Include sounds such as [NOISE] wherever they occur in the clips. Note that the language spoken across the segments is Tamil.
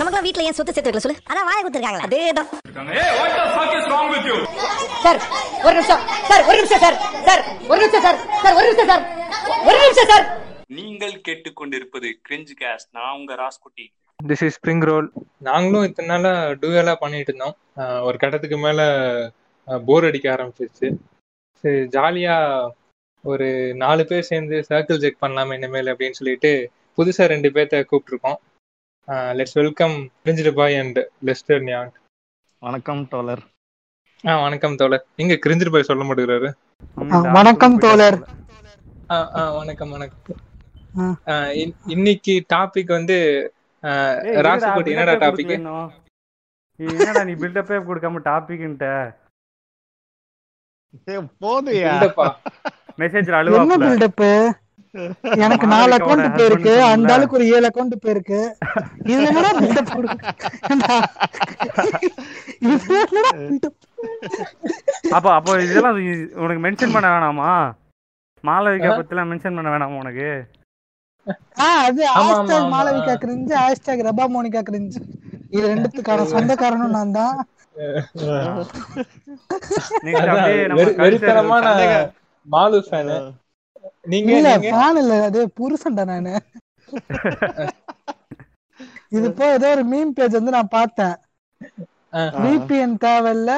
நமக்குலாம் வீட்ல ஏன் சொத்து சேர்த்து வைக்கல சொல்லு? அதான் வாய கொடுத்துருக்காங்களா. அதேதான் சார் ஒரு நிமிஷம். சார் ஒரு நிமிஷம் சார். சார் ஒரு நிமிஷம் சார். சார் ஒரு நிமிஷம் சார். ஒரு நிமிஷம் சார். நீங்கள் கேட்டுக்கொண்டிருப்பது கிரிஞ்ச் கேஸ் நான் உங்க Raskutty. This is spring roll நாங்களும் இத்தனை நாளா டூயலா பண்ணிட்டு இருந்தோம். ஒரு கட்டத்துக்கு மேல போர் அடிக்க ஆரம்பிச்சிருச்சு. சரி ஜாலியா ஒரு நாலு பேர் சேர்ந்து சர்க்கிள் செக் பண்ணலாமே இனிமேல் அப்படின்னு சொல்லிட்டு புதுசா ரெண்டு பேர்த்த கூப்பிட்டுருக்கோம். லெட்ஸ் வெல்கம் பிரிஞ்சிடு பாய் அண்ட் லெஸ்டர் நியாங் வணக்கம் தோழர். ஆ வணக்கம் தோழர். இங்க கிரிஞ்சிடு பாய் சொல்ல மாட்டேங்கிறாரு? வணக்கம் தோழர். ஆ ஆ வணக்கம் வணக்கம். இன்னைக்கு டாபிக் வந்து ஆஹ், ராசுகுட்டி என்னடா டாபிக் என்னடா நீ பில்டப்பே கொடுக்காம டாபிக்ன்ட்ட போதுயா இல்லப்பா. மெசேஜ்ல என்ன அழுவாப்ல பில்டப் எனக்கு நாலு அக்கௌண்ட் போயிருக்கு. அந்த. ஆளுக்கு ஒரு ஏழு அக்கௌண்ட் போயிருக்கு. இதுல என்னடா பில்டப் அப்ப அப்போ இதெல்லாம் உனக்கு மென்ஷன் பண்ண வேணாமா? மாளவிகா பத்திலாம் மென்ஷன் பண்ண வேணாமா உனக்கு? அது ஆமா, ஆமா, ஹேஷ்டாக் ஆமா. மாளவிகா கிரிஞ்சு ஹேஷ்டாக் ரபா மோனிகா கிரிஞ்சு இது ரெண்டுத்துக்கான சொந்தக்காரனும் நான் தான். வெறித்தனமான மாலு ஃபேனு நீங்க இல்ல ஃபேன் இல்ல அது புருஷன்டா நானு. [LAUGHS] இது போ ஏதோ ஒரு மீம் பேஜ் வந்து நான் பார்த்தேன். விபிஎன் தேவையில்ல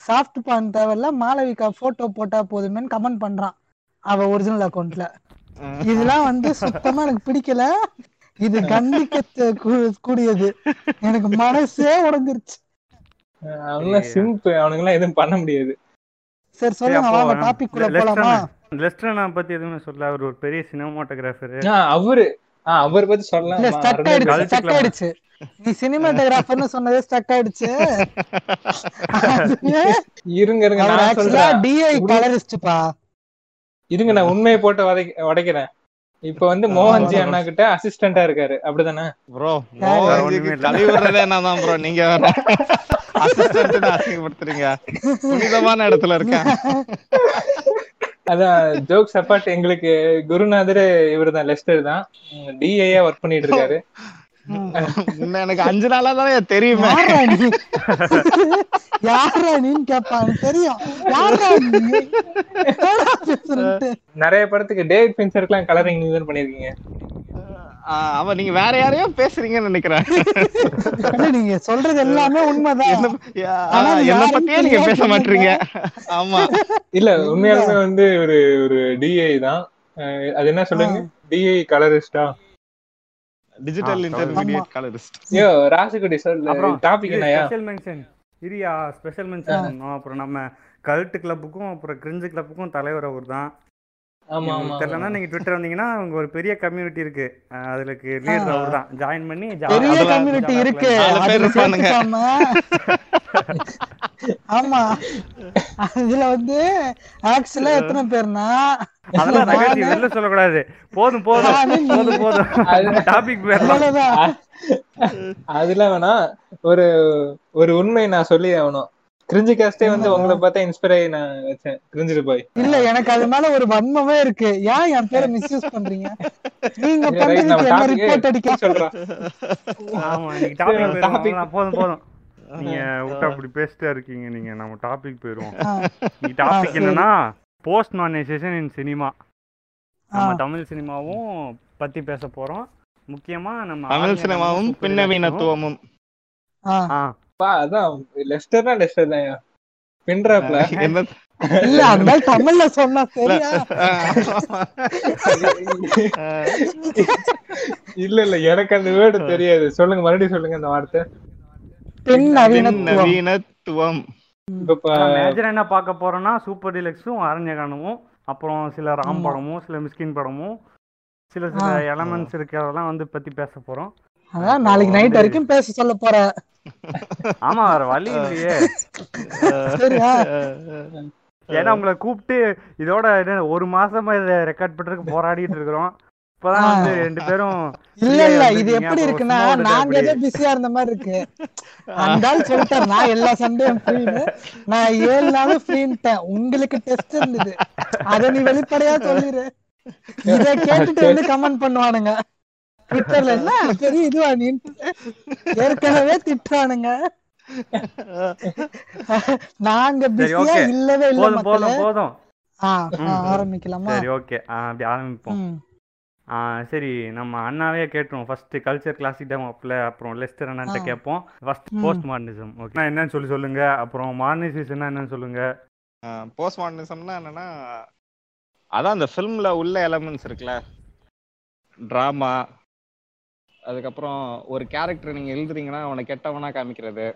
சாஃப்ட் பான் தேவையில்ல மாளவிகா போட்டோ போட்டா போதுமேன்னு கமெண்ட் பண்றான் அவ ஒரிஜினல் அக்கவுண்ட்ல இதெல்லாம் வந்து சுத்தமா எனக்கு பிடிக்கல. இது கண்டிக்க கூ- கூடியது. எனக்கு மனசே உடைஞ்சிருச்சு. அவங்களாம் சிம்ப் அவனுங்க எல்லாம் எதுவும் பண்ண முடியாது. சரி சொல்லுங்க வாங்க டாபிக் குள்ள போலாமா? லெஸ்டர் பத்தி எதுவுமே சொல்ல அவர் ஒரு பெரிய சினிமாட்டோகிராஃபர் அவரு அவர் பத்தி சொல்லலாம். ஸ்டக் ஆயிடுச்சு ஸ்டக் ஆயிடுச்சு. நீ சினிமாட்டோகிராஃபர்னு சொன்னதே ஸ்டக் ஆயிடுச்சு. [LAUGHS] இருங்க இருங்க நான் ஆக்சுவலா சொல்றேன். டிஐ கலரிஸ்ட்பா இருங்க நான் உண்மையை போட்டு உடைக்க உடைக்கிறேன். இப்ப வந்து மோகன்ஜி அண்ணா கிட்ட அசிஸ்டண்டா இருக்காரு. அப்படிதானே? ப்ரோ வேற மோகன்ஜிக்கு ஒண்ணுமே இல்ல. கழுவி விடுறதே நான் தான் ப்ரோ நீங்க வேற அசிஸ்டன்ட் அசிங்கப்படுத்துறீங்க புனிதமான இடத்துல இருக்கேன். அதான் ஜோக்ஸ் அப்பார்ட் எங்களுக்கு குருநாதர் இவர்தான் லெஸ்டர் தான். டிஐயா ஒர்க் பண்ணிட்டு இருக்காரு. [LAUGHS] எனக்கு அஞ்சு நாளா தானே தெரியுமே? யாரா நீன்னு எனக்கு தெரியும். நிறைய படத்துக்கு டேவிட் பின்சருக்குலாம் கலரிங் நீங்க தான் பண்ணிருக்கீங்க. அவன் நீங்க வேற யாரையோ பேசுறீங்கன்னு நினைக்கிறேன். நீங்க சொல்றது எல்லாமே உண்மைதான். என்ன பத்தியே நீங்க பேச மாட்டீங்க. ஆமா. இல்ல உண்மையாலுமே வந்து ஒரு ஒரு டிஐ தான். அது என்ன சொல்லுங்க? டிஐ கலரிஸ்டா டிஜிட்டல் இன்டர்மீடியட் கலரிஸ்ட் ஐயோ ராசிக்குடி அப்புறம் சொல்லு டாபிக் என்னயா ஸ்பெஷல் மென்ஷன் இரியா ஸ்பெஷல் மென்ஷன் பண்ணோம் அப்புறம் நம்ம கல்ட் கிளப்புக்கும் அப்புறம் கிரிஞ்சு கிளப்புக்கும் தலைவர் அவர் தான் ஆமா ஆமா உங்களுக்கு தெரியலன்னா நீங்க ட்விட்டர் வந்தீங்கன்னா உங்க ஒரு பெரிய கம்யூனிட்டி இருக்கு. அஹ் அதுலக்கு லீடர் அவர் தான் ஜாயின் பண்ணி பெரிய கம்யூனிட்டி இருக்கு. [LAUGHS] அதுல ஆமா. இதுல வந்து ஆக்சுவலா எத்தனை பேர்னா? அதெல்லாம் நகைச்சி வெளில சொல்லக்கூடாது. போதும் போதும். போதும் போதும். டாபிக் அதுல வேணா ஒரு ஒரு உண்மை நான் சொல்லி ஆகணும். கிரிஞ்சு காஸ்டே வந்து உங்களை பார்த்தா இன்ஸ்பயர் ஆகி நான் வச்சேன். கிரிஞ்சிட்டு போய். இல்ல எனக்கு அது மேல ஒரு வன்மமே இருக்கு. ஏன் என் பேரை மிஸ்யூஸ் பண்றீங்க? நீங்க பண்றதுக்கு என்ன ரிப்போர்ட் அடிக்க சொல்றேன் ஆமா டாபிக் போதும் போதும். நீங்க விட்டா அப்படி பேசிட்டே இருக்கீங்க நீங்க. நம்ம டாபிக் போயிருவோம் ஆ, இன்னைக்கு டாபிக். என்னன்னா போஸ்ட் மானைசேஷன் இன் சினிமா நம்ம. தமிழ் சினிமாவும் பத்தி பேச போறோம். முக்கியமா நம்ம தமிழ் சினிமாவும் பின்னவீனத்துவமும். ஆ. பா அதான் லெஸ்டர்னா லெஸ்டர் தான் பின்றாப்ல இல்ல அந்த தமிழ்ல சொன்னா சரியா? இல்ல இல்ல எனக்கு அந்த வேர்டு தெரியாது. சொல்லுங்க மறுபடியும் சொல்லுங்க அந்த வார்த்தை. பெண் நவீனத்துவம் என்ன பார்க்க போறோம்னா சூப்பர் டீலக்ஸும் அரண்யகானமும் அப்புறம் சில ராம். படமும் சில மிஸ்கின் படமும் சில சில. எலமெண்ட்ஸ் இருக்கிறதெல்லாம் வந்து பத்தி பேச போறோம். அதான் நாளைக்கு நைட் வரைக்கும் பேச சொல்ல போற. ஆமா வேற வழி இல்லையே. சரியா? ஏன்னா உங்களை கூப்பிட்டு இதோட என்ன ஒரு மாசமா இதை ரெக்கார்ட் பண்றதுக்கு போராடிட்டு இருக்கிறோம். இப்பதான் வந்து ரெண்டு பேரும் இல்ல இல்ல இது. எப்படி இருக்குன்னா நாங்க ஏதோ. பிஸியா இருந்த மாதிரி இருக்கு. அந்த ஆள் சொல்லிட்டாரு நான் எல்லா சண்டேயும் ஃப்ரீன்னு நான் ஏழு நாளும் ஃப்ரீன்ட்டேன் உங்களுக்கு டெஸ்ட் இருந்தது. அத நீ வெளிப்படையா சொல்லிரு. இத கேட்டுட்டு வந்து கமெண்ட் பண்ணுவானுங்க. ட்விட்டர்ல என்ன? பெரிய இதுவா நீ? ஏற்கனவே திட்டுறானுங்க. நாங்க பிஸியா ஓகே. இல்லவே இல்ல போதும் போதும். ஆரம்பிக்கலாமா? சரி ஓகே. அப்படி ஆரம்பிப்போம். சரி நம்ம அண்ணாவே கேட்டுருவோம். ஃபர்ஸ்ட் கல்ச்சர் கிளாசிக் டெமோப்ல அப்புறம் லெஸ்டர் அண்ணாட்ட ஆ. கேட்போம். ஃபர்ஸ்ட். போஸ்ட் மாடர்னிசம் ஓகே என்னன்னு சொல்லி சொல்லுங்க. அப்புறம் மாடர்னிசேஷன் என்னன்னு சொல்லுங்க. போஸ்ட் மாடர்னிசம்னா என்னன்னா அதான் அந்த ஃபிலிம்ல உள்ள எலமெண்ட்ஸ் இருக்குல்ல. ட்ராமா அதுக்கப்புறம் ஒரு கேரக்டர் நீங்க எழுதுறீங்கன்னா அவனை கெட்டவனா காமிக்கிறது.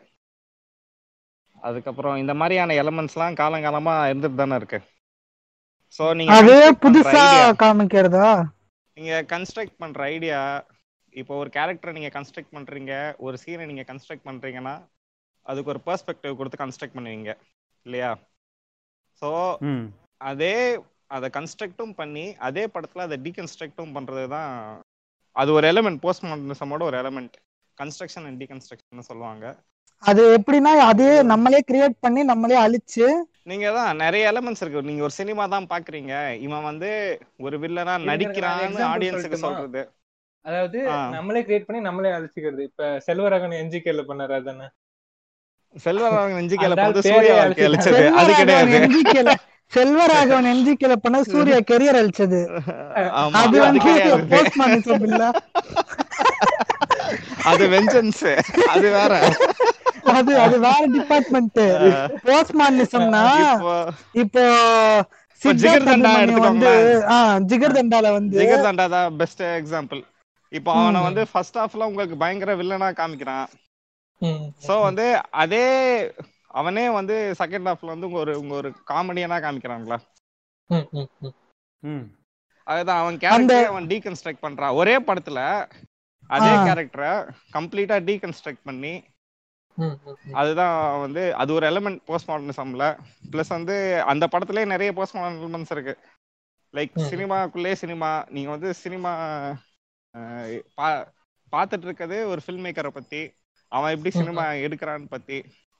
அதுக்கப்புறம் இந்த மாதிரியான எலமெண்ட்ஸ்லாம் காலங்காலமா இருந்துட்டு தானே இருக்கு. ஸோ நீங்க அதே புதுசா காமிக்கிறதா? நீங்க கன்ஸ்ட்ரக்ட் பண்ற ஐடியா இப்போ ஒரு கேரக்டரை நீங்க கன்ஸ்ட்ரக்ட் பண்றீங்க ஒரு சீனை நீங்க கன்ஸ்ட்ரக்ட் பண்றீங்கன்னா அதுக்கு ஒரு பெர்ஸ்பெக்டிவ் கொடுத்து கன்ஸ்ட்ரக்ட் பண்ணுவீங்க. இல்லையா? ஸோ ம். அதே அதை கன்ஸ்ட்ரக்டும் பண்ணி அதே படத்துல அதை டீகன்ஸ்ட்ரக்டும் பண்றது தான் அது ஒரு எலிமெண்ட் போஸ்ட் மாடர்னிசமோட ஒரு எலிமெண்ட் கன்ஸ்ட்ரக்ஷன் அண்ட் டீகன்ஸ்ட்ரக்ஷன் சொல்லுவாங்க. அது எப்படின்னா அதே நம்மளே கிரியேட் பண்ணி நம்மளே அழிச்சு நீங்க தான் நிறைய எலிமெண்ட்ஸ் இருக்கு. நீங்க ஒரு சினிமா தான் பாக்குறீங்க. இவன் வந்து ஒரு வில்லனா நடிக்கிறான்னு ஆடியன்ஸுக்கு? சொல்றது. அதாவது. நம்மளே கிரியேட் பண்ணி நம்மளே அழிச்சுக்கிறது. இப்ப செல்வராகவன் என்ஜிகேல பண்ணாரு அதானே? செல்வராகவன் ஆள் வந்து பேரே சூர்யா அழிச்சிட்டான். அழிச்சது. அது கிடையாது. என்ஜிகேல செல்வராகவன் [LAUGHS] என்ஜிகேல பண்ண சூர்யா கெரியர் அழிச்சது. ஆமா அது வந்து போஸ்ட் மாடர்னிசம் இல்ல அது வெஞ்சன்ஸ் அது வேற. அது அது வேற டிபார்ட்மெண்ட் போஸ்ட் மாடர்னிசம்னா இப்போ ஜிகர்தண்டா அபிமன்யு வந்து. ஆ ஜிகர்தண்டால வந்து ஜிகர்தண்டா தான் பெஸ்ட் எக்ஸாம்பிள் இப்போ அவனை. வந்து ஃபர்ஸ்ட் ஹாஃப்ல உங்களுக்கு பயங்கர வில்லனா காமிக்கிறான். சோ வந்து அதே அவனே வந்து செகண்ட் ஹாஃப்ல வந்து உங்க ஒரு உங்க ஒரு காமெடியனா காமிக்கிறாங்களா ம், ம், ம். ம் அதுதான் அவன் கேரக்டர் அவன் டீகன்ஸ்ட்ரக்ட் பண்றான் ஒரே படத்துல அதே. கேரக்டரை கம்ப்ளீட்டா டீகன்ஸ்ட்ரக்ட் பண்ணி. அதுதான் வந்து அது ஒரு எலிமெண்ட் போஸ்ட் மாடர்னிசம்ல ப்ளஸ் வந்து அந்த படத்துலயே நிறைய போஸ்ட் மாடர்ன் எலிமெண்ட்ஸ் இருக்கு லைக். சினிமாக்குள்ளே சினிமா நீங்க வந்து சினிமா பா பார்த்துட்டு இருக்கிறது ஒரு ஃபில்ம் மேக்கரை பத்தி அவன் எப்படி சினிமா எடுக்கிறான்னு பத்தி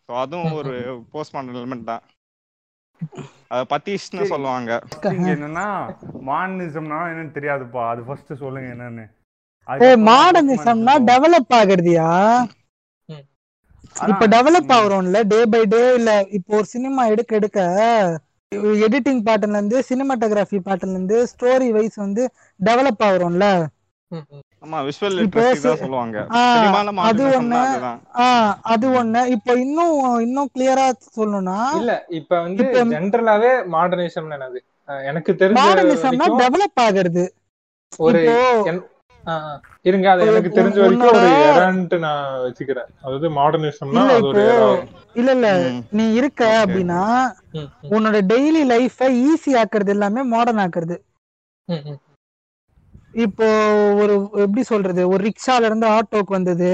ஸோ அதுவும் ஒரு போஸ்ட் மாடர்ன் எலிமெண்ட் தான். அது பத்தீஷ்னு. சொல்லுவாங்க. இங்க என்னன்னா மாடர்னிசம்னா என்னன்னு தெரியாதுப்பா. அது ஃபர்ஸ்ட் சொல்லுங்க என்னன்னு. மாடர்னிசம்னா. டெவலப் ஆகுறதியா? இப்ப டெவலப். ஆகுறோம்ல டே பை டே இல்ல இப்போ ஒரு சினிமா எடுக்க எடுக்க எடிட்டிங் பேட்டர்ன்ல இருந்து சினிமாட்டோகிராஃபி பேட்டர்ன்ல இருந்து ஸ்டோரி வைஸ் வந்து டெவலப் ஆகுறோம்ல. அது ஒண்ணு. அது ஒண்ணு. இப்போ இன்னும் இன்னும் கிளியரா சொல்லணும்னா இல்ல இப்ப வந்து ஜென்ரலாவே மாடர்னிசம் என்னது? எனக்கு தெரிஞ்ச மாடர்னிசம்னா டெவலப் ஆகுறது. ஒரு. இருங்க அது எனக்கு தெரிஞ்ச வரைக்கும் ஒரு நான் வச்சுக்கிறேன். அதாவது மாடர்னிசம்னா இல்ல அது ஒரு இல்ல. நீ இருக்க. அப்படின்னா உன்னோட டெய்லி லைஃப ஈஸி ஆக்குறது எல்லாமே மாடர்ன் ஆக்குறது. இப்போ ஒரு எப்படி சொல்றது ஒரு ரிக்ஷால இருந்து ஆட்டோக்கு வந்தது.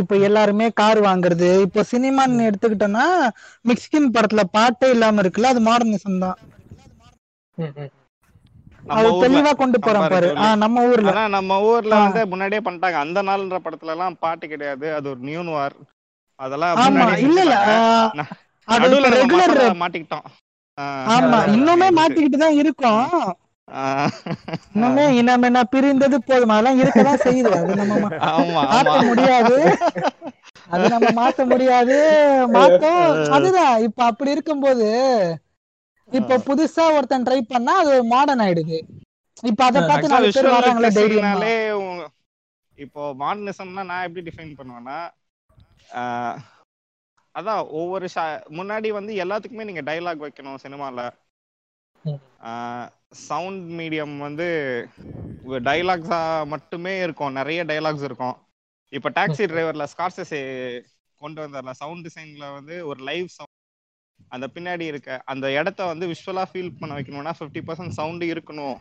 இப்போ எல்லாருமே கார் வாங்குறது. இப்போ சினிமான்னு எடுத்துக்கிட்டோம்னா மிக்ஸ்கின் படத்துல பாட்டே இல்லாம இருக்குல்ல அது மாடர்னிசம் தான். அது ஊர்ல தெளிவா கொண்டு போறோம் பாரு. நம்ம ஊர்ல. நம்ம ஊர்ல. வந்து முன்னாடியே பண்ணிட்டாங்க. அந்த நாள்ன்ற படத்துல எல்லாம் பாட்டு கிடையாது. அது ஒரு நியூ வார் அதெல்லாம் இல்ல இல்ல. அது ரெகுலர் மாட்டிக்கிட்டோம். ஆமா இன்னுமே அதான். மாத்திக்கிட்டு தான் இருக்கோம். இன்னுமே இனமென பிரிந்தது போதும். அதெல்லாம் இருக்கதான் செய்யுது. அது நம்ம மா- ஆமா மாத்த ஆமா முடியாது. அது நம்ம மாத்த முடியாது. மாத்தம். அதுதான். இப்ப அப்படி இருக்கும்போது இப்ப புதுசா ஒருத்தன் ட்ரை பண்ணா அது மாடர்ன் ஆயிடுது. இப்ப அத பார்த்து நாலு பேர் வராங்களே தைரியமா. literacy-னாலே உங்க- இப்போ மாடர்னிசம்னா நான் எப்படி டிஃபைன் பண்ணுவேன்னா அதான் ஒவ்வொரு முன்னாடி வந்து எல்லாத்துக்குமே நீங்க டயலாக் வைக்கணும் சினிமால. சவுண்ட் மீடியம் வந்து டைலாக்ஸா மட்டுமே இருக்கும். நிறைய டைலாக்ஸ் இருக்கும். இப்போ டாக்ஸி டிரைவர்ல ஸ்கார்சஸே கொண்டு வந்தார்ல சவுண்ட் டிசைன்ல வந்து ஒரு லைவ் சவுண்ட் அந்த பின்னாடி இருக்க அந்த இடத்த வந்து விஷுவலா ஃபீல் பண்ண வைக்கணும்னா ஃபிஃப்டி பர்சன்ட் சவுண்ட் இருக்கணும்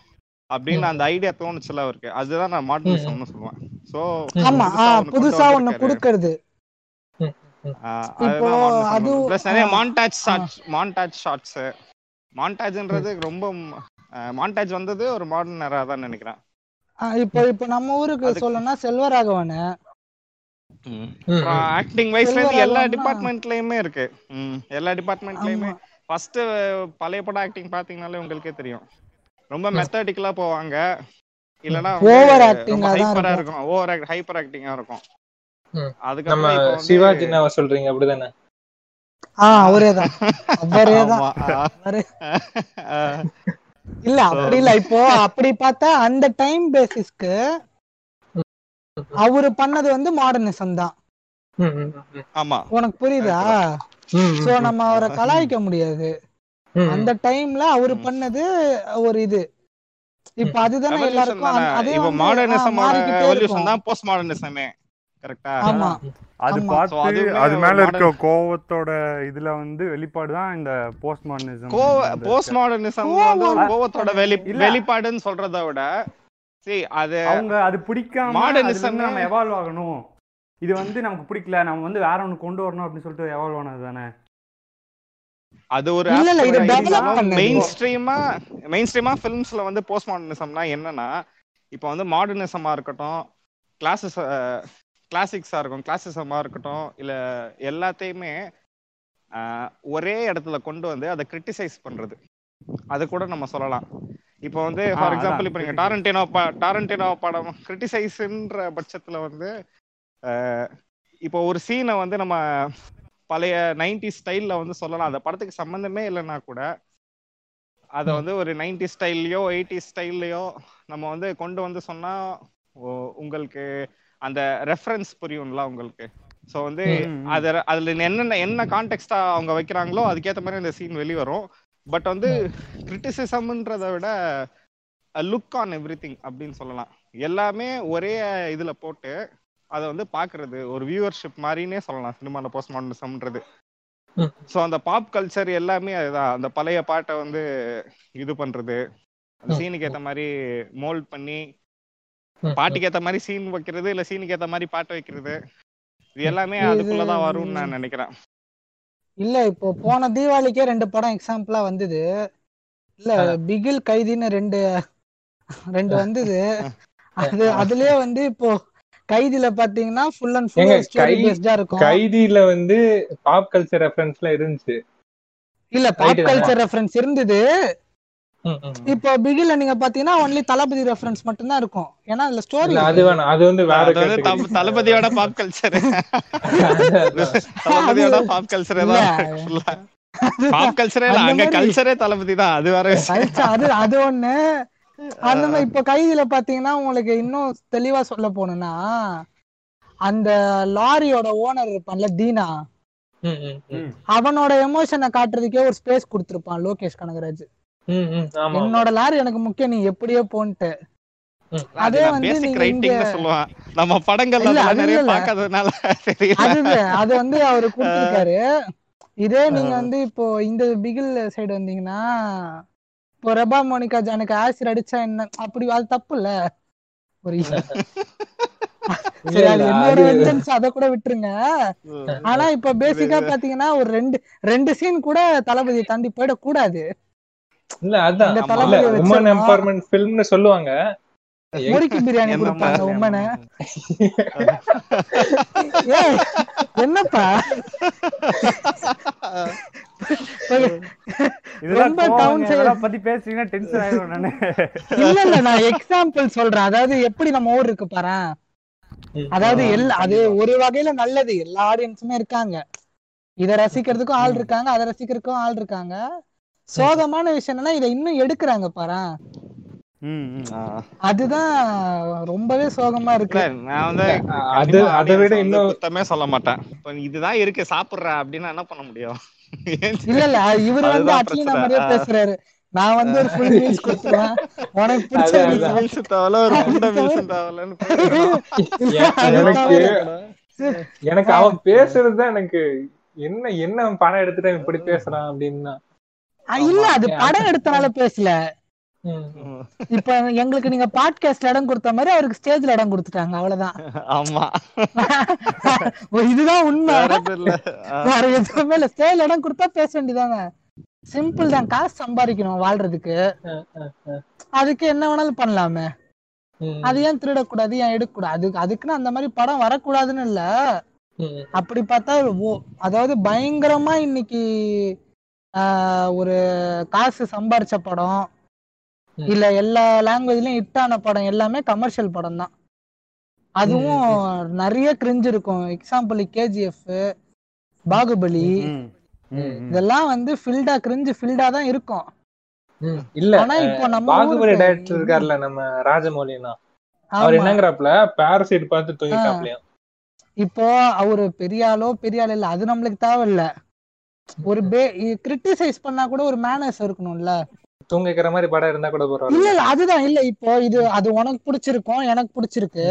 அப்படின்னு அந்த ஐடியா தோணுச்சுல அவருக்கு. அதுதான் நான் மாடர்னிசம்னு சொல்லுவேன். ஸோ ஆமா ஆஹ் புதுசா ஒண்ணு குடுக்கறது. மான்டாஜ் ஷாட்ஸ் மான்டாஜ் ஷாட்ஸ் மான்டாஜ்ன்றது ரொம்ப மான்டாஜ் வந்தது ஒரு மாடர்ன் நேரா தான் நினைக்கிறேன். இப்போ இப்போ நம்ம ஊருக்கு அதுக்கு- சொல்லணும்னா செல்வராகவன். ஆக்டிங் வைஸ்ல இருந்து எல்லா டிபார்ட்மெண்ட்லயுமே இருக்கு. ம், எல்லா டிபார்ட்மெண்ட்லயுமே ஃபர்ஸ்ட் பழைய படம் ஆக்டிங் பாத்தீங்கனாலே உங்களுக்கே தெரியும். ரொம்ப மெத்தடிக்கலா போவாங்க. இல்லனா Over acting ரொம்ப ஆ தான் ஹைப்பரா இருக்கும். ஓவர் ஹைப்பர் ஆக்டிங்கா இருக்கும். ம். நம்ம வந்து சிவாஜினாவை சொல்றீங்க அப்படிதானே? ஆ அவரே தான். இல்ல அப்படி இல்ல. இப்போ அப்படி பார்த்தா அந்த டைம் பேசிஸ்க்கு அவரு பண்ணது வந்து மாடர்னிசம் தான். ஆமா. உனக்கு புரியுதா? சோ நம்ம அவரை கலாய்க்க முடியாது. அந்த டைம்ல அவரு பண்ணது ஒரு இது. இப்ப அதுதானே எல்லாருக்கும் அதே இருக்கும். தான் போஸ்ட் மாடர்னிசமே கரெக்டா? ஆமா. அது பார்த்து அது மேல இருக்க கோவத்தோட இதுல வந்து வெளிப்பாடு தான் இந்த போஸ்ட் மாடர்னிசம் கோவ போஸ்ட் மாடர்னிசம் கோவத்தோட வெளி. வெளிப்பாடுன்னு சொல்றத விட see அது அவங்க அது பிடிக்காம இருந்து நம்ம எவால்வ் ஆகணும். இது வந்து நமக்கு பிடிக்கல நம்ம வந்து வேற ஒண்ணு கொண்டு வரணும் அப்படின்னு சொல்லிட்டு எவால்வ் ஆனது தானே? அது ஒரு இல்ல, இல்ல, இது develop பண்ணது. மெயின் ஸ்ட்ரீமா மெயின் ஸ்ட்ரீமா ஃபிலிம்ஸ்ல வந்து போஸ்ட் மாடர்னிசம்னா என்னன்னா இப்போ வந்து மாடர்னிசமா இருக்கட்டும் கிளாஸஸ் கிளாசிக்ஸா இருக்கும் கிளாசிசமா இருக்கட்டும் இல்ல எல்லாத்தையுமே ஒரே இடத்துல கொண்டு வந்து அதை கிரிட்டிசைஸ் பண்றது. அது கூட நம்ம சொல்லலாம். இப்போ வந்து ஃபார் எக்ஸாம்பிள் இப்போ நீங்க criticize. டாரண்டினோ டாரண்டினோ படம் கிரிட்டிசைஸ்ன்ற பட்சத்துல வந்து ஆஹ், இப்போ ஒரு சீனை வந்து நம்ம பழைய நைன்டி ஸ்டைல்ல வந்து சொல்லலாம். அந்த படத்துக்கு சம்பந்தமே இல்லைன்னா கூட அதை. வந்து ஒரு நைன்டி ஸ்டைல்லையோ எயிட்டி ஸ்டைல்லையோ நம்ம வந்து கொண்டு வந்து சொன்னா ஓ- உங்களுக்கு அந்த ரெஃபரன்ஸ் புரியும்ல உங்களுக்கு? ஸோ வந்து ம், ம். அது அதுல என்னென்ன என்ன கான்டெக்ட்டா அவங்க வைக்கிறாங்களோ அதுக்கேற்ற மாதிரி அந்த சீன் வெளிவரும் பட் வந்து கிரிட்டிசிசம்ன்றதை விட லுக் ஆன் எவ்ரி திங் அப்படின்னு சொல்லலாம். எல்லாமே ஒரே இதுல போட்டு அதை வந்து பாக்குறது ஒரு வியூவர்ஷிப் மாதிரினே சொல்லலாம். சினிமால போஸ்ட் மாடர்னிசம்ன்றது. ஸோ அந்த பாப் கல்ச்சர் எல்லாமே அதுதான். அந்த பழைய பாட்டை வந்து இது பண்றது. சீனுக்கு ஏத்த மாதிரி மோல்ட் பண்ணி பாட்டுக்கு ஏத்த மாதிரி சீன் வைக்கிறது இல்ல சீனுக்கு ஏத்த மாதிரி பாட்டு வைக்கிறது. இது எல்லாமே அதுக்குள்ளதான் வரும்னு நான் நினைக்கிறேன். இல்ல இப்போ போன தீபாவளிக்கே ரெண்டு படம் எக்ஸாம்பிளா வந்தது. இல்ல பிகில் கைதின்னு ரெண்டு ரெண்டு வந்தது. [LAUGHS] அது அதுலயே வந்து இப்போ கைதில பாத்தீங்கன்னா ஃபுல் அண்ட் ஃபுல் ஸ்டோரி பேஸ்டா இருக்கும். கைதியில வந்து பாப் கல்ச்சர் ரெஃபரன்ஸ்லாம் இருந்துச்சு. இல்ல பாப்? கல்ச்சர் ரெஃபரன்ஸ் இருந்தது. இப்போ பிகில்ல நீங்க பாத்தீங்கன்னா ஒன்லி தளபதி ரெஃபரன்ஸ் மட்டும் தான் இருக்கும். ஏன்னா அதுல ஸ்டோரி இல்ல, அது வேணாம். அது வந்து வேற தளபதியோட பாப் கல்ச்சர் [LAUGHS] தளபதியோட பாப் கல்ச்சரே. தான் பாப் கல்ச்சரே இல்ல அங்க கல்ச்சரே தளபதி தான். அது வேற அது அது ஒண்ணு. அந்த மாதிரி இப்போ கைதில பாத்தீங்கன்னா உங்களுக்கு இன்னும் தெளிவா சொல்ல போனோம்னா அந்த லாரியோட ஓனர் இருப்பான்ல தீனா. ம், ம், ம். அவனோட எமோஷனை காட்டுறதுக்கே ஒரு ஸ்பேஸ் கொடுத்திருப்பான் லோகேஷ் கனகராஜ். என்னோட லாரி எனக்கு முக்கியம் நீ எப்படியோ போன்ட்டு. அது வந்து சொல்லுவான். நம்ம படங்கள்ல நிறைய. பார்க்காததுனால அது வந்து அவரு கொடுத்திருக்காரு. இதே நீங்க வந்து இப்போ இந்த பிகில் சைடு வந்தீங்கன்னா இப்போ ரெபா மோனிகா ஜானுக்கு ஆசிட் அடிச்சா என்ன அப்படி அது தப்பு [LAUGHS] இல்ல ஒரு சரி அது கூட விட்டுருங்க. ஆனா இப்ப பேசிக்கா பாத்தீங்கன்னா ஒரு ரெண்டு ரெண்டு சீன் கூட தளபதியை தாண்டி போயிடக்கூடாது. இல்ல அதான். உமன் எம்பவர்மெண்ட் ஃபில்ம்னு சொல்லுவாங்க. முறுக்கி பிரியாணி கொடுப்பாங்க? உம்மனை என்னப்பா? இதெல்லாம் ரொம்ப கோவங்க, down side. இதெல்லாம் பத்தி பேசுறீங்கன்னா டென்ஷன் ஆயிடும் நானு. இல்ல இல்ல நான் எக்ஸாம்பிள் சொல்றேன். அதாவது எப்படி நம்ம ஊர் இருக்கு பாரு அதாவது எல்லா அது ஒரு வகையில நல்லது. எல்லா ஆடியன்ஸுமே இருக்காங்க. இத ரசிக்கிறதுக்கும் ஆள் இருக்காங்க அதை ரசிக்கிறதுக்கும் ஆள் இருக்காங்க. சோகமான விஷயம் என்னன்னா இதை இன்னும் எடுக்கிறாங்க பாரு. அதுதான் ரொம்பவே சோகமா இருக்கு. நான் வந்து அது அதை விட இன்னும் குத்தமே சொல்ல மாட்டேன். இப்ப இதுதான் இருக்கு சாப்பிடுற அப்படின்னா என்ன பண்ண முடியும்? இல்ல இல்ல இவரு வந்து பிரச்சனை. மாதிரியே. பேசுறாரு. நான் வந்து ஒரு ஃபுல் மீல்ஸ் கொடுத்துருவேன். உனக்கு பிடிச்ச. மீல்ஸ் தேவல ஒரு குண்ட மீல்ஸ் அது [LAUGHS] எனக்கு அவன் பேசுறதுதான் எனக்கு என்ன என்ன அவன் படம் எடுத்துட்டு இப்படி பேசுறான் அப்படின்னா. இல்ல அது படம் எடுத்தனால பேசல. ம். இப்ப எங்களுக்கு நீங்க பாட்காஸ்ட்ல இடம் கொடுத்த மாதிரி அவருக்கு ஸ்டேஜ்ல இடம் கொடுத்துட்டாங்க அவ்வளவுதான். [LAUGHS] ஆமா. இதுதான் உண்மை. வேற எதுவும் இல்ல. ஸ்டேஜ்ல இடம் கொடுத்தா பேச வேண்டியதாங்க சிம்பிள் தான். காசு சம்பாதிக்கணும் வாழ்றதுக்கு. அதுக்கு என்ன வேணாலும் பண்ணலாமே. அது ஏன் திருடக்கூடாது ஏன் எடுக்கக்கூடாது? அதுக்கு அதுக்குன்னு அந்த மாதிரி படம் வரக்கூடாதுன்னு இல்ல. அப்படி பார்த்தா ஓ- அதாவது பயங்கரமா இன்னைக்கு ஒரு காசு சம்பாரிச்ச படம். இல்ல எல்லா லாங்குவேஜ்லயும் ஹிட் ஆன படம் எல்லாமே கமர்ஷியல் படம் தான். அதுவும் நிறைய கிரிஞ்சு இருக்கும். Example KGF Baahubali. இதெல்லாம் வந்து ஃபில்டா கிரிஞ்சு ஃபில்டா தான் இருக்கும். இல்ல ஆனா இப்போ நம்ம பாகுபலி டைரக்டர் இருக்காருல்ல நம்ம ராஜமௌலினா. அவர். என்னங்கிறாப்ல பாரசைட் பார்த்து தூங்கிட்டாப்லயாம் இப்போ அவரு பெரிய ஆளோ பெரிய ஆள் இல்ல அது நம்மளுக்கு தேவையில்ல. ஒரு பே கிரிட்டிசைஸ் பண்ணா கூட ஒரு மேனர்ஸ் இருக்கணும்ல தூங்க வைக்கிற மாதிரி படம் இருந்தா கூட இல்ல பரவாயில்ல இல்ல அதுதான் இல்ல இப்போ இது அது உனக்கு பிடிச்சிருக்கும் எனக்கு பிடிச்சிருக்கு.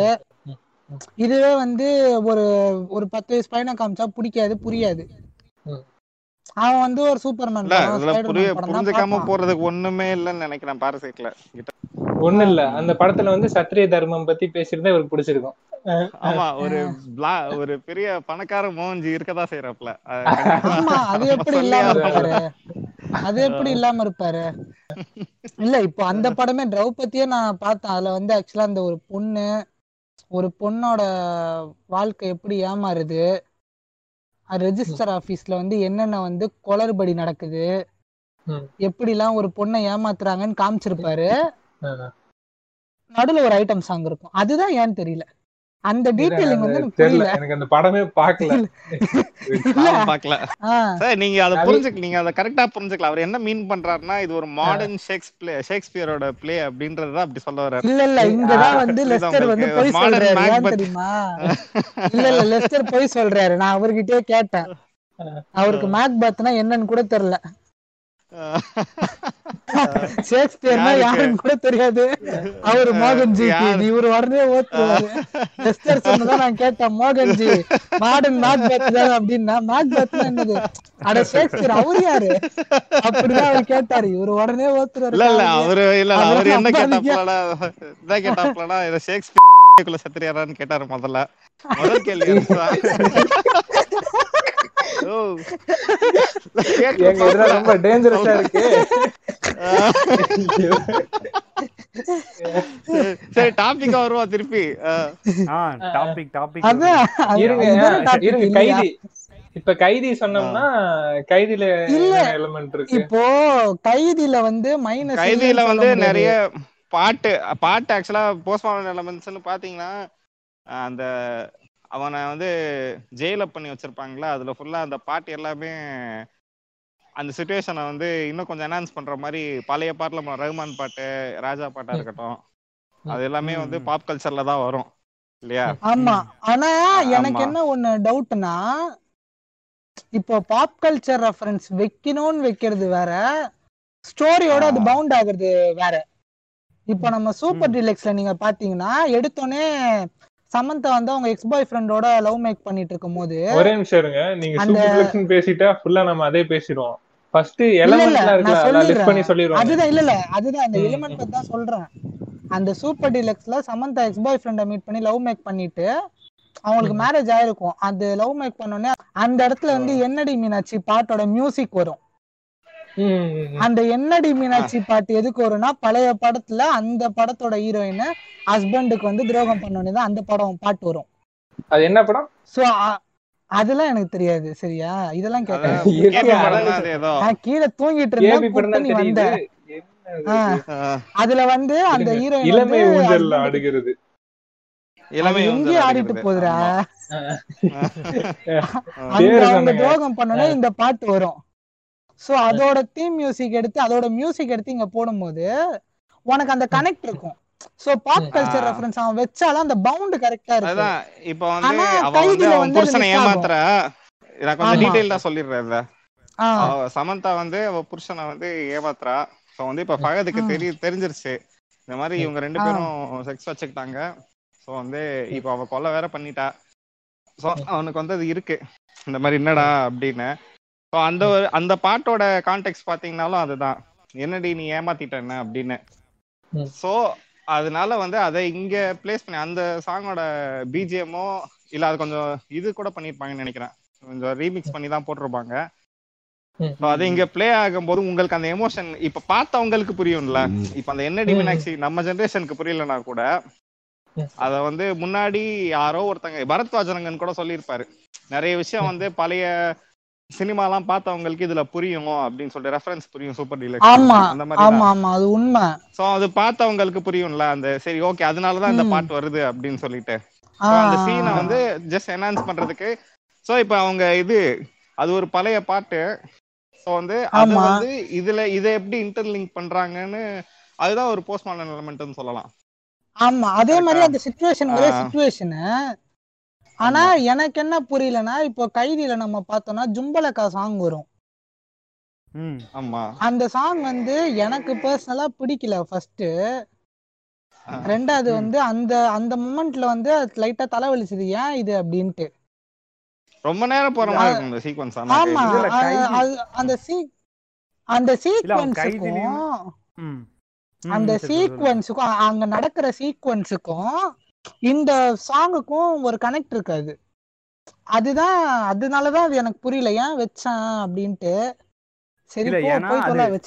இதுவே வந்து ஒரு ஒரு பத்து வயசு பையனை காமிச்சா பிடிக்காது புரியாது. அவன் வந்து ஒரு சூப்பர்மேன் இல்ல புரிஞ்சுக்காம. போறதுக்கு ஒண்ணுமே இல்லைன்னு நினைக்கிறேன் பாரசைட்ல ஒண்ணு இல்ல. அந்த படத்துல வந்து சத்திரிய தர்மம் பத்தி பேசியிருந்தா இவருக்கு பிடிச்சிருக்கும். ஆமா ஒரு ஒரு பெரிய பணக்கார மோகன்ஜி இருக்கதா செய்யறப்பல ஆமா அது எப்படி இல்லாம இருப்பாரு? அது எப்படி இல்லாம இருப்பாரு? இல்ல இப்போ அந்த படமே திரௌபதியே நான் பார்த்தேன். அதுல வந்து ஆக்சுவலா அந்த ஒரு பொண்ணு ஒரு பொண்ணோட வாழ்க்கை எப்படி ஏமாறுது? ரெஜிஸ்டர் ஆபீஸ்ல வந்து என்னென்ன வந்து குளறுபடி நடக்குது? ம். எப்படிலாம் ஒரு பொண்ணை ஏமாத்துறாங்கன்னு காமிச்சிருப்பாரு? ஆஹ். நடுவுல ஒரு ஐட்டம் சாங் இருக்கும். அதுதான் ஏன்னு தெரியல. அந்த டீட்டெயிலிங் வந்து எனக்கு தெரியல. எனக்கு அந்த படமே பார்க்கல. இல்ல. பாக்கல ஆஹ் சார் நீங்க அதை புரிஞ்சுக்க நீங்க அதை கரெக்டா புரிஞ்சுக்கலாம். அவர் என்ன மீன் பண்றாருன்னா இது ஒரு மாடர்ன் ஷேக்ஸ்பியர் ஷேக்ஸ்பியரோட பிளே அப்படின்றத அப்படி சொல்ல வர்றாரு. இல்ல இல்ல. இங்கதான் ஆ, வந்து லெஸ்டர் வந்து? பொய் சொல்றாரு. ஏன். தெரியுமா? இல்ல இல்ல. லெஸ்டர் பொய் சொல்றாரு. நான் அவர்கிட்டயே கேட்டேன். அவருக்கு மேக்பத்னா என்னன்னு கூட தெரியல. ஷேக்ஸ்பியர்னா? யாருன்னு கூட தெரியாது. அவரு மோகன்ஜி? இவரு உடனே ஓத்துவாரு சொன்னதான் நான் கேட்டேன் மோகன்ஜி. மாடர்ன் மேக்பத் தான் அப்படின்னா என்னது? அட ஷேக்ஸ்பியர் அவரு யாரு? அப்படிதான் அவர் கேட்டாரு. இவரு உடனே ஓத்துறாரு. இல்ல இல்ல அவரு இல்ல அவரு என்ன கேட்டாப்லடா என்ன கேட்டாப்லடா இத ஷேக்ஸ்பியர் சத்திரியாரான்னு கேட்டாரு முதல்ல. முதல் கேள்வி ரொம்ப டேஞ்சரஸா இருக்கு. சரி, டாபிக் வருவா திருப்பி. டாபிக் டாபிக் இருங்க? கைதி. இப்ப கைதி சொன்னோம்னா கைதில இல்ல. எலிமெண்ட் இருக்கு? இப்போ கைதில வந்து மைனஸ் கைதியில வந்து நிறைய பாட்டு பாட்டு ஆக்சுவலா போஸ்ட்மார்டம் எலமெண்ட்ஸ்னு பாத்தீங்கன்னா அந்த அவனை வந்து ஜெயில பண்ணி வச்சிருப்பாங்களா அதுல ஃபுல்லா அந்த பாட்டு எல்லாமே அந்த சுச்சுவேஷனை வந்து இன்னும் கொஞ்சம் என்ஹான்ஸ் பண்ற மாதிரி பழைய பாட்டுல ரஹ்மான் பாட்டு ராஜா பாட்டா இருக்கட்டும் அது எல்லாமே வந்து. பாப் கல்ச்சர்ல தான் வரும் இல்லையா ஆமா ஆனா எனக்கு. என்ன ஒண்ணு டவுட்னா இப்போ பாப் கல்ச்சர் ரெஃபரன்ஸ் வைக்கணும்னு வைக்கிறது வேற ஸ்டோரியோட அது. பவுண்ட் ஆகுறது வேற இப்போ நம்ம சூப்பர். டிலக்ஸ்ல நீங்க பாத்தீங்கன்னா எடுத்தோடனே சமந்தா வந்து அவங்க எக்ஸ் பாய் ஃப்ரெண்டோட லவ் மேக் பண்ணிட்டு இருக்கும் போது ஒரே நிமிஷம் இருங்க. நீங்க சூப்பர் பேசிட்டா ஃபுல்லா நம்ம அதே பேசிடுவோம். ஃபர்ஸ்ட் அதெல்லாம் லிஸ்ட் பண்ணி. சொல்லிடுவோம் அதுதான் இல்ல இல்ல அதுதான் அந்த எலிமெண்ட் பத்தி தான் சொல்றேன். அந்த சூப்பர் டிலக்ஸ்ல சமந்தா எக்ஸ் பாய் ஃப்ரெண்ட மீட் பண்ணி லவ் மேக் பண்ணிட்டு அவங்களுக்கு. மேரேஜ் ஆயிருக்கும். அந்த லவ் மேக் பண்ணோடனே அந்த இடத்துல வந்து என்னடி மீனாட்சி? பாட்டோட மியூசிக் வரும். அந்த என்னடி மீனாட்சி பாட்டு எதுக்கு வரும்னா பழைய படத்துல அந்த படத்தோட ஹீரோயின் ஹஸ்பண்டுக்கு வந்து துரோகம் பண்ணோடனே தான் அந்த படம் பாட்டு வரும். அது என்ன படம்? சோ அதெல்லாம் எனக்கு தெரியாது சரியா? இதெல்லாம் கேட்டேன் கீழே தூங்கிட்டு இருந்தேன் நீ வந்த. அதுல வந்து அந்த. ஹீரோயின் இளமை வந்து ஊஞ்சல்ல husband- ஆடுகிறது. இளமை அது வந்து எங்கேயும் ஆடிட்டு. போகுதுடா. சொன்னங்க. துரோகம் பண்ணோடனே இந்த பாட்டு வரும். சோ அதோட தீம் மியூசிக் எடுத்து அதோட மியூசிக் எடுத்து இங்க போடும்போது உனக்கு அந்த கனெக்ட் இருக்கும் சோ பாப். கல்ச்சர். ரெஃபரன்ஸ் அவன் வச்சாலும் அந்த பவுண்ட் கரெக்டா இருக்கு அதான் இப்ப வந்து அவன் வந்து புருஷனை. ஏமாத்துற நான் கொஞ்சம். டீடைல்டா சொல்லிடுறேன் சமந்தா வந்து அவ புருஷனை வந்து ஏமாத்துறா சோ வந்து இப்ப ஃபகதுக்கு ம். தெரிய தெரிஞ்சிருச்சு இந்த மாதிரி இவங்க ரெண்டு. பேரும் செக்ஸ் வச்சுக்கிட்டாங்க சோ வந்து இப்ப அவ கொலை வேற பண்ணிட்டா சோ அவனுக்கு வந்து அது இருக்கு இந்த மாதிரி என்னடா அப்படின்னு சோ அந்த ஒரு- அந்த பாட்டோட கான்டெக்ட் பாத்தீங்கன்னாலும் அதுதான். என்னடி நீ ஏமாத்திட்ட என்ன அப்படின்னு. சோ அதனால வந்து அதை இங்க பிளேஸ் பண்ணி அந்த சாங்கோட பிஜிஎம்மோ இல்ல அது கொஞ்சம் இது கூட பண்ணிருப்பாங்கன்னு நினைக்கிறேன். கொஞ்சம் ரீமிக்ஸ் பண்ணி தான் போட்டிருப்பாங்க. அது இங்க ப்ளே ஆகும்போது உங்களுக்கு அந்த எமோஷன் இப்ப பார்த்தவங்களுக்கு புரியும்ல. இப்ப அந்த என்னடி. மீனாட்சி நம்ம ஜெனரேஷனுக்கு புரியலனா கூட. அத வந்து முன்னாடி யாரோ ஒருத்தங்க பரத்வாஜனங்கன் கூட சொல்லியிருப்பாரு. நிறைய விஷயம் வந்து பழைய சினிமாலாம் பார்த்தவங்களுக்கு இதுல புரியும் அப்படின்னு சொல்லிட்டு ரெஃபரன்ஸ் புரியும் சூப்பர் டீலக்ஸ் அந்த மாதிரி ஆமா ஆமா அது உண்மை. சோ அது பார்த்தவங்களுக்கு புரியும்ல அந்த சரி ஓகே அதனாலதான் இந்த ம். பாட்டு வருது அப்படின்னு சொல்லிட்டு. அந்த சீனை வந்து ஜஸ்ட் என்ஹான்ஸ் பண்றதுக்கு சோ இப்போ அவங்க இது அது ஒரு பழைய பாட்டு. சோ வந்து அது. வந்து இதுல இதை எப்படி இன்டர்லிங்க் பண்றாங்கன்னு அதுதான் ஒரு போஸ்ட் மாடர்ன் எலமெண்ட்னு சொல்லலாம். ஆமா அதே மாதிரி அந்த சுச்சுவேஷன் ஒரே. சுச்சுவேஷனு ஆனா எனக்கு என்ன புரியலன்னா இப்போ கைதியில நம்ம பார்த்தோம்னா ஜும்பலக்கா சாங் வரும். அந்த சாங் வந்து எனக்கு பர்சனலா பிடிக்கல ஃபர்ஸ்ட் ரெண்டாவது. வந்து அந்த அந்த மொமெண்ட்ல வந்து லைட்டா தலைவலிச்சுது. ஏன் இது அப்படின்ட்டு. ரொம்ப நேரம் போற மாதிரி இருக்கும் இந்த சீக்வன்ஸ் ஆமா அந்த சீ அந்த சீக்வன்ஸுக்கும் அந்த. சீக்வன்ஸுக்கும் அங்க நடக்கிற சீக்வன்ஸுக்கும் இந்த சாங்குக்கும் ஒரு கனெக்ட் இருக்காது. அதுதான் அதனாலதான் அது எனக்கு புரியல. ஏன் வச்சான் அப்படின்ட்டு. சரி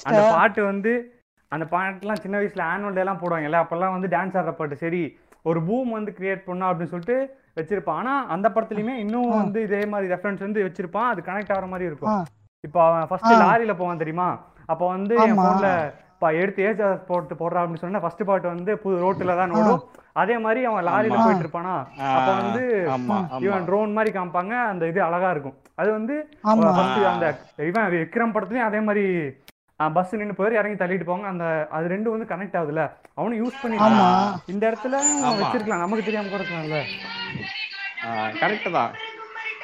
அந்த பாட்டு வந்து அந்த பாட்டுலாம் சின்ன வயசுல ஆனுவல் டேலாம் போடுவாங்கல்ல அப்பெல்லாம் வந்து டான்ஸ் ஆடுற பாட்டு. சரி ஒரு பூம் வந்து கிரியேட் பண்ணா அப்படின்னு சொல்லிட்டு வச்சிருப்பான். ஆனா அந்த படத்துலயுமே இன்னும். வந்து இதே மாதிரி ரெஃபரன்ஸ் வந்து வச்சிருப்பான். அது கனெக்ட் ஆகிற மாதிரி. இருக்கும். இப்போ அவன் ஃபர்ஸ்ட். லாரியில போவான் தெரியுமா? அப்போ வந்து என் ஆமா. எடுத்து ஏஜ் போட்டு போடுறான் அப்படின்னு சொன்னா ஃபர்ஸ்ட் பாட்டு வந்து புது ரோட்டுல தான். ஓடும். அதே மாதிரி அவன் லாரியில. போயிட்டு இருப்பானா அப்போ வந்து இவன் ட்ரோன் மாதிரி காமிப்பாங்க. அந்த இது அழகா இருக்கும். அது வந்து அந்த இவன் விக்ரம் படத்துலயும் அதே மாதிரி பஸ் நின்னு போய் இறங்கி தள்ளிட்டு போவாங்க. அந்த அது ரெண்டும் வந்து கனெக்ட் ஆகுதுல அவனும் யூஸ் பண்ணி இந்த இடத்துல. வச்சிருக்கலாம். நமக்கு தெரியாம கூட இருக்கலாம்ல கரெக்ட் தான்.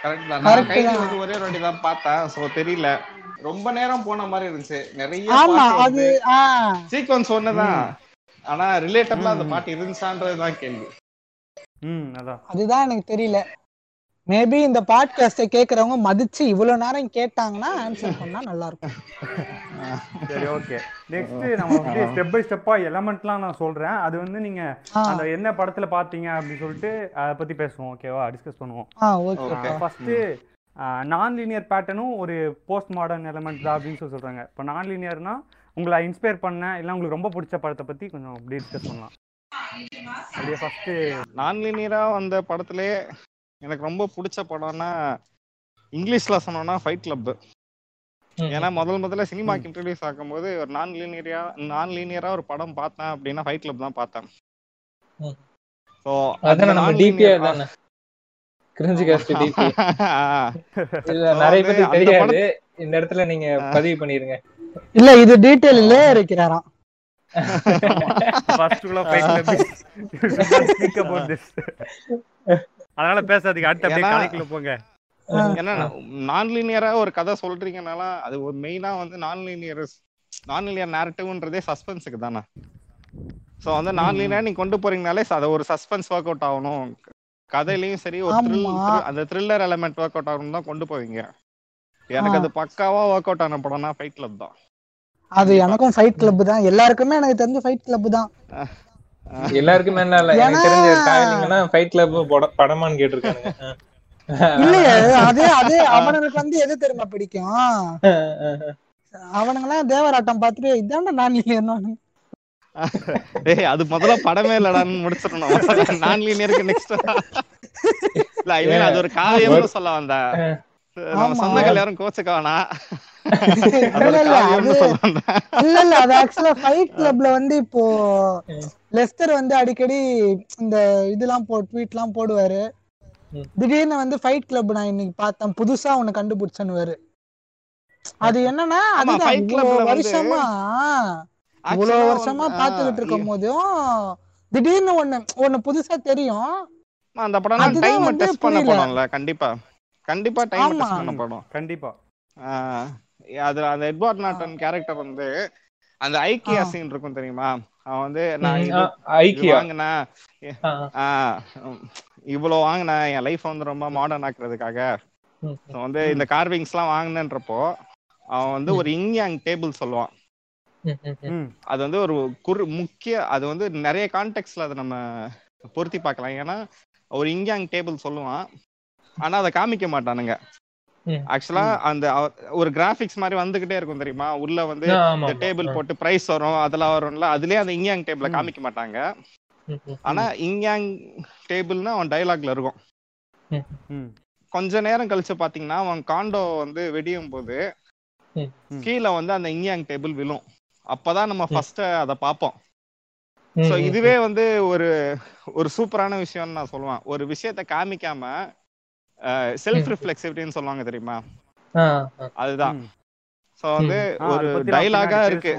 கரெக்ட் தான். ஒரே ஒரு வாட்டி தான் பார்த்தேன். சோ தெரியல. ரொம்ப நேரம் போன மாதிரி இருந்துச்சு. நிறைய ஆமா அது சீக்வன்ஸ் ஒண்ணுதான். ஆனா ரிலேட்டபிளா அந்த. பாட்டு இருந்துச்சான்றதுதான் கேள்வி. ம் அதான். அதுதான் எனக்கு தெரியல. மேபி இந்த பாட்காஸ்ட கேக்குறவங்க மதிச்சு இவ்வளவு நேரம் கேட்டாங்கன்னா ஆன்சர் பண்ணா நல்லா இருக்கும் [LAUGHS] சரி ஓகே நெக்ஸ்ட் நம்ம வந்து ஸ்டெப் பை ஸ்டெப்பா எலமெண்ட்லாம் நான் சொல்றேன். அது வந்து நீங்க அந்த என்ன படத்துல பாத்தீங்க அப்படின்னு சொல்லிட்டு அதை பத்தி பேசுவோம் ஓகேவா டிஸ்கஸ் பண்ணுவோம். ஆ ஓகே Okay. ஃபர்ஸ்ட் நான் லீனியர் பேட்டர்னும் ஒரு போஸ்ட் மாடர்ன் எலமெண்ட் தான் அப்படின்னு சொல்லி சொல்றாங்க. இப்போ நான் லீனியர்னா உங்களை இன்ஸ்பயர் பண்ண இல்லை உங்களுக்கு ரொம்ப பிடிச்ச படத்தை பத்தி கொஞ்சம் அப்படியே டிஸ்கஸ் பண்ணலாம். அப்படியே ஃபர்ஸ்ட் நான் லீனியரா வந்த படத்திலே எனக்கு ரொம்ப பிடிச்ச படம்னா இங்கிலீஷ்ல சொன்னோம்னா ஃபைட் கிளப் ஏன்னா முதல் முதல்ல சினிமாக்கு இன்ட்ரடியூஸ் ஆகும்போது ஒரு நான் லீனியரா நான் லீனியரா ஒரு படம் பார்த்தேன் அப்படின்னா ஃபைட் கிளப் தான் பார்த்தேன். ஸோ அதானே நம்ம டிபியா தானே கிரிஞ்சு காஸ்ட் டிபி. இல்ல நிறைய பேருக்கு தெரியாது. இந்த இடத்துல நீங்க பதிவு பண்ணிருங்க. இல்ல இது இருக்கிறாராம். ஸ்பீக் அபௌட் திஸ் அதனால பேசாதீங்க அடுத்து அப்படியே போங்க. ஏன்னா நான் லீனியரா ஒரு கதை சொல்றீங்கனால அது ஒரு மெயினா வந்து நான் லீனியர் நான் லீனியர் நேரட்டிவ்ன்றதே சஸ்பென்ஸுக்கு தானே. ஸோ வந்து நான் லீனியரா நீங்க கொண்டு போறீங்கனாலே அது ஒரு சஸ்பென்ஸ் ஒர்க் அவுட் ஆகணும். கதையிலயும் சரி ஒரு. அந்த த்ரில்லர் எலமெண்ட் ஒர்க் அவுட் ஆகணும் தான் கொண்டு போவீங்க. எனக்கு. அது பக்காவா ஒர்க் அவுட் ஆன படம்னா ஃபைட் கிளப் தான். அது எனக்கும் ஃபைட் கிளப் தான். எல்லாருக்குமே எனக்கு தெரிஞ்ச ஃபைட் கிளப் தான். எல்லாருக்குமே என்ன இல்ல. எனக்கு தெரிஞ்ச காயலிங்கன்னா ஃபைட் கிளப் படமான்னு கேட்டிருக்கானுங்க. இல்லையே அதே அதே அவனுக்கு வந்து எது தெரியுமா பிடிக்கும்? அவனுங்கெல்லாம் தேவராட்டம் பார்த்துட்டு இதாண்டா நான் இல்லையா அது முதல்ல படமே இல்லடான்னு முடிச்சிடணும். நான் லீனியருக்கு நெக்ஸ்ட் இல்ல ஐ மீன் அது ஒரு காரியம்னு சொல்ல வந்தேன் நம்ம. சொந்தங்கள் யாரும் கோச்சுக்க வேணாம். அது இல்ல இல்ல அது அது ஆக்சுவலா ஃபைட் கிளப்ல வந்து இப்போ லெஸ்டர் வந்து அடிக்கடி இந்த இதெல்லாம் போ ட்வீட்லாம் போடுவாரு. திடீர்னு வந்து ஃபைட் கிளப் நான் இன்னைக்கு பார்த்தேன். புதுசா ஒண்ணு கண்டுபிடிச்சேன்னு அது என்னன்னா வந்து வருஷமா இவ்வளவு வருஷமா பாத்துக்கிட்டு இருக்கும் போதும் திடீர்னு ஒண்ணு ஒண்ணு புதுசா தெரியும். அந்த படம் டைம் டெஸ்ட் பண்ண. படம்ல கண்டிப்பா. கண்டிப்பா டைம். டெஸ்ட் பண்ண படம். கண்டிப்பா. ஆஹ் அது அந்த எட்வர்ட் நாட்டன் கேரக்டர் வந்து அந்த ஐக்கியா. சீன் இருக்கும் தெரியுமா? அவன் வந்து நான் ஐக்கியா. வாங்கினேன் ஆஹ் உம், இவ்வளவு வாங்கினேன் என் லைஃப் வந்து ரொம்ப மாடர்ன் ஆக்குறதுக்காக. வந்து இந்த கார்விங்ஸ் எல்லாம் வாங்கினேன்றப்போ அவன் வந்து ஒரு இங்யாங் டேபிள் சொல்லுவான். அது வந்து ஒரு குறு முக்கிய அது வந்து நிறைய கான்டெக்ட்ல அதை நம்ம பொருத்தி பார்க்கலாம். ஏன்னா ஒரு இங்யாங் டேபிள் சொல்லுவான். ஆனா அதை காமிக்க மாட்டானுங்க. ஆக்சுவலா அந்த ஒரு கிராபிக்ஸ் மாதிரி வந்துகிட்டே இருக்கும் தெரியுமா? உள்ள வந்து இந்த டேபிள் போட்டு பிரைஸ் வரும் அதெல்லாம் வரும்ல. அதுலயே அந்த இங்யாங் டேபிள. காமிக்க மாட்டாங்க. ஆனா இங்யாங் டேபிள்னா அவன் டயலாக்ல இருக்கும். கொஞ்ச நேரம் கழிச்சு பாத்தீங்கன்னா அவன் காண்டோ வந்து வெடியும் போது. கீழே வந்து அந்த இங்கியாங் டேபிள் விழும். அப்பதான் நம்ம. ஃபர்ஸ்ட் அதை பார்ப்போம். ம், சோ இதுவே வந்து ஒரு ஒரு சூப்பரான விஷயம்னு நான் சொல்லுவேன். ஒரு விஷயத்த காமிக்காம செல்ஃப். ரிஃப்ளெக்சிவிட்டின்னு சொல்லுவாங்க தெரியுமா. அதுதான். சோ வந்து ஒரு டைலாகா இருக்கு.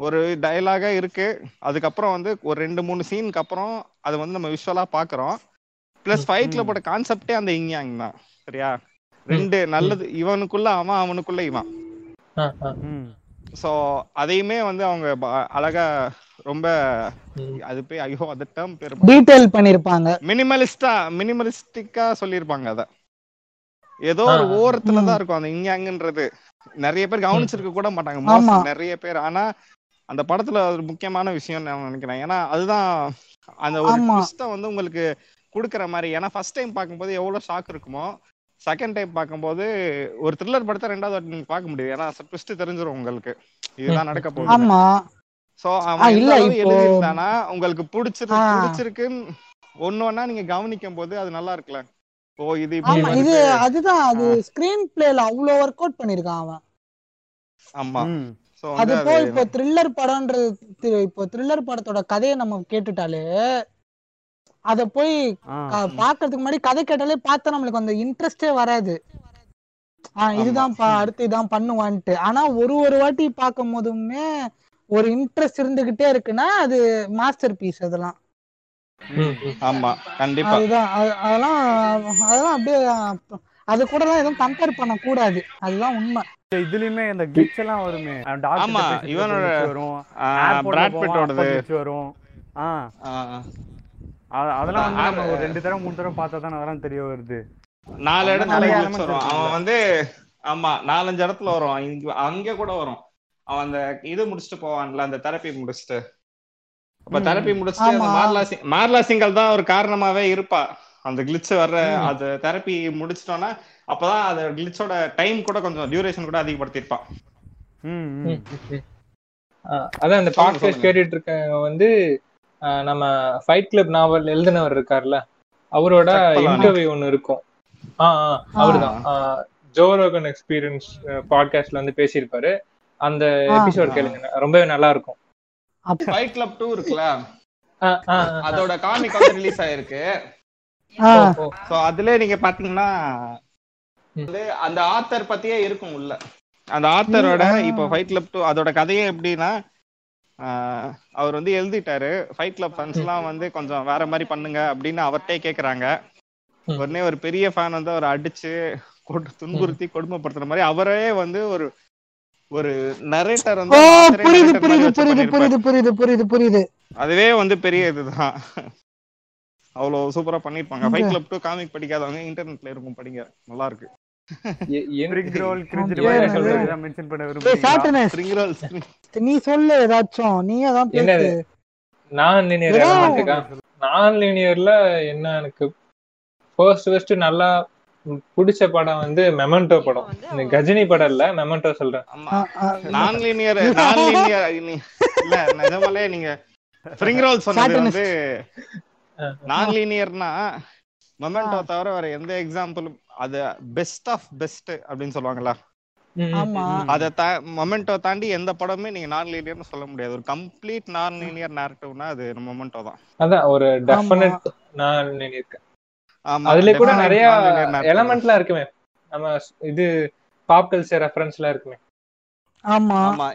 ஒரு டைலாகா இருக்கு. அதுக்கப்புறம் வந்து ஒரு ரெண்டு மூணு சீனுக்கு அப்புறம் அது வந்து நம்ம விஷுவலா பாக்குறோம் பிளஸ். ஃபைட்ல. போட்ட கான்செப்டே அந்த இங்கியாங் தான். சரியா? ரெண்டு நல்லது. இவனுக்குள்ள அவன் அவனுக்குள்ள இவன். சோ அதையுமே வந்து அவங்க அழகா ரொம்ப. அது போய் ஐயோ அந்த டேர்ம் பேர் டீடைல் பண்ணிருப்பாங்க மினிமலிஸ்டா மினிமலிஸ்டிக்கா சொல்லியிருப்பாங்க அத ஏதோ ஒரு. ஓரத்துல. தான் இருக்கும் அந்த இங்யாங்கன்றது நிறைய பேர் கவனிச்சிருக்க கூட மாட்டாங்க நிறைய பேர் ஆனா அந்த படத்துல அது ஒரு முக்கியமான விஷயம் நான் நினைக்கிறேன் ஏன்னா அதுதான் அந்த ஒரு. ட்விஸ்ட வந்து உங்களுக்கு கொடுக்குற மாதிரி ஏன்னா ஃபர்ஸ்ட் டைம் பார்க்கும்போது எவ்வளவு ஷாக் இருக்குமோ செகண்ட் டைம் பார்க்கும்போது ஒரு த்ரில்லர் படத்தை ரெண்டாவது வாட்டி நீங்க பார்க்க முடியாது ஏன்னா ட்விஸ்ட் தெரிஞ்சிரும் உங்களுக்கு இதுதான் நடக்க போகுது ஆமா சோ அவன் இல்ல, எழுதியிருந்தானா உங்களுக்கு பிடிச்சிருக்கு ஆ. பிடிச்சிருக்குன்னு ஒண்ணு ஒண்ணா நீங்க கவனிக்கும் போது அது நல்லா இருக்குல்ல ஓ இது இப்படி ஆமா இது. அதுதான் அது. ஸ்கிரீன் பிளேல அவ்வளவு ஒர்க் அவுட் பண்ணிருக்கான் அவன் ஆமா. சோ அது அது இப்போ த்ரில்லர் படம்ன்றது இப்போ த்ரில்லர் படத்தோட கதையை நம்ம கேட்டுட்டாலே அத போய் பாக்குறதுக்கு முன்னாடி கதை கேட்டாலே பார்த்தா நம்மளுக்கு அந்த இன்ட்ரெஸ்டே வராது. ஆஹ் இதுதான்ப்பா அடுத்து இதான் பண்ணுவான்ட்டு. ஆனா ஒரு ஒரு வாட்டி பார்க்கும் போதுமே ஒரு இன்ட்ரெஸ்ட் இருந்துகிட்டே இருக்குன்னா அது மாஸ்டர் பீஸ் அதெல்லாம். ஆமா கண்டிப்பா. அதெல்லாம் அதெல்லாம் அப்படியே அது கூட எல்லாம் எதுவும் கம்பேர் பண்ண கூடாது அதுதான் உண்மை. இதுலயுமே இந்த கிளிச் எல்லாம் வருமே. ஆமா, இவனோட- வரும். பிராட் பிட்டோடது வரும். ஆ. ஆஹ் அதெல்லாம் வந்து நம்ம ஒரு ரெண்டு தடவை மூணு தடவை பார்த்தா தான் அதெல்லாம் தெரிய வருது. நாலு அந்த இடத்துல elements வரும். அவன் வந்து ஆமா நாலஞ்சு இடத்துல வரும். இங்க அங்க கூட வரும். அவன் அந்த இது முடிச்சுட்டு போவான்ல அந்த தெரப்பி முடிச்சுட்டு. அப்ப தெரப்பி முடிச்சுட்டு அந்த. மார்லா சிங் மார்லா சிங்கல் தான் ஒரு காரணமாவே இருப்பா. அந்த கிளிச் வர்ற. அது தெரப்பி முடிச்சிட்டோன்னா அப்பதான் அந்த கிளிச்சோட டைம் கூட கொஞ்சம் டியூரேஷன் கூட அதிகப்படுத்திருப்பான் அதான் சொல்லுங்க, பாட்காஸ்ட். கேட்டுட்டு இருக்கவங்க வந்து நம்ம ஃபைட் கிளப் நாவல் எழுதினவர் இருக்கார்ல அவரோட. இன்டர்வியூ ஒன்னு இருக்கும் ஆ அவர்தான் ஜோரோகன் எக்ஸ்பீரியன்ஸ் பாட்காஸ்ட்ல வந்து பேசியிருப்பாரு அந்த. எபிசோட். கேளுங்க ரொம்பவே நல்லா இருக்கும் ஃபைட் கிளப் டூ இருக்குல்ல. அதோட காமிக் வந்து ரிலீஸ் ஆயிருக்கு. சோ அதுல நீங்க பாத்தீங்கன்னா அந்த ஆத்தர் பத்தியே இருக்கும் உள்ள அந்த ஆத்தரோட. இப்போ ஃபைட் கிளப் டூ அதோட கதையே எப்படின்னா அவர் வந்து எழுதிட்டாரு. ஃபைட் கிளப் ஃபன்ஸ் எல்லாம் வந்து கொஞ்சம் வேற மாதிரி பண்ணுங்க அப்படின்னு அவர்கிட்டே கேக்குறாங்க. ம். உடனே ஒரு பெரிய ஃபேன் வந்து அவர் அடிச்சு துன்புறுத்தி கொடுமைப்படுத்துற மாதிரி அவரே வந்து ஒரு ஒரு நரேட்டர் வந்து புரியுது புரியுது புரியுது. புரியுது புரியுது புரியுது புரியுது. அதுவே வந்து பெரிய இதுதான். அவ்வளவு சூப்பரா பண்ணிருப்பாங்க. ஃபைட் கிளப் டூ காமிக் படிக்காதவங்க இன்டர்நெட்ல இருக்கும் படிங்க. நல்லா இருக்கு. நீ சொல்லு ஏதாச்சும். நீ அதான்? நான் லீனியர் நான் லீனியர்ல என்ன எனக்கு ஃபர்ஸ்ட் ஃபர்ஸ்ட் நல்லா பிடிச்ச படம் வந்து மெமெண்டோ படம். இந்த கஜினி படம் இல்ல மெமெண்டோ சொல்றேன். நான் லீனியர் நான் லீனியர் இல்ல நிஜமாலே நீங்க ஸ்ப்ரிங் ரோல் சொன்னது. வந்து. நான் லீனியர்னா மொமெண்டோ தவிர வேற எந்த எக்ஸாம்பிளும் அது பெஸ்ட் ஆஃப் பெஸ்ட் அப்படின்னு ம். அதை தா மொமெண்டோ தாண்டி எந்த படமே நீங்க நான் லீனியர்னு சொல்ல முடியாது. ஒரு கம்ப்ளீட் நான் லீனியர் நேரட்டிவ்னா அது மொமெண்டோ தான். அதான் ஒரு டெஃபினட் நான் லீனியர் ஆமா அதுல கூட definite நிறைய. எலமெண்ட்லாம் இருக்குமே. நம்ம இது பாப் கல்ச்சர் ரெஃபரன்ஸ்லாம் இருக்குமே. ஆமா. ஆமா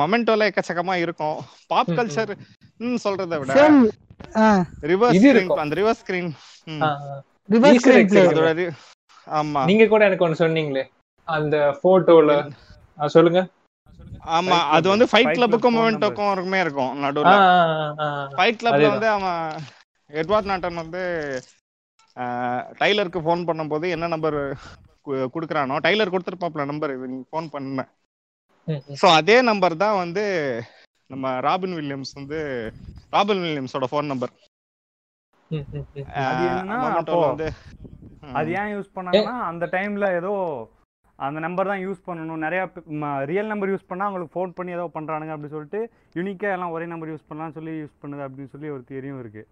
மொமெண்டோல எக்கச்சக்கமா இருக்கும். பாப். கல்ச்சர் சொல்றதை விட ரிவர்ஸ் ஸ்கிரீன். அந்த ரிவர்ஸ் ஸ்கிரீன். ரிவர்ஸ் ஆமா நீங்க கூட எனக்கு சொன்னீங்களே அந்த போட்டோல சொல்லுங்க ஆமா அது Club. வந்து ஃபைட் கிளப்புக்கும் மொமெண்டோக்கும் இருக்குமே இருக்கும் நடுவுல. ஃபைட் கிளப்ல. வந்து அவன் எட்வர்ட் நாட்டன் வந்து டைலருக்கு ஃபோன் பண்ணும்போது என்ன நம்பர் குடுக்குறானோ டைலர் கொடுத்துருப்பாப்ல நம்பர் நீ ஃபோன் பண்ண. ஸோ அதே நம்பர் தான் வந்து நம்ம ராபின் வில்லியம்ஸ் வந்து ராபின் வில்லியம்ஸோட ஃபோன் நம்பர் வந்து அது ஏன் யூஸ் பண்ணாங்கன்னா அந்த டைம்ல ஏதோ அந்த நம்பர் தான் யூஸ் பண்ணணும். நிறைய ரியல் நம்பர் யூஸ் பண்ணா அவங்களுக்கு ஃபோன் பண்ணி ஏதோ பண்றானுங்க அப்படின்னு சொல்லிட்டு யூனிக்கா எல்லாம் ஒரே நம்பர் யூஸ் பண்ணலாம்னு சொல்லி யூஸ் பண்ணுது அப்படின்னு சொல்லி ஒரு தியரியும் இருக்கு.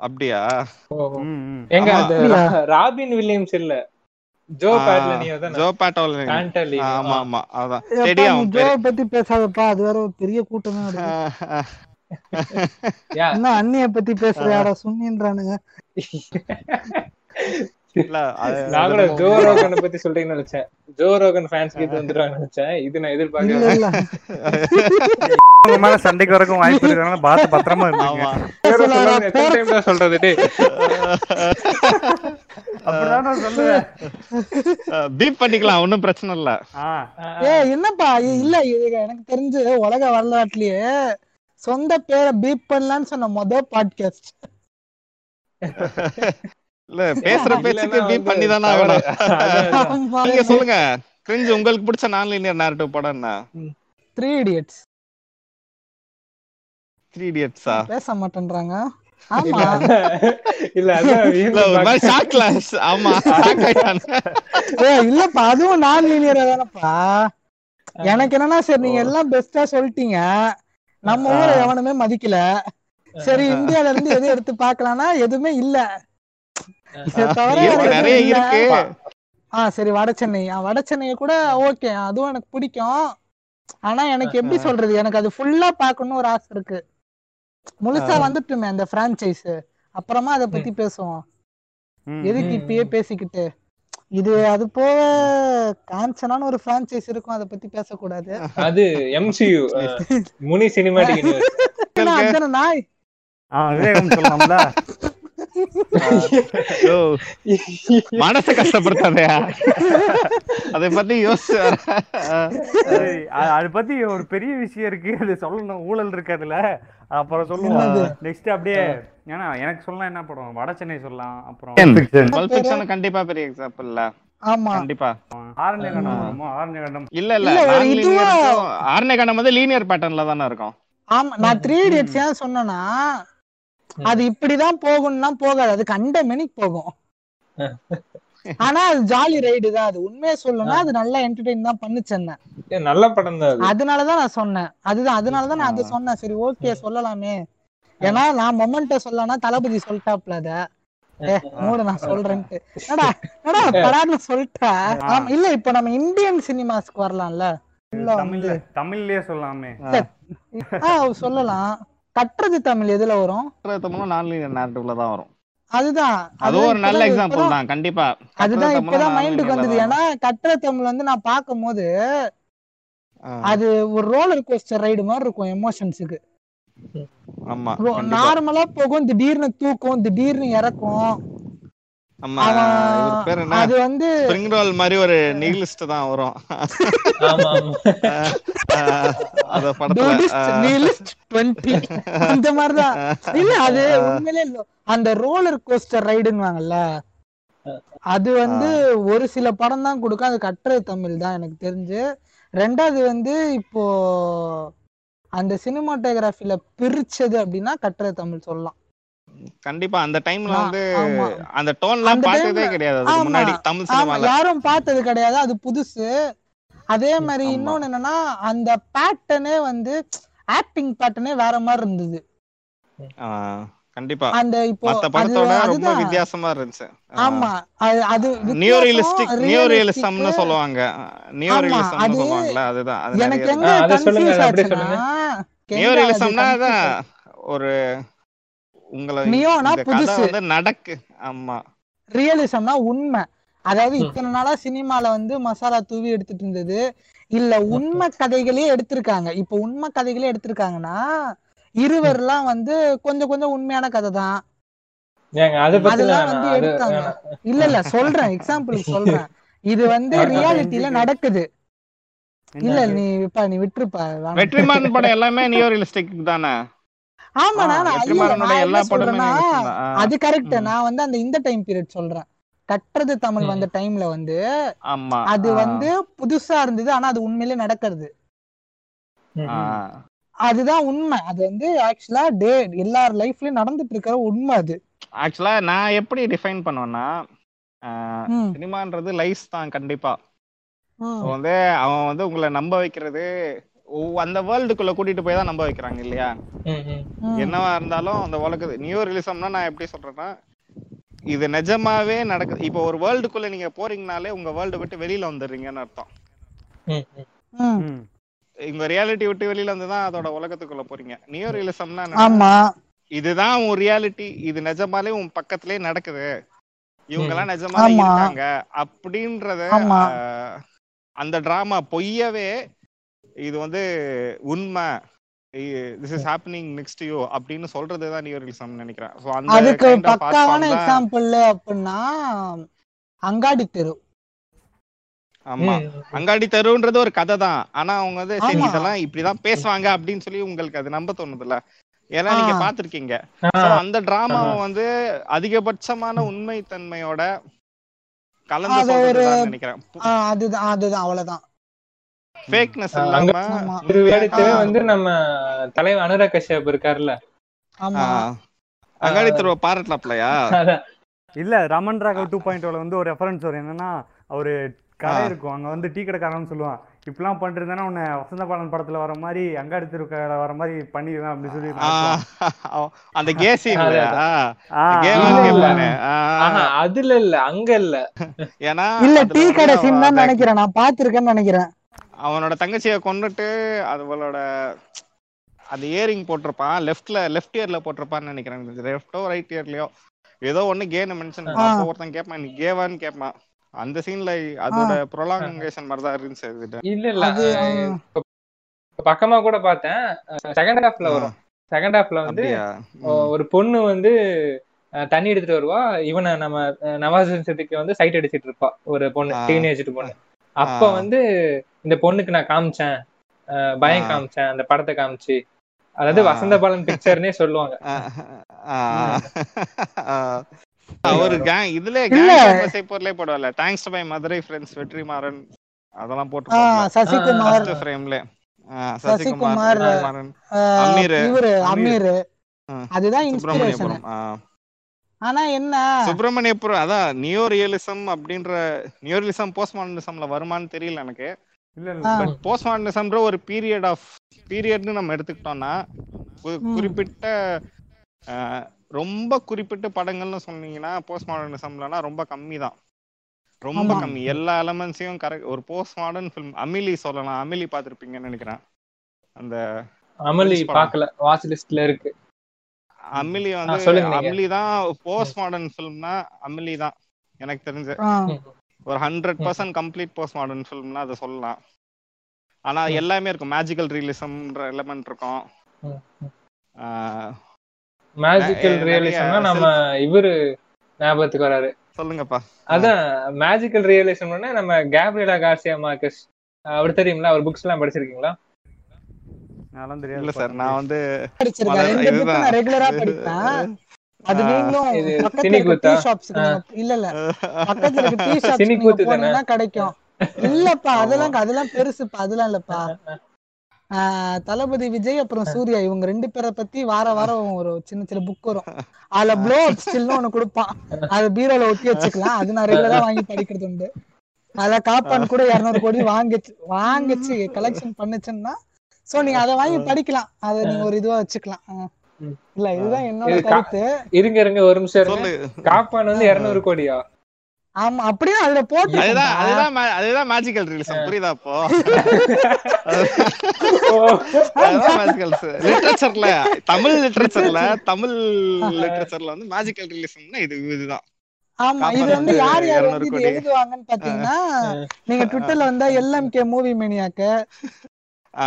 அப்படியா. எங்க ராபின் வில்லியம்ஸ் இல்ல. ஜோ ஆமா ஆமா அதான். தெரியும் பத்தி பேசாதப்பா அது வேற ஒரு பெரிய கூட்டமே என்ன அண்ணிய பத்தி சுண்ணின்றானுங்க. அது நான் கூட ஜோ ரோகனை பத்தி சொல்றீங்கன்னு நினைச்சேன். ஜோ ரோகன் ஃபேன்ஸ்க்கு இது வந்துருவாங்க நினைச்சேன். இது நான் எதிர்பார்க்கல சண்டைக்கு வரக்கும் வாய்ப்பு இருக்கிறதுனால பார்த்து பத்திரமா தான் சொல்றது [LAUGHS] பீப் பண்ணிக்கலாம் ஒண்ணும் பிரச்சனை இல்ல. ஏ என்னப்பா இல்ல எனக்கு தெரிஞ்சு உலக வரலாற்றுலயே சொந்த பேரை பீப் பண்ணலான்னு சொன்ன மொத பாட்காஸ்ட் இல்ல பேசுற பேச்சுக்கு பீப் பண்ணி தானே நீங்க சொல்லுங்க கிரிஞ்சு உங்களுக்கு பிடிச்ச நான் லீனியர் நேரட்டிவ் படம் என்ன? த்ரீ இடியட்ஸ் த்ரீ இடியட்ஸா பேச மாட்டேன்றாங்க. இல்ல ஆமா இல்ல அதான் இல்ல ஒரு மாதிரி ஷாக் கிளாஸ் ஆமா shock ஆயிட்டாங்க. ஏ இல்லப்பா அதுவும் நான் லீனியரா தானப்பா. எனக்கு என்னன்னா சரி நீங்க எல்லாம் பெஸ்டா சொல்லிட்டீங்க. நம்ம ஊரை எவனுமே மதிக்கல. சரி இந்தியால இருந்து எது எடுத்து பார்க்கலாம்னா எதுவுமே இல்ல. இதை தவிர இருக்கு, வேற நிறைய எதுவும் இல்ல. இருக்கு. ஆ சரி வட சென்னை. வட சென்னையை கூட ஓகே அதுவும் எனக்கு பிடிக்கும். ஆனா எனக்கு எப்படி சொல்றது? எனக்கு அது ஃபுல்லா பார்க்கணும்னு ஒரு ஆசை இருக்கு. முழுசா வந்துட்டுமே அந்த பிரான்ச்சைஸ் அப்புறமா அதை பத்தி பேசுவோம். எதுக்கு இப்பயே பேசிக்கிட்டு? இது அது போக காஞ்சனான்னு ஒரு பிரான்ச்சைஸ் இருக்கும் அதை பத்தி பேசக்கூடாது. அது எம்சியூ முனி சினிமாட்டிக் அதானே நாய்? மனசை கஷ்டப்படுத்தாதயா? அதை பத்தி யோசிச்சு அதை பத்தி ஒரு பெரிய விஷயம் இருக்கு. அது சொல்லணும். ஊழல் இருக்கு அதுல அப்புறம் சொல்லுவோம்? நெக்ஸ்ட் அப்படியே ஏன்னா எனக்கு சொல்லலாம் என்ன படம் வட சென்னை சொல்லலாம் அப்புறம் கண்டிப்பா பெரிய எக்ஸாம்பிள்ல ஆமா. கண்டிப்பா. ஆரண்ய கண்டம் ஆரண்ய கண்டம் இல்ல இல்ல. ஆர்னே கண்டம் வந்து லீனியர் பேட்டர்ன்ல தானே இருக்கும். ஆமா நான் த்ரீ இடியட்ஸ் ஏன் சொன்னேன்னா அது இப்படிதான் போகும்னா போகாது. அது கண்ட மெனிக்கு போகும். ஆனா அது ஜாலி ரைடு தான். அது உண்மையை சொல்லணும்னா அது நல்லா என்டர்டெயின் தான் பண்ணுச்சு என்ன நல்ல படம் தான் அது. அதனாலதான் நான் சொன்னேன். அதுதான் அதனாலதான் நான் அதை சொன்னேன். சரி ஓகே சொல்லலாமே. ஏன்னா நான் மொமெண்ட்ட சொல்லனா தளபதி சொல்லிட்டாப்ல அத. ஏ மூடு நான் சொல்றேன்ட்டு. படான்னு சொல்லிட்டா. ஆமா இல்ல இப்ப நம்ம இந்தியன் சினிமாஸ்க்கு வரலாம்ல? தமிழ்லயே சொல்லலாமே ஆ. சொல்லலாம். கட்டுறது தமிழ் எதுல வரும்? நான் லீனியர் நேரட்டிவ்ல தான் வரும். அதுதான். அதுவும் ஒரு நல்ல எக்ஸாம்பிள் தான் கண்டிப்பா. அதுதான் இப்பதான் மைண்டுக்கு வந்தது. ஏன்னா கட்டுற தமிழ் வந்து நான் பார்க்கும் போது. அது ஒரு ரோலர் கோஸ்டர் ரைடு மாதிரி இருக்கும் எமோஷன்ஸுக்கு. நார்மலா போகும் திடீர்னு தூக்கும் திடீர்னு இறக்கும். அது வந்து ஸ்ப்ரிங் ரோல் மாதிரி ஒரு நீலிஸ்ட் தான் வரும். ஆமா ஆமா. அஹ் அத படத்துல Nudist, nihilist, 20 அந்த மாதிரிதான். இல்ல அது உண்மையிலே இல்ல. அந்த ரோலர் கோஸ்டர் ரைடுன்னுவாங்கல்ல அது வந்து ஒரு சில படம் தான் கொடுக்கும். அது கட்டுறது தமிழ் தான் எனக்கு தெரிஞ்சு. ரெண்டாவது வந்து இப்போ அந்த சினிமாட்டோகிராஃபில பிரிச்சது அப்படின்னா கட்டுறது தமிழ் சொல்லலாம். கண்டிப்பா அந்த டைம்ல வந்து. அந்த டோன்லாம் பார்த்ததே கிடையாது அதுக்கு. முன்னாடி தமிழ் சினிமால யாரும் பார்த்தது கிடையாது அது புதுசு அதே மாதிரி. இன்னொன்னு என்னன்னா அந்த பேட்டர்னே வந்து ஆக்டிங் பேட்டர்னே வேற மாதிரி இருந்தது ஆஹ் கண்டிப்பா அந்த இப்போ மத்த படத்தோட ரொம்ப அதுதான் வித்தியாசமா இருந்துச்சு ஆமா அது அது நியோ ரியலிஸ்டிக் நியோ. ரியலிசம்னு சொல்லுவாங்க நியோ அது சொல்லுவாங்கல்ல அதுதான் அது எனக்கு எங்க சொல்லுங்க, கன்ஃபியூஸ் ஆச்சுன்னா நியோ ரியலிசம்னா அதான்? ஒரு உங்களை. வந்து நடக்கு. ஆமா. ரியலிசம்னா உண்மை. அதாவது இத்தனை நாளா சினிமால வந்து மசாலா தூவி எடுத்துட்டு இருந்தது. இல்ல உண்மை கதைகளே எடுத்திருக்காங்க. இப்ப உண்மை கதைகளே எடுத்திருக்காங்கன்னா இருவர்லாம் வந்து கொஞ்சம் கொஞ்சம் உண்மையான கதை தான். அதெல்லாம் வந்து எடுத்தாங்க. இல்ல இல்ல சொல்றேன். எக்ஸாம்பிளுக்கு சொல்றேன். இது வந்து ரியாலிட்டியில. நடக்குது. இல்ல நீ இப்ப நீ விட்டுருப்பா. வெற்றிமாறன் படம் எல்லாமே நியோ ரியலிஸ்டிக் தானே? ஆமாண்ணா ஆ, நான் எல்லா அது கரெக்ட். நான் வந்து அந்த இந்த டைம் பீரியட் சொல்றேன். கட்டுறது தமிழ். வந்த டைம்ல வந்து அது வந்து புதுசா இருந்தது ஆனா அது உண்மையிலே நடக்கிறது. அதுதான் உண்மை. அது வந்து ஆக்சுவலா டே எல்லார் லைஃப்லயும் நடந்துட்டு இருக்கிற உண்மை அது. ஆக்சுவலா நான் எப்படி டிஃபைன் பண்ணுவேன்னா சினிமான்றது லைஃப் தான் கண்டிப்பா. வந்து அவன் வந்து உங்களை நம்ப வைக்கிறது அந்த வேர்ல்டுக்குள்ள கூட்டிட்டு போய் தான் நம்ப வைக்கிறாங்க இல்லையா? ம், ம். ம். என்னவா இருந்தாலும் அந்த உலக நியூ ரிலிசம்னா நான் எப்படி சொல்றேன்னா இது நிஜமாவே நடக்குது இப்போ ஒரு வேர்ல்டுக்குள்ள நீங்க போறீங்கனாலே உங்க வேர்ல்டு விட்டு வெளியில வந்துடுறீங்கன்னு அர்த்தம். உங்க ரியாலிட்டி விட்டு வெளியில வந்து தான் அதோட உலகத்துக்குள்ள போறீங்க. நியூ ரியலிசம்னா ஆமா. இதுதான் உன் ரியாலிட்டி இது நிஜமாலே உன் பக்கத்திலே நடக்குது. இவங்க எல்லாம் நிஜமாலே. இருக்காங்க. அப்படின்றத அந்த டிராமா பொய்யவே இது வந்து உண்மை. This is happening next you அப்படின்னு சொல்றதுதான் நியூ ரியலிசம் நினைக்கிறேன். So, அந்த அதுக்கு பக்காவான தான்- எக்ஸாம்பிள் அப்படின்னா அங்காடி தெரு. ஆமா. அங்காடி தெருன்றது ஒரு கதை தான். ஆனா அவங்க வந்து சரி. இதெல்லாம் இப்படிதான் பேசுவாங்க அப்படின்னு சொல்லி உங்களுக்கு அது நம்ப தோணுதுல்ல. ஏன்னா நீங்க. பாத்திருக்கீங்க அந்த டிராமாவை வந்து அதிகபட்சமான உண்மை தன்மையோட கலந்து நினைக்கிறேன். அதுதான் அதுதான் அவ்வளவுதான். ஃபேக்னஸ் இல்லாம வேடத்திலே ஆ. வந்து நம்ம தலைவர் அனுராக் கஷ்யப் இருக்காருல்ல ஆமா. அங்காடி தெருவை பாராட்டலாப்லையா? அதான். இல்ல ரமன் ராகவ் டூ பாயிண்ட் வந்து ஒரு ரெஃபரன்ஸ் வரும். என்னன்னா அவரு கடை. இருக்கும். அங்க வந்து டீ கடைக்காரன்னு சொல்லுவான் இப்படிலாம் பண்ணிருந்தேன்னா உன்னை வசந்த பாலன் படத்துல வர மாதிரி அங்காடி தெருக்கடை வர மாதிரி பண்ணிடுவேன் அப்படின்னு சொல்லி அந்த கே சீன்ல ஆ, கேம் இல்ல, இல்ல. கேட்பானே ஆஹா, அதுல இல்ல அங்க இல்ல. ஏன்னா இல்ல டீ கடை சீன் தான் நினைக்கிறேன். நான் பாத்திருக்கேன்னு நினைக்கிறேன். அவனோட தங்கச்சியை கொன்னுட்டு அவளோட அந்த இயரிங் போட்டிருப்பான். லெஃப்ட்ல லெஃப்ட் இயர்ல போட்டிருப்பான்னு நினைக்கிறேன். லெஃப்டோ ரைட் இயர்லயோ ஏதோ ஒண்ணு கேன்னு மென்ஷன். அப்போ ஒருத்தன் கேட்பான் நீ கேவான்னு கேட்பான் அந்த சீன்ல அதோட ப்ரொலாங்கேஷன் மாதிரி தான் இருந்துச்சு இல்ல இல்ல. பக்கமா கூட பார்த்தேன். செகண்ட் ஹாஃப்ல வரும். செகண்ட் ஹாஃப்ல வந்து ஒரு பொண்ணு வந்து தண்ணி எடுத்துட்டு வருவா. இவனை நம்ம நவாஸ் சதிக்கு வந்து சைட் அடிச்சிட்டு இருப்பா. ஒரு பொண்ணு. டீனேஜ் பொண்ணு. அப்ப. வந்து இந்த பொண்ணுக்கு நான் காமிச்சேன் பயம். காமிச்சேன் அந்த படத்தை காமிச்சு அதாவது. வசந்த பாலன் பிக்சர்னே சொல்லுவாங்க. ஒரு கேங் இதுல. கேங் போர்லயே போடுவார்ல thanks to my Madurai friends Vetrimaaran அதெல்லாம் போட்டு சசிகுமார் ஃபர்ஸ்ட் ஃப்ரேம்ல சசிகுமார், அமீர். இவரு அமீர். அதுதான் இன்ஸ்பிரேஷன். ஆனா என்ன சுப்பிரமணியபுரம் அதான் நியோ ரியலிசம் அப்படின்ற நியோ ரியலிசம் போஸ்ட் மாடர்னிசம்ல வருமான்னு தெரியல எனக்கு இல்ல இல்ல. ஆ. பட் போஸ்ட் மாடர்னிசம்ன்ற ஒரு பீரியட் ஆஃப் பீரியட்னு நம்ம எடுத்துக்கிட்டோம்னா. குறிப்பிட்ட ரொம்ப குறிப்பிட்ட படங்கள்னு சொன்னீங்கன்னா போஸ்ட் மாடர்னிசம்லனா ரொம்ப கம்மி தான் ரொம்ப. கம்மி. எல்லா எலமெண்ட்ஸையும் கரெக்ட் ஒரு போஸ்ட் மாடர்ன் ஃபிலிம் அமிலி சொல்லலாம். அமிலி பார்த்திருப்பீங்கன்னு நினைக்கிறேன். அந்த படம். பாக்கல வாட்ச் லிஸ்ட்ல இருக்கு. அமிலி வந்து. அமிலி தான் போஸ்ட் மாடர்ன் ஃபிலிம்னா அமிலி தான். எனக்கு தெரிஞ்சு. ஒரு hundred percent complete post modern ஃபிலிம்னா அதை சொல்லலாம். ஆனா எல்லாமே இருக்கும். மேஜிக்கல் ரியலிசம்ன்ற எலமெண்ட் இருக்கும். மேஜிக்கல் ரியலிசம்னா நம்ம இவரு ஞாபகத்துக்கு வராரு. சொல்லுங்கப்பா. அதான் மேஜிக்கல் ரியலிசம்னா நம்ம கேப்ரியலா கார்சியா மார்க்கஸ் அவர் தெரியுங்களா அவர் புக்ஸ் எல்லாம் படிச்சிருக்கீங்களா? அதெல்லாம் தெரியாது இல்ல சார் நான் வந்து அது நீங்களும் பக்கத்துல டீ? ஷாப்ஸ் இல்ல இல்ல. பக்கத்துல இருக்க டீ ஷாப்ஸ்? போனீங்கன்னா கிடைக்கும். இல்லப்பா அதெல்லாம் அதெல்லாம் பெருசுப்பா. அதெல்லாம் இல்லப்பா. ஆஹ் தளபதி விஜய் அப்புறம் சூர்யா இவங்க ரெண்டு பேரை பத்தி வார வாரம் ஒரு சின்ன சின்ன புக் வரும். அதுல ப்ளோ ஸ்டில்னு ஒண்ணு கொடுப்பான். அது பீரோல ஒட்டி வச்சுக்கலாம். அது நான் ரெகுலரா வாங்கி படிக்கிறது உண்டு. அதுல காப்பான் கூட இருநூறு கோடி வாங்கிச்சு. வாங்கிச்சு. கலெக்ஷன் பண்ணுச்சுன்னா சோ நீங்க அதை வாங்கி படிக்கலாம். அதை நீங்க ஒரு இதுவா வச்சுக்கலாம். ஆ. ம். இல்ல இதுதான் என்னோட கருத்து. இருங்க இருங்க ஒரு நிமிஷம் காப்பான் வந்து இருநூறு கோடியா? ஆமா அப்படியே அதுல போட்டு அதுதான் அதுதான் அதுதான் மேஜிக்கல் ரியலிசம் புரியுதா அப்போ மேஜிக்கல் லிட்ரேச்சர்ல தமிழ் லிட்ரேச்சர்ல தமிழ் லிட்ரேச்சர்ல வந்து மேஜிக்கல் ரியலிசம்னா இது இதுதான். ஆமா இது வந்து யார் யார் 200 வந்து. எழுதுவாங்கன்னு பாத்தீங்கன்னா நீங்க ட்விட்டர்ல வந்தா எல்எம்கே மூவி மேனியாக்கு [LAUGHS]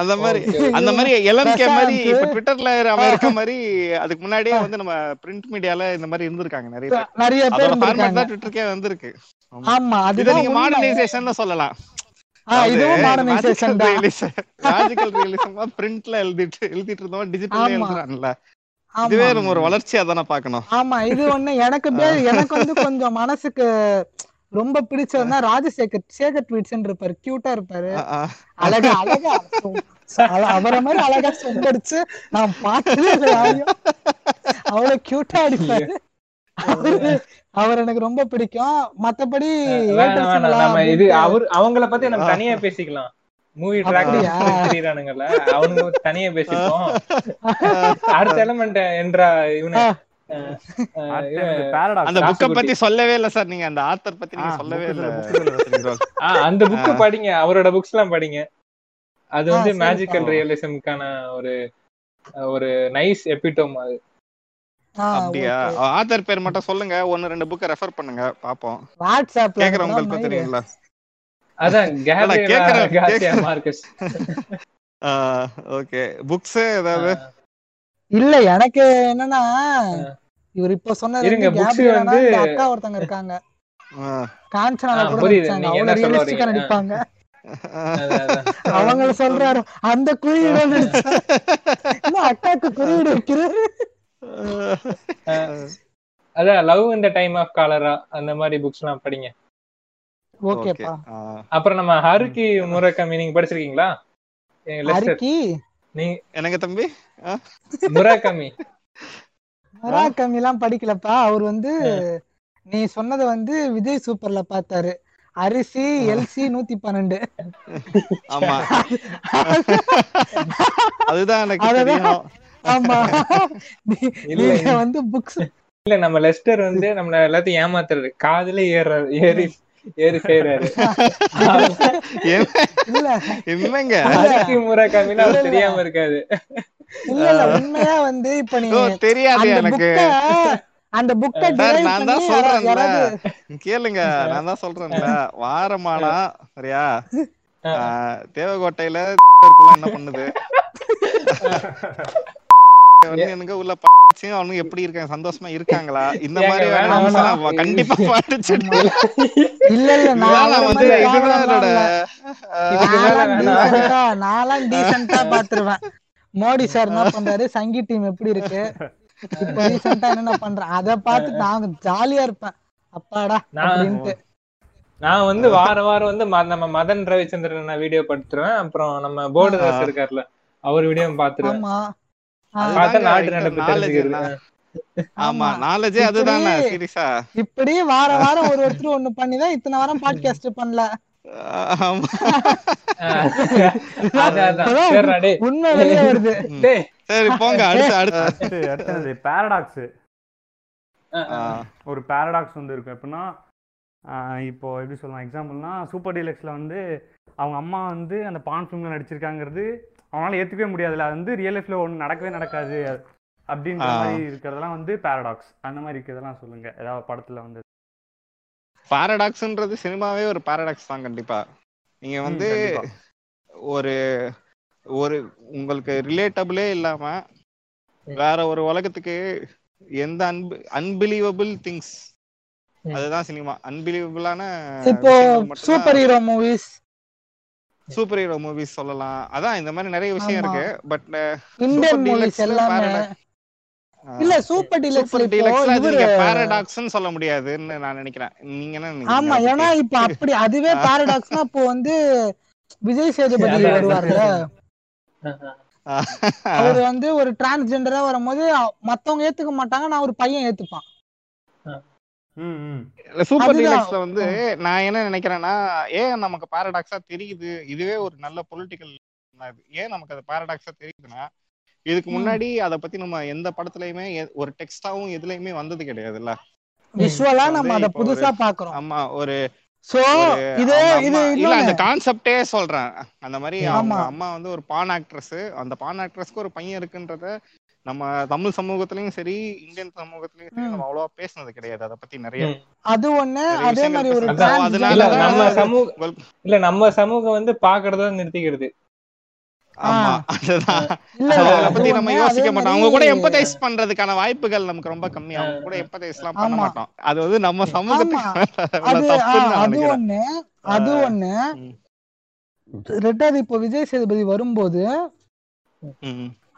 அந்த மாதிரி. அந்த மாதிரி எல்எம்கே மாதிரி. இப்ப ட்விட்டர்ல அவன் இருக்க மாதிரி அதுக்கு முன்னாடியே வந்து நம்ம பிரிண்ட் மீடியால இந்த மாதிரி இருந்திருக்காங்க நிறைய பேர் நிறைய பேர் ஃபார்மேட் தான் ட்விட்டருக்கே வந்திருக்கு ஆமா. அதுதான் நீங்க உண்மை. மாடர்னைசேஷன் சொல்லலாம் ஆ, இதுவும் மாடர்னைசேஷன் தான் மேஜிக்கல் ரியலிசம் பிரிண்ட்ல எழுதிட்டு எழுதிட்டு இருந்தோம் டிஜிட்டல்ல. எழுதுறான்ல. இதுவே நம்ம ஒரு வளர்ச்சியா தானே பாக்கணும் ஆமா இது ஒண்ணு எனக்கு எனக்கு வந்து கொஞ்சம் மனசுக்கு ரொம்ப பிடிச்சதுன்னா ராஜசேகர் சேகர் ட்வீட்ஸ் இருப்பாரு கியூட்டா இருப்பாரு. அழகா அழகா அழ- அவரை மாதிரி அழகா சொந்தடிச்சு நான் பார்த்ததே. அவ்வளவு கியூட்டா அடிப்பாரு. அவரு- எனக்கு ரொம்ப பிடிக்கும். மத்தபடி இது அவர் அவங்கள பத்தி நம்ம தனியா பேசிக்கலாம். மூவி அவனுங்க தனியா பேசிப்போம். அடுத்த எலமெண்ட் என்றா இவனு அந்த புக்க. பத்தி சொல்லவே இல்ல சார். நீங்க அந்த ஆத்தர் பத்தி நீங்க சொல்லவே இல்ல. அந்த புக் படிங்க. அவரோட புக்ஸ் எல்லாம் படிங்க. அது வந்து மேஜிக்கல். ரியலிசம்க்கான ஒரு ஒரு நைஸ் எபிட்டோம் அது. அப்படியா. ஆத்தர் பேர் மட்டும் சொல்லுங்க. ஒன்னு ரெண்டு புக்க ரெஃபர் பண்ணுங்க. பாப்போம். வாட்ஸ்அப்ல கேக்குறவங்களுக்கு தெரியுங்களா? அதான் [LAUGHS] கேக்குறேன். மார்க்கஸ். [LAUGHS] ஓகே புக்ஸ் ஏதாவது? இல்ல எனக்கு என்னன்னா இவர் இப்ப சொன்னது அக்கா ஒருத்தங்க இருக்காங்க. காஞ்சனால கூட அவங்க ரியலிஸ்டிக்கா. நடிப்பாங்க. அவங்கள சொல்றாரு அந்த குறியீடு அக்காக்கு குறியீடு வைக்கிறாரு அதான் லவ் இந்த டைம் ஆஃப் காலரா அந்த மாதிரி புக்ஸ் எல்லாம் படிங்க. ஓகேப்பா. அப்புறம் நம்ம ஹருக்கி முரக்கமி நீங்க படிச்சிருக்கீங்களா? நீங்க என்னங்க தம்பி? முராகமி முராகமி எல்லாம் படிக்கலப்பா. அவர் வந்து நீ சொன்னதை வந்து விஜய் சூப்பர்ல பார்த்தாரு. அரிசி எல்சி நூத்தி பன்னெண்டு ஆமா. [LAUGHS] அதுதான் எனக்கு ஆமா. நீ- நீங்க வந்து புக்ஸ் இல்ல நம்ம லெஸ்டர் வந்து நம்மள எல்லாத்தையும் ஏமாத்துறாரு காதுல ஏறாரு ஏறி ஏறி செய்யறாரு இல்ல. என்னங்க ஹருக்கி முராகமின்னு இல்ல, அவர் இல்ல. தெரியாம இருக்காது. இல்ல இல்ல உண்மையா வந்து இப்ப நீ ஓ, தெரியாது அந்த எனக்கு. அந்த புக்க நான் தான் சொல்றேன்ல. கேளுங்க நான் தான் சொல்றேன்ல. வாரமானா சரியா? தேவகோட்டையில [LAUGHS] என்ன பண்ணுது? வந்து எனக்கு உள்ள பச்சு அவனுங்க எப்படி இருக்காங்க? சந்தோஷமா இருக்காங்களா? இந்த மாதிரி கண்டிப்பா படிச்சுட்டு இல்ல இல்ல நான் வந்து நான்லாம் டீசெண்டா பாத்துருவேன். மோடி சார் என்ன பண்றாரு? சங்கி டீம் எப்படி இருக்கு? இப்ப ரீசெண்டா என்னென்ன பண்றேன் அத பார்த்து நான் ஜாலியா இருப்பேன். அப்பாடா நான் அப்படின்ட்டு. நான் வந்து வார வாரம் வந்து ம- நம்ம மதன் ரவிச்சந்திரன் வீடியோ படுத்துருவேன். அப்புறம் நம்ம போர்டு இருக்காருல்ல அவர் வீடியோ பாத்துருவேன். ஆமா. நாலேஜே அதுதானே இப்படி- சீரியஸா. இப்படி வார வாரம் ஒரு ஒருத்தர் ஒண்ணு பண்ணிதான் இத்தனை வாரம் பாட்காஸ்ட் பண்ணல. உண்மை வெளியே வருது. சரி போங்க அடுத்து அடுத்து. அடுத்து அடுத்தது பேரடாக்ஸ் ஒரு பேரடாக்ஸ் வந்து இருக்கும் எப்படின்னா ஆஹ் இப்போ எப்படி சொல்லலாம் எக்ஸாம்பிள்னா சூப்பர் டீலக்ஸ்ல வந்து அவங்க அம்மா வந்து அந்த பான் ஃபிலிம்ல நடிச்சிருக்காங்கிறது அவனால ஏத்துக்கவே முடியாதுல்ல. அது வந்து ரியல் லைஃப்ல ஒன்று நடக்கவே நடக்காது. அப்படின்ற. மாதிரி இருக்கிறதெல்லாம் வந்து பேரடாக்ஸ் அந்த மாதிரி இருக்கிறதெல்லாம் சொல்லுங்க. ஏதாவது படத்துல வந்து. பாரடாக்ஸ்ன்றது சினிமாவே ஒரு பாரடாக்ஸ் தான் கண்டிப்பா. நீங்க வந்து. ஒரு ஒரு உங்களுக்கு ரிலேட்டபிளே இல்லாம வேற ஒரு உலகத்துக்கு எந்த அன்பு அன்பிலீவபிள் திங்ஸ். அதுதான் சினிமா. அன்பிலீவபிளான இப்போ superhero movies superhero movies சொல்லலாம். அதான் இந்த மாதிரி நிறைய விஷயம். இருக்கு. பட் இந்தியன் மூவிஸ் எல்லாமே. இல்ல சூப்பர் இவரு பாரடாக்ஸ்னு சொல்ல முடியாதுன்னு நான் நினைக்கிறேன். நீங்க என்ன நினைக்கிறீங்க? ஆமா ஏன்னா? இப்ப அப்படி அதுவே பாரடாக்ஸ்னா இப்போ வந்து விஜய் சேதுபதி வருவார்ல. அவர் வந்து ஒரு டிரான்ஸ்ஜெண்டரா வரும்போது மத்தவங்க ஏத்துக்க மாட்டாங்க நான் ஒரு பையன் ஏத்துப்பான். சூப்பர். டீலக்ஸ்ல வந்து நான் என்ன நினைக்கிறேன்னா ஏன் நமக்கு பாரடாக்ஸா தெரியுது? இதுவே ஒரு நல்ல பொலிட்டிக்கல் ஏன் நமக்கு அது பாரடாக்ஸா தெரியுதுன்னா இதுக்கு. முன்னாடி அத பத்தி நம்ம எந்த படத்துலயுமே ஒரு டெக்ஸ்டாவும் எதுலயுமே வந்தது கிடையாதுல்ல. விஷுவலா இப்ப நம்ம அத புதுசா பாக்குறோம். ஆமா ஒரு சோ இது இது இல்ல அந்த கான்செப்டே சொல்றேன். அந்த மாதிரி அவங்க. அம்மா வந்து ஒரு பான் ஆக்ட்ரஸ் அந்த பான் ஆக்ட்ரஸ்க்கு ஒரு பையன் இருக்குன்றத நம்ம தமிழ் சமூகத்திலயும் சரி இந்தியன் சமூகத்திலயும் சரி. நம்ம அவ்வளவா பேசுனது கிடையாது. அத பத்தி நிறைய. அது ஒண்ணு அதே மாதிரி ஒரு அதனால நம்ம சமூக இல்ல நம்ம சமூகம் வந்து பாக்குறத நிறுத்திக்கிறது. ஆமா அதுதான். இல்ல அத இல்ல அது பத்தி நம்ம யோசிக்க மாட்டோம். அவங்க கூட மாதிரி எம்பத்தைஸ் பண்றதுக்கான வாய்ப்புகள் நமக்கு ரொம்ப கம்மி. அவங்க கூட எம்பத்தைஸ் எல்லாம் பண்ண. மாட்டோம். அது வந்து நம்ம சமூகத்துக்கு அது ஒண்ணு அது. ஒண்ணு. ரெண்டாவது இப்போ விஜய் சேதுபதி வரும்போது.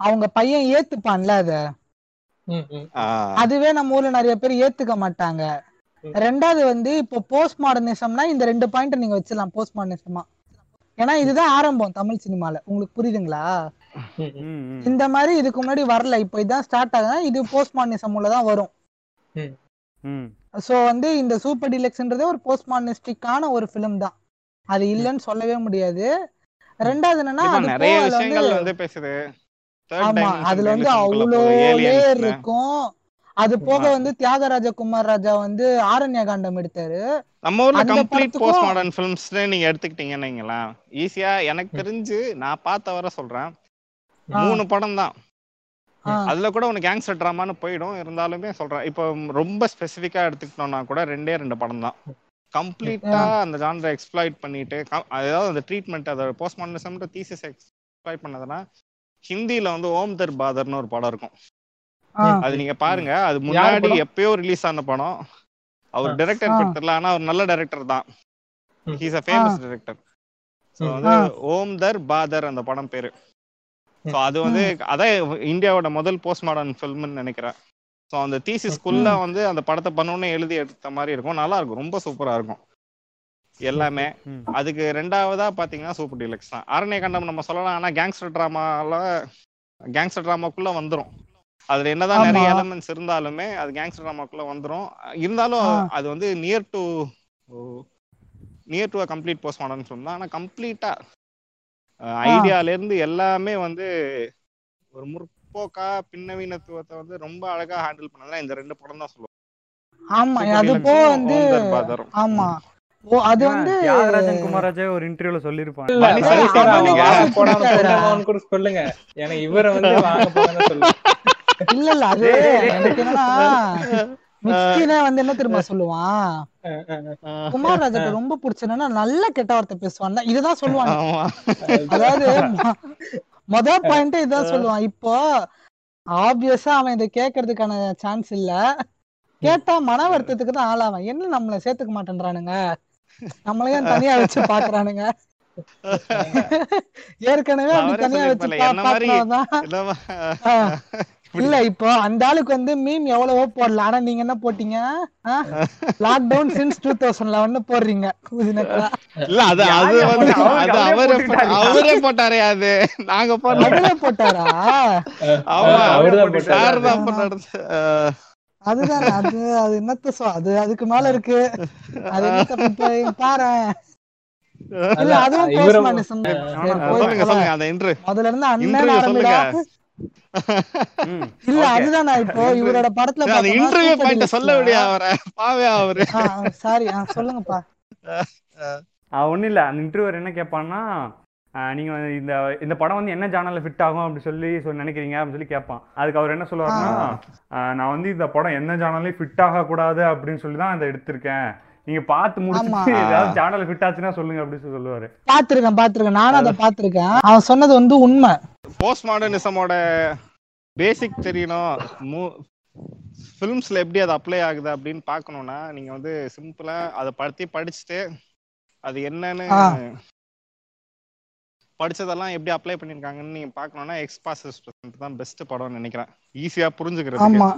அவங்க பையன் ஏத்துப்பான்ல அத. அதுவே நம்ம ஊர்ல நிறைய பேர் ஏத்துக்க மாட்டாங்க. ரெண்டாவது வந்து இப்போ போஸ்ட் மாடர்னிசம்னா இந்த ரெண்டு பாயிண்ட் நீங்க வச்சிடலாம் போஸ்ட் மாடர்னிசமா ஏன்னா இதுதான் ஆரம்பம் தமிழ் சினிமால. உங்களுக்கு புரியுதுங்களா? இந்த மாதிரி இதுக்கு முன்னாடி வரல இப்போ இதான் ஸ்டார்ட் ஆகுதுன்னா இது போஸ்ட் மாடர்னிசம் உள்ளதான் வரும். சோ வந்து இந்த சூப்பர் டிலக்ஸ்ன்றதே ஒரு போஸ்ட் மாடர்னிஸ்டிக்கான ஒரு ஃபிலிம் தான். அது இல்லைன்னு சொல்லவே முடியாது. ரெண்டாவது என்னன்னா நிறைய விஷயங்கள் வந்து பேசுது. ஆமா அதுல வந்து realism குள்ள அவ்வளோ போகுது, லேயர் aliens னு. இருக்கும். அது போக. வந்து தியாகராஜ குமார் ராஜா வந்து ஆரண்ய காண்டம் எடுத்தாரு. நம்ம ஊர்ல கம்ப்ளீட் போஸ்ட் மாடர்ன் ஃபிலிம்ஸ் நீங்க எடுத்துக்கிட்டீங்கன்னு ஈஸியா எனக்கு தெரிஞ்சு நான் பார்த்த வர சொல்றேன். மூணு படம் தான். அதுல கூட உனக்கு கேங்ஸ்டர் ட்ராமான்னு போயிடும். இருந்தாலுமே சொல்றேன். இப்போ ரொம்ப ஸ்பெசிஃபிக்கா எடுத்துக்கிட்டோம்னா கூட ரெண்டே ரெண்டு படம் தான். கம்ப்ளீட்டா அந்த ஜான்ரை எக்ஸ்ப்ளாய்ட் பண்ணிட்டு அதாவது அந்த ட்ரீட்மெண்ட் அதை போஸ்ட் மாடர்னிசம் தீசிஸ் எக்ஸ்ப்ளாய்ட் பண்ணதுன்னா ஹிந்தில வந்து ஓம் தர் பாதர்னு ஒரு படம் இருக்கும். அது நீங்க பாருங்க. அது முன்னாடி? எப்பயோ ரிலீஸ் ஆன படம். அவர். டைரக்டர். தெரியல ஆனா அவர் நல்ல டைரக்டர் தான். He's a famous director so. வந்து. ஓம் தர் பாதர் அந்த படம் பேரு. ஸோ அது வந்து அதான் இந்தியாவோட முதல் போஸ்ட் மாடர்ன் ஃபில்ம்னு நினைக்கிறேன். ஸோ அந்த தீசிஸ்குள்ள வந்து அந்த படத்தை பண்ணோன்னு எழுதி எடுத்த மாதிரி இருக்கும். நல்லா இருக்கும். ரொம்ப சூப்பரா இருக்கும். எல்லாமே. அதுக்கு ரெண்டாவதா பாத்தீங்கன்னா சூப்பர் டீலக்ஸ் தான். அரண்ய கண்டம் நம்ம சொல்லலாம் ஆனா கேங்ஸ்டர் ட்ராமால கேங்ஸ்டர் ட்ராமாக்குள்ள வந்துரும். அதுல என்னதான் நிறைய. எலமெண்ட்ஸ் இருந்தாலுமே அது கேங்ஸ்டர் ட்ராமாக்குள்ள வந்துரும். இருந்தாலும். அது வந்து near to near to complete post modern film தான். ஆனா கம்ப்ளீட்டா ஐடியால இருந்து எல்லாமே வந்து ஒரு முற்போக்கா பின்னவீனத்துவத்தை வந்து ரொம்ப அழகா ஹேண்டில் பண்ணதுனா இந்த ரெண்டு படம் தான் சொல்லுவோம். ஆமா அது உம் வந்து. ஆமா. ஓ அது வந்து தியாகராஜன் குமாராஜே ஒரு இன்டர்வியூல சொல்லிருப்பாங்க கூட சொல்லுங்க. எனக்கு இவரை வந்து வாங்க போடான்னு சொல்லுங்க இல்ல இல்ல அது. எனக்கு என்னன்னா மிஸ்கினே வந்து என்ன தெரியுமா சொல்லுவான் குமார் ராஜாக்கு ரொம்ப பிடிச்சதுன்னா நல்ல கெட்ட வார்த்தை பேசுவான். இதுதான் சொல்லுவான் ஆமா. அதாவது மொத பாயிண்ட் இதான் சொல்லுவான். இப்போ ஆப்வியஸா அவன் இதை கேட்கறதுக்கான சான்ஸ் இல்ல. கேட்டா மன வருத்தத்துக்கு தான் ஆளாவன். என்ன நம்மள சேர்த்துக்க மாட்டேன்றானுங்க? நம்மளையும் தனியா வச்சு பாக்குறானுங்க. ஏற்கனவே தனியா வச்சு இல்லவா? [LAUGHS] இல்ல இப்போ அந்த ஆளுக்கு வந்து மீம் எவ்வளவோ போடல. ஆனா நீங்க என்ன போட்டீங்க? Lockdown since two thousand eleven போடுறீங்க குதினக்கா இல்ல அது அது வந்து? அது அவரே அவரே போட்டாரே. அது. நாங்க போடல. அவரே போட்டாரா? ஆமா. அவர்தான் போட்டாரு. அதுதான் அது அது என்னத்த சொ அது அதுக்கு மேல இருக்கு. அது என்னத்த இப்ப? பாரு. முதல்ல இருந்து அண்ணன் ஆரம்பிடா. இல்ல. அதுதான் நான் இப்போ இவரோட படத்துல இன்டர்வியூ பாயிண்ட் சொல்ல முடியா அவரை. பாவே அவரு. சாரி ஆ, சொல்லுங்கப்பா. ஒன்றும் இல்லை அந்த இன்டர்வியூவர் என்ன கேட்பான்னா ஆஹ் நீங்க வந்து இந்த இந்த படம் வந்து என்ன ஜானல்ல ஃபிட் ஆகும் அப்படி சொல்லி சொல்லி நினைக்கிறீங்க அப்படின்னு சொல்லி கேட்பான். அதுக்கு அவர் என்ன சொல்லுவாருன்னா ஆஹ் நான் வந்து இந்த படம் எந்த ஜானல்லையும் ஃபிட் ஆக கூடாது அப்படின்னு சொல்லி தான் இதை எடுத்திருக்கேன். நீங்க பார்த்து முடிச்சுட்டு ஆமா. ஏதாவது ஜானல் ஃபிட் ஆச்சுன்னா சொல்லுங்க அப்படின்னு சொல்லி சொல்லுவாரு. பாத்திருக்கேன் பாத்திருக்கேன் நானும் அதை பாத்திருக்கேன் அவன் சொன்னது வந்து உண்மை. போஸ்ட் மாடர்னிசமோட பேசிக் தெரியணும். மூ ஃபிலிம்ஸ்ல எப்படி அது அப்ளை ஆகுது அப்படின்னு பார்க்கணும்னா நீங்க வந்து சிம்பிளா அதை பத்தி படிச்சுட்டு அது என்னன்னு. படிச்சதெல்லாம் எப்படி அப்ளை பண்ணிருக்காங்கன்னு நீங்க பார்க்கணும்னா எக்ஸ்பாசஸ் தான் பெஸ்ட் படம்னு நினைக்கிறேன். ஈஸியா புரிஞ்சுக்கிறதுக்கு. ஆமா.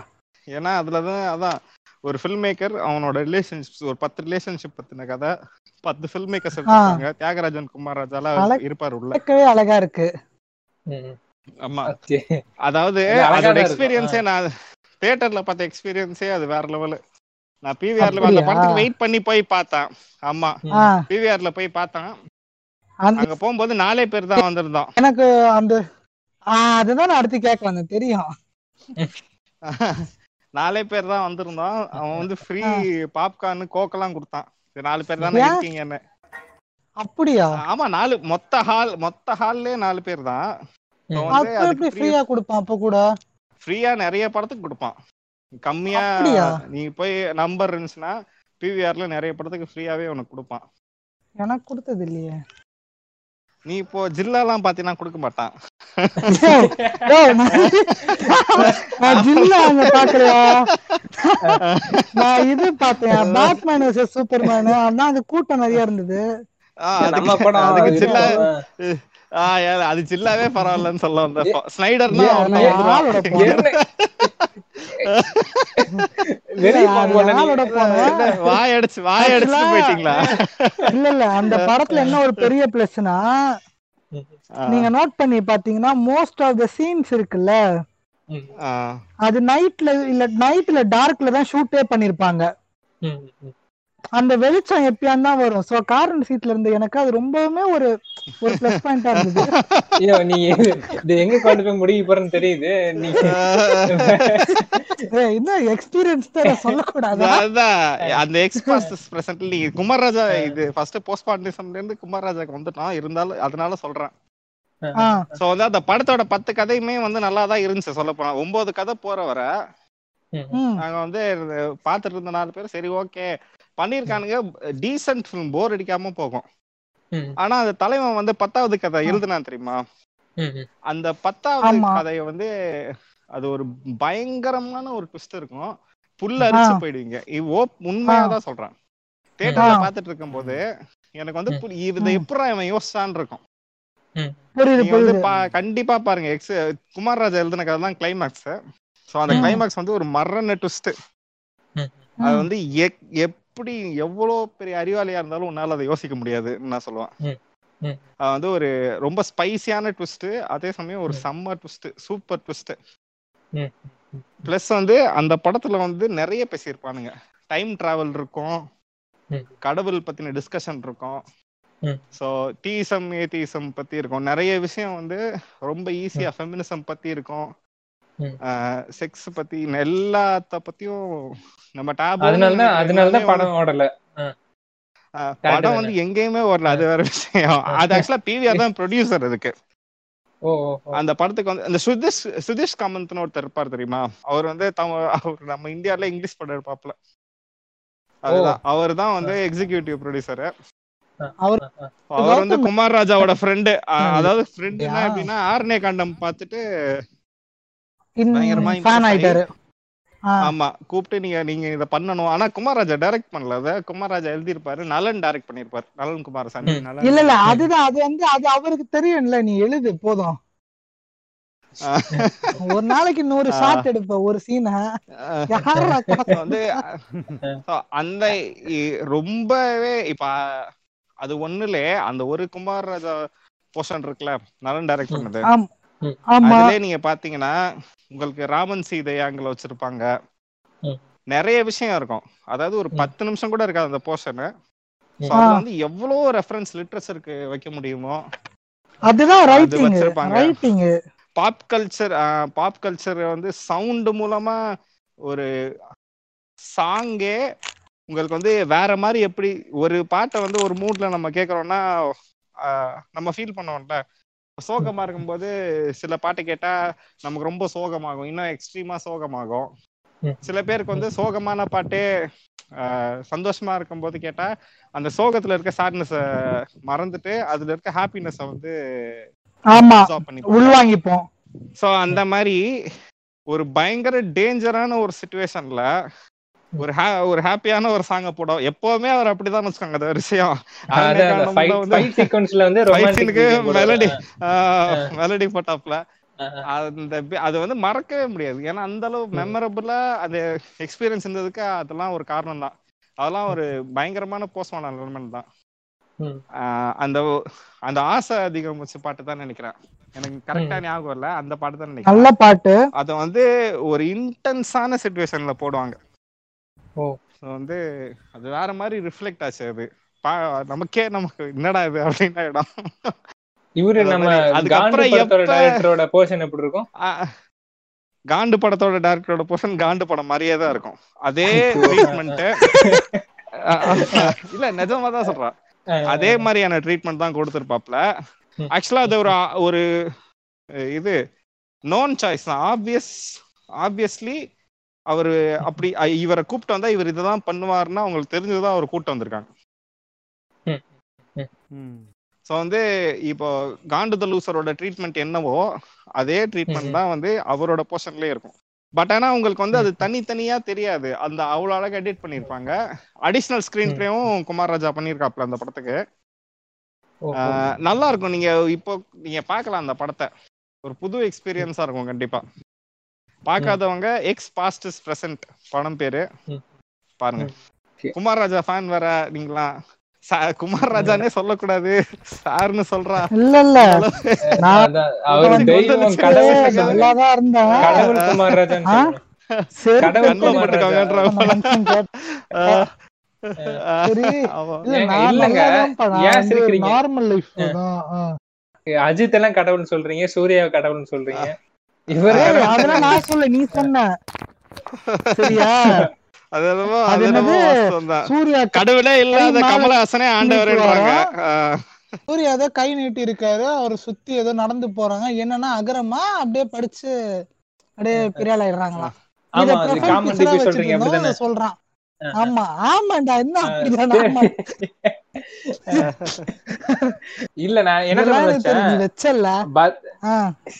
ஏன்னா அதுலதான் அதான் ஒரு ஃபில்ம் மேக்கர் அவனோட ரிலேஷன்ஷிப் ஒரு பத்து ரிலேஷன்ஷிப் பத்தின கதை பத்து ஃபில்ம் மேக்கர்ஸ் எடுத்திருக்காங்க. தியாகராஜன் குமார் ராஜால இருப்பார் உள்ள. அழகா இருக்கு. ஆமா. அதாவது அதோட. எக்ஸ்பீரியன்ஸே நான் தியேட்டர்ல பார்த்த எக்ஸ்பீரியன்ஸே அது வேற லெவலு நான் பிவிஆர்ல அந்த? படத்துக்கு வெயிட் பண்ணி போய் பார்த்தேன். ஆமா. பிவிஆர்ல போய் பார்த்தேன். அங்க போகும்போது நாலே பேர் தான் வந்திருந்தோம். எனக்கு அந்த அதுதான் நான் அடுத்து கேட்க வந்தேன் தெரியும். [LAUGHS] நாலே பேர் தான் வந்திருந்தோம். அவன் வந்து ஃப்ரீ பாப்கார்ன் கோக்கெல்லாம் கொடுத்தான். நாலு பேர் தானே? இருக்கீங்கன்னு. அப்படியா? ஆமா நாலு மொத்த ஹால் மொத்த ஹால்லே நாலு பேர் தான். ஃப்ரீயா கொடுப்பான் அப்ப கூட? ஃப்ரீயா நிறைய படத்துக்கு கொடுப்பான். கம்மியா? நீ போய் நம்பர் இருந்துச்சுன்னா பிவிஆர்ல நிறைய படத்துக்கு ஃப்ரீயாவே உனக்கு கொடுப்பான். எனக்கு கொடுத்தது இல்லையே. நீ இப்போ ஜில்லாலாம் பாத்தீங்கன்னா கொடுக்க மாட்டான். நான் ஜில்லா அங்க பாக்கலையா? நான் இது பார்த்தேன் பேட்மேன் சூப்பர்மேன் ஆனா அங்க கூட்டம் நிறைய இருந்தது. அது ஜில்லாவே பரவாயில்லன்னு சொல்ல வந்த ஸ்னைடர்னா என்ன? வெளிய இல்ல, போயிட்டீங்களா? இல்ல இல்ல அந்த படத்துல என்ன ஒரு பெரிய பிளஸ்னா. நீங்க நோட் பண்ணி பாத்தீங்கன்னா மோஸ்ட் ஆஃப் த சீன்ஸ் இருக்குல்ல? அது நைட்ல இல்ல நைட்ல டார்க்ல தான் ஷூட்டே பண்ணிருப்பாங்க. அந்த வெளிச்சம் எப்பயான் தான் வரும். சோ கார்னர் சீட்ல இருந்து எனக்கு அது ரொம்பவுமே ஒரு ஒரு பிளஸ் பாயிண்டா இருந்தது. ஐயோ நீ இது எங்க கொண்டு போய் முடிக்க போறேன்னு தெரியுது. நீ இன்னும் எக்ஸ்பீரியன்ஸ் தான் சொல்லக்கூடாதா? அதான் அந்த எக்ஸ்பாஸ்டஸ் பிரசன்ட்ல நீங்க குமார் ராஜா இது ஃபர்ஸ்ட் போஸ்ட்மார்டமிசம்ல இருந்து குமார் ராஜாக்கு வந்துட்டான். இருந்தாலும் அதனால சொல்றேன். சோ வந்து அந்த படத்தோட பத்து கதையுமே வந்து நல்லா தான் இருந்துச்சு சொல்ல போனா ஒன்பது கதை போற வர ம், நாங்க வந்து பாத்துட்டு இருந்த நாலு பேர் சரி ஓகே பண்ணிருக்கானுங்க. டீசென்ட் ஃபிலிம் போர் அடிக்காம போகும். ம், ஆனா அந்த தலைவன் வந்து பத்தாவது கதை எழுதுனான் தெரியுமா? ம், ம். அந்த பத்தாவது. கதைய வந்து அது ஒரு பயங்கரமான ஒரு ட்விஸ்ட் இருக்கும். புல்ல அரிச்சு போயிடுவீங்க. உண்மையா தான் சொல்றேன். தியேட்டர்ல ஆ. பாத்துட்டு இருக்கும்போது எனக்கு வந்து இதை எப்படா இவன் யோசிச்சான்னு இருக்கும். வந்து கண்டிப்பா பாருங்க. எக்ஸ் குமார் ராஜா எழுதின கதை தான் கிளைமேக்ஸ் சோ அந்த. கிளைமேக்ஸ் வந்து ஒரு மரண ட்விஸ்ட் அது வந்து எக்- எப்படி எவ்வளவு பெரிய அறிவாளியா இருந்தாலும் உன்னால அதை யோசிக்க முடியாது நான் சொல்லுவேன். அது வந்து ஒரு ரொம்ப ஸ்பைசியான ட்விஸ்ட் அதே சமயம் ஒரு ம். செம்ம ட்விஸ்ட் சூப்பர் ட்விஸ்ட். பிளஸ் வந்து அந்த படத்துல வந்து நிறைய பேசியிருப்பானுங்க டைம் டிராவல் இருக்கும். கடவுள் பத்தின டிஸ்கஷன் இருக்கும். ஸோ டீசம் ஏதீசம் பத்தி இருக்கும் நிறைய விஷயம் வந்து ரொம்ப ஈஸியா ஃபெமினிசம் பத்தி இருக்கும். செக்ஸ் பத்தி எல்லாத்த பத்தியும் நம்ம டேப் அதனாலதான் அதனாலதான் படம் ஓடல. படம் வந்து எங்கேயுமே வரல அது வேற விஷயம். அது ஆக்சுவலா பிவிஆர் தான் ப்ரொடியூசர் அதுக்கு. ஓ ஓ, ஓ. அந்த படத்துக்கு வந்து அந்த சுதீஷ் சுதீஷ் காமந்த்னு ஒருத்தர் இருப்பார் தெரியுமா? அவர் வந்து தம அவர் நம்ம இந்தியால இங்கிலீஷ் படம் எடுப்பாப்ல அதுதான். அவர் தான் வந்து எக்ஸிகியூட்டிவ் ப்ரொடியூசர் அவர் அவர் வந்து குமார் ராஜாவோட ஃப்ரெண்டு. அதாவது ஃப்ரெண்டுனா. எப்படின்னா ஆர்னே காண்டம் பார்த்துட்டு பயங்கரமா ஆமா கூப்பிட்டு நீங்க நீங்க இத பண்ணணும். ஆனா குமார் ராஜா டைரக்ட் பண்ணல அத. குமார் ராஜா எழுதியிருப்பாரு. நலன் டைரக்ட் பண்ணிருப்பாரு நலன் குமார் சாமி இல்ல இல்ல அதுதான். அது வந்து அது அவருக்கு தெரியும்ல. நீ எழுது போதும். ஒரு நாளைக்கு நூறு. ஷாட் எடுப்ப ஒரு சீனை [LAUGHS] வந்து அந்த இ- ரொம்பவே இப்ப அது ஒண்ணுல அந்த ஒரு குமார் ராஜா போர்ஷன் இருக்குல்ல. நலன் டைரக்ட் பண்ணது. அதுலயே நீங்க பாத்தீங்கன்னா உங்களுக்கு ராமன் சீதை ஆங்கில வச்சிருப்பாங்க. நிறைய விஷயம் இருக்கும் அதாவது ஒரு. பத்து நிமிஷம் கூட இருக்காது அந்த போர்ஷன். வந்து எவ்வளவு ரெஃபரன்ஸ் லிட்ரேச்சருக்கு வைக்க முடியுமோ அதுதான் அது ரைட்டிங் வச்சிருப்பாங்க. Writing pop culture pop culture வந்து சவுண்ட் மூலமா ஒரு சாங்கே உங்களுக்கு வந்து வேற மாதிரி எப்படி ஒரு பாட்டை வந்து ஒரு மூட்ல நம்ம கேக்குறோம்னா நம்ம ஃபீல் பண்ணுவோம்ல சோகமா இருக்கும்போது சில பாட்டு கேட்டா நமக்கு ரொம்ப சோகமாகும் இன்னும் எக்ஸ்ட்ரீமா சோகமாகும். சில பேருக்கு வந்து சோகமான பாட்டே சந்தோஷமா இருக்கும்போது கேட்டா அந்த சோகத்துல இருக்க சாட்னஸ மறந்துட்டு அதுல இருக்க ஹாப்பினஸ வந்து. உள்வாங்கிப்போம் சோ அந்த மாதிரி ஒரு பயங்கர டேஞ்சரான ஒரு சுச்சுவேஷன்ல ஒரு ha- ஒரு ஹாப்பியான ஒரு சாங்க போடும். எப்பவுமே அவர் அப்படிதான் வச்சுக்கோங்க அது விஷயம் அந்த போடுவாரு. melody மெலடி போட்டாப்ல. அந்த அது வந்து மறக்கவே முடியாது. ஏன்னா அந்த அளவு. மெமரபிளா அந்த எக்ஸ்பீரியன்ஸ் இருந்ததுக்கு அதெல்லாம் ஒரு காரணம் தான். அதெல்லாம் ஒரு பயங்கரமான போஸ்ட்மான எலமெண்ட் தான். அந்த அந்த ஆசை அதிகம் வச்ச பாட்டு தான் நினைக்கிறேன். எனக்கு கரெக்டா ஞாபகம் இல்ல அந்த பாட்டு தான் நினைக்கிறேன். நல்ல பாட்டு. அத வந்து ஒரு இன்டென்ஸான சுச்சுவேஷன்ல போடுவாங்க. வந்து அது வேற மாதிரி ரிஃப்ளெக்ட் ஆச்சு அது. நமக்கே நமக்கு என்னடா இது அப்படின்னு இடம். இவரு நம்ம அதுக்கப்புறம் டைரக்டரோட போர்ஷன் எப்படி இருக்கும்? காண்டு படத்தோட டேரக்டரோட போர்ஷன் காண்டு படம் மாதிரியே தான் இருக்கும். அதே. ட்ரீட்மெண்ட் இல்ல நிஜமா தான் சொல்றேன் அதே மாதிரியான ட்ரீட்மெண்ட் தான் கொடுத்துருப்பாப்ல. ஆக்சுவலா அது ஒரு ஒரு இது நோன் சாய்ஸ் தான். ஆப்வியஸ் ஆப்வியஸ்லி அவரு அப்படி இவரை கூப்பிட்டு வந்தா இவர் இதுதான் பண்ணுவாருன்னா அவங்களுக்கு தெரிஞ்சுதான் அவர் கூப்பிட்டு வந்திருக்காங்க. ஸோ வந்து இப்போ காண்டு லூசரோட ட்ரீட்மெண்ட் என்னவோ அதே ட்ரீட்மெண்ட். தான் வந்து அவரோட போர்ஷன்லயே இருக்கும். பட் ஆனா உங்களுக்கு வந்து அது தனித்தனியா தெரியாது. அந்த அவ்வளவு அழகா எடிட் பண்ணிருப்பாங்க அடிஷ்னல் ஸ்கிரீன். பிளேவும் குமார் ராஜா பண்ணியிருக்காப்ல அந்த படத்துக்கு. நல்லா இருக்கும். நீங்க இப்போ நீங்க பார்க்கலாம் அந்த படத்தை. ஒரு புது எக்ஸ்பீரியன்ஸா இருக்கும் கண்டிப்பா. பார்க்காதவங்க எக்ஸ் பாஸ்ட் இஸ் பிரசன்ட் படம் பேரு. பாருங்க. குமார் ராஜா ஃபேன் வேற நீங்களா? சா- குமார் ராஜானே சொல்லக்கூடாது. சார்னு சொல்றா. இல்ல இல்ல கடவுள் கடவுள் கடவுள்? Normal life. அஜித் எல்லாம் கடவுள்னு சொல்றீங்க சூர்யா கடவுள்னு சொல்றீங்க. இவர் [LAUGHS] அதெல்லாம் நான் சொல்ல நீ சொன்ன. சரியா. சூர்யா கடவுளே இல்லாத மேல கமலஹாசனே ஆண்டவர்ன்றாங்க. சூர்யா ஏதோ கை நீட்டி இருக்காரு அவர் சுத்தி ஏதோ நடந்து போறாங்க. என்னன்னா அகரமா அப்படியே படிச்சு அப்படியே பிரியாள் ஆயிடுறாங்களாம் சொல்றான். ஆமா ஆமாண்டா என்ன அப்படிதான் ஆமா. [LAUGHS] [LAUGHS] இல்ல நான் என்ன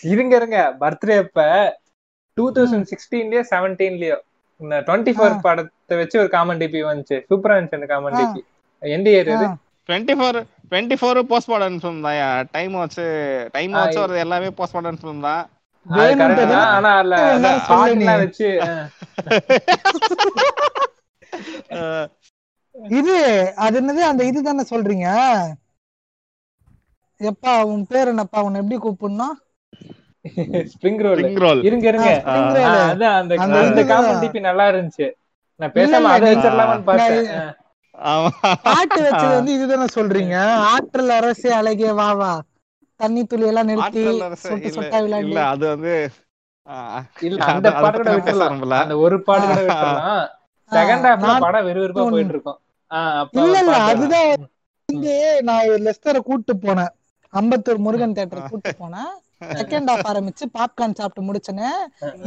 இருங்க இருங்க. பர்த்டே அப்ப டூ தௌசண்ட் சிக்ஸ்டீன்லயோ செவன்டீன்லயோ இந்த டுவெண்ட்டி ஃபோர் படத்தை வச்சு ஒரு காமன் டிபி வந்துச்சு. சூப்பரா இருந்துச்சு அந்த காமன். டிபி எந்த இயர் இது? ஆ. 24 24 போஸ்ட் மாடர்ன் ஃபிலிம் தான் டைம் வச்சு டைம் வச்சு வரது எல்லாமே போஸ்ட் மாடர்ன் ஃபிலிம் தான் ஆனா. பாட்டுலாம் வச்சு இது அது என்னது அந்த இது தானே சொல்றீங்க? எப்பா உன் பேர் என்னப்பா உன்னை எப்படி கூப்பிடணும் ஸ்ப்ரிங் ரோல் spring roll. இருங்க இருங்க. அதான் அந்த அந்த. காமன் டிபி நல்லா இருந்துச்சு. நான் பேசாம அதை வச்சிடலாமான்னு பார்த்தேன். பாட்டு வச்சது வந்து இதுதானே சொல்றீங்க. ஆற்றல் அரசே அழகே வா வா. தண்ணி துளி எல்லாம் நிறுத்தி சொட்டு சொட்டா இல்ல விளையாண்டு அது வந்து இல்ல அந்த அதை பாட்டு பத்தி கூட நான் பேச விட்டுறலாம். அந்த ஒரு பாட்டு கூட விட்டுறலாம் செகண்ட் ஹாஃப்ல நான் படம் விறுவிறுப்பா போயிட்டு இருக்கும். இல்ல இல்ல. அதுதான் வந்து நான் லெஸ்டரை கூட்டு போனேன். அம்பத்தூர் முருகன் தேட்டர் கூட்டு போனேன். செகண்ட் ஹாஃப் ஆரம்பிச்சு பாப்கார்ன் சாப்பிட்டு முடிச்சனே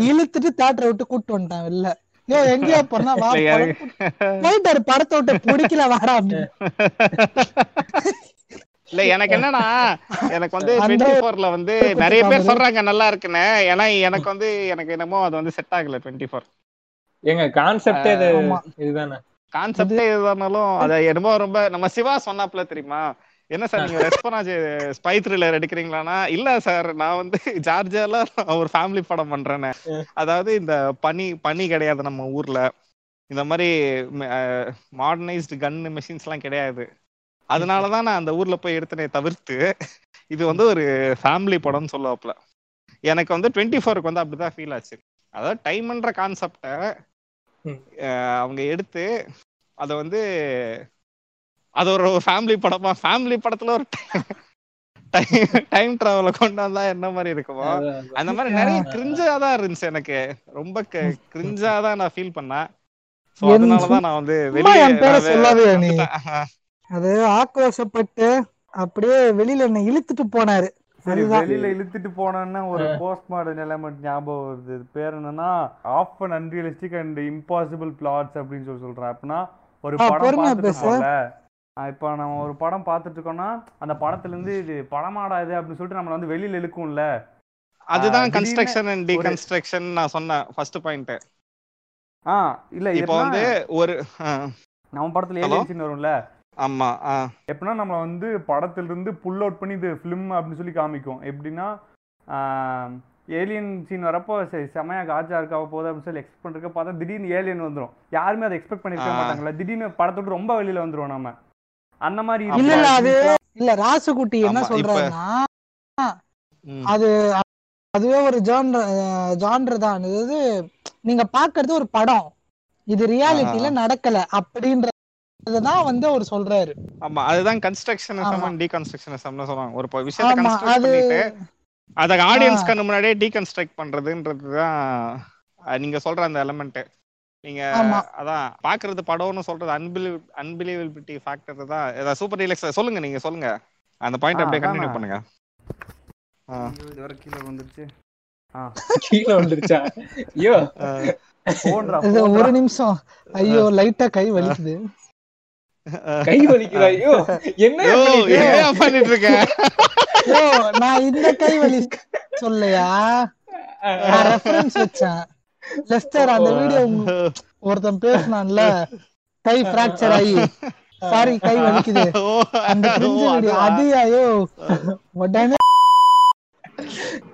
இழுத்துட்டு தேட்டரை விட்டு கூட்டு வந்துட்டான் வெளில. யோ எங்கேயா போனா வா போயிட்டாரு படத்தை விட்டு பிடிக்கல வாடா இல்ல எனக்கு என்னன்னா எனக்கு வந்து டுவெண்ட்டி ஃபோர்ல வந்து நிறைய பேர். சொல்றாங்க நல்லா இருக்குன்னு. ஏன்னா எனக்கு வந்து எனக்கு என்னமோ அது வந்து செட் ஆகல டுவெண்ட்டி ஃபோர் எங்க கான்செப்டே இது ஆமா. இதுதானே? கான்செப்டே இதுதானாலும் அது என்னமோ ரொம்ப நம்ம சிவா சொன்னாப்ல தெரியுமா? என்ன சார் நீங்க ரெஸ்பான்ஸ் ஸ்பை த்ரில்லர் எடுக்கிறீங்களான்னா இல்ல சார் நான் வந்து ஜார்ஜியால ஒரு ஃபேமிலி படம் பண்றேன்னு. அதாவது இந்த பனி பனி கிடையாது நம்ம ஊர்ல. இந்த மாதிரி மாடர்னைஸ்டு கன் மெஷின்ஸ் எல்லாம் கிடையாது. அதனாலதான் நான் அந்த ஊர்ல போய் எடுத்தனே தவிர்த்து இது வந்து ஒரு ஃபேமிலி படம்னு சொல்லுவாப்ல எனக்கு வந்து டுவெண்ட்டி ஃபோருக்கு வந்து அப்படிதான் ஃபீல் ஆச்சு. அதாவது டைம்ன்ற கான்செப்டை. அவங்க எடுத்து அதை வந்து அது ஒரு ஃபேமிலி படமா ஃபேமிலி படத்துல ஒரு டைம் டிராவல கொண்டு வந்தா என்ன மாதிரி இருக்குமோ. அந்த மாதிரி நிறைய கிரிஞ்சா தான் இருந்துச்சு எனக்கு. ரொம்ப கிரிஞ்சா தான் நான் ஃபீல் பண்ணேன். அதனாலதான் நான் வந்து வெளியே சொல்லாதே. அது ஆக்ரோஷப்பட்டு அப்படியே வெளியில என்ன இழுத்துட்டு போனாரு. சரி. வெளியில இழுத்துட்டு போனோன்னா ஒரு போஸ்ட் மாடர்ன் எலமெண்ட் ஞாபகம் வருது. பேர் என்னன்னா of and unrealistic and impossible plots அப்படின்னு சொல்லி சொல்றேன். அப்படின்னா ஒரு படம் பார்த்துட்டு இப்போ நம்ம ஒரு படம் பார்த்துட்டு இருக்கோம்னா அந்த படத்துல இருந்து இது படமாடா இது அப்படின்னு சொல்லிட்டு நம்மள வந்து வெளியில இழுக்கும்ல. அதுதான் கன்ஸ்ட்ரக்ஷன் அண்ட் டீகன்ஸ்ட்ரக்ஷன் நான் சொன்னேன் ஃபர்ஸ்ட் பாயிண்ட் ஆ இல்ல இது இப்போ வந்து ஒரு நம்ம படத்துல Hello? ஏலியன் சீன் வரும்ல. ஆமா எப்படின்னா நம்ம வந்து படத்துல இருந்து புல் அவுட் பண்ணி இது ஃபிலிம் அப்படின்னு சொல்லி காமிக்கும். எப்படின்னா ஏலியன் சீன் வரப்போ சரி செமையா காஜா இருக்கா போகுது அப்படின்னு சொல்லி எக்ஸ்பெக்ட் பண்ணிருக்க பார்த்தா திடீர்னு ஏலியன் வந்துரும். யாருமே அதை எக்ஸ்பெக்ட் பண்ணிருக்க ஆ. மாட்டாங்கல்ல. திடீர்னு படத்தை விட்டு ரொம்ப வெளியில வந்துருவோம் நம்ம அந்த மாதிரி இல்ல அது இல்ல ராசுகுட்டி என்ன சொல்றாருன்னா. அது அதுவே ஒரு ஜான்ர ஜான்ரு தான். அதாவது நீங்க பாக்குறது ஒரு படம். இது ரியாலிட்டில நடக்கல அப்படின்றதான் வந்து அவர் சொல்றாரு. ஆமா அதுதான் கன்ஸ்ட்ரக்ஷனிசம் டீகன்ஸ்ட்ரக்ஷனிசம்னு சொல்லுவாங்க. ஒரு விஷயத்தை கன்ஸ்ட்ரக்ட் அது பண்ணிட்டு அத ஆடியன்ஸ். கண்ணு முன்னாடியே டீகன்ஸ்ட்ரக்ட் பண்றதுன்றது தான் அஹ், நீங்க சொல்ற அந்த எலமெண்ட் நீங்க அதான் பாக்குறது படம்னு சொல்றது அன்பிலீவ் அன்பிலீவபிலிட்டி ஃபேக்டர் தான். ஏதாவது சூப்பர் டீலக்ஸ் சொல்லுங்க நீங்க சொல்லுங்க. அந்த பாயிண்ட் அப்படியே. கண்டினியூ பண்ணுங்க. ஆ. ஐயோ, இது வர கீழே வந்துருச்சு ஆ. கீழே வந்துருச்சா ஐயோ. ஒரு நிமிஷம். ஐயோ லைட்டா கை வலிக்குது. கை வலிக்குதா ஐயோ [LAUGHS] என்ன பண்ணிட்டு? இருக்க நான் இந்த கை வலி சொல்லையா நான் ரெஃபரன்ஸ் வச்சேன் லெஸ்டர் அந்த வீடியோ ஒருத்தன் பேசினான்ல கை பிராக்சர் ஆகி சாரி கை வலிக்குது அந்த ஓ, கிரிஞ்சு வீடியோ? அது ஐயோ உடனே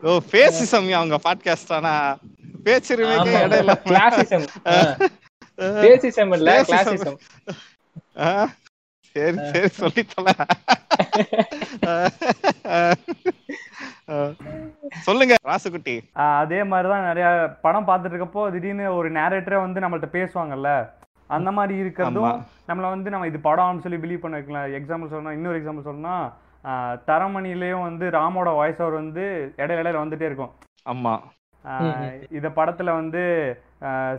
ஓ பேசிசம் அவங்க பாட்காஸ்ட் ஆனா ஆமா, இடையில. ஆ. பேசிசம் இல்ல. கிளாசிசம்? சரி சரி சொல்லி சொல்லுங்க ராசுகுட்டி. அதே மாதிரி தான் நிறைய படம் பார்த்துட்டு இருக்கப்போ திடீர்னு ஒரு நேரேட்டரே வந்து நம்மள்ட்ட பேசுவாங்கல்ல அந்த மாதிரி இருக்கிறதும். நம்மள வந்து நம்ம இது படம்னு சொல்லி பிலீவ் பண்ண வைக்கலாம். எக்ஸாம்பிள் சொல்லணும் இன்னொரு எக்ஸாம்பிள் சொல்லணும்னா தரமணிலையும் வந்து ராமோட வாய்ஸ் ஓவர் வந்து இடையில இடையில வந்துட்டே இருக்கும். ஆமா. இந்த படத்துல வந்து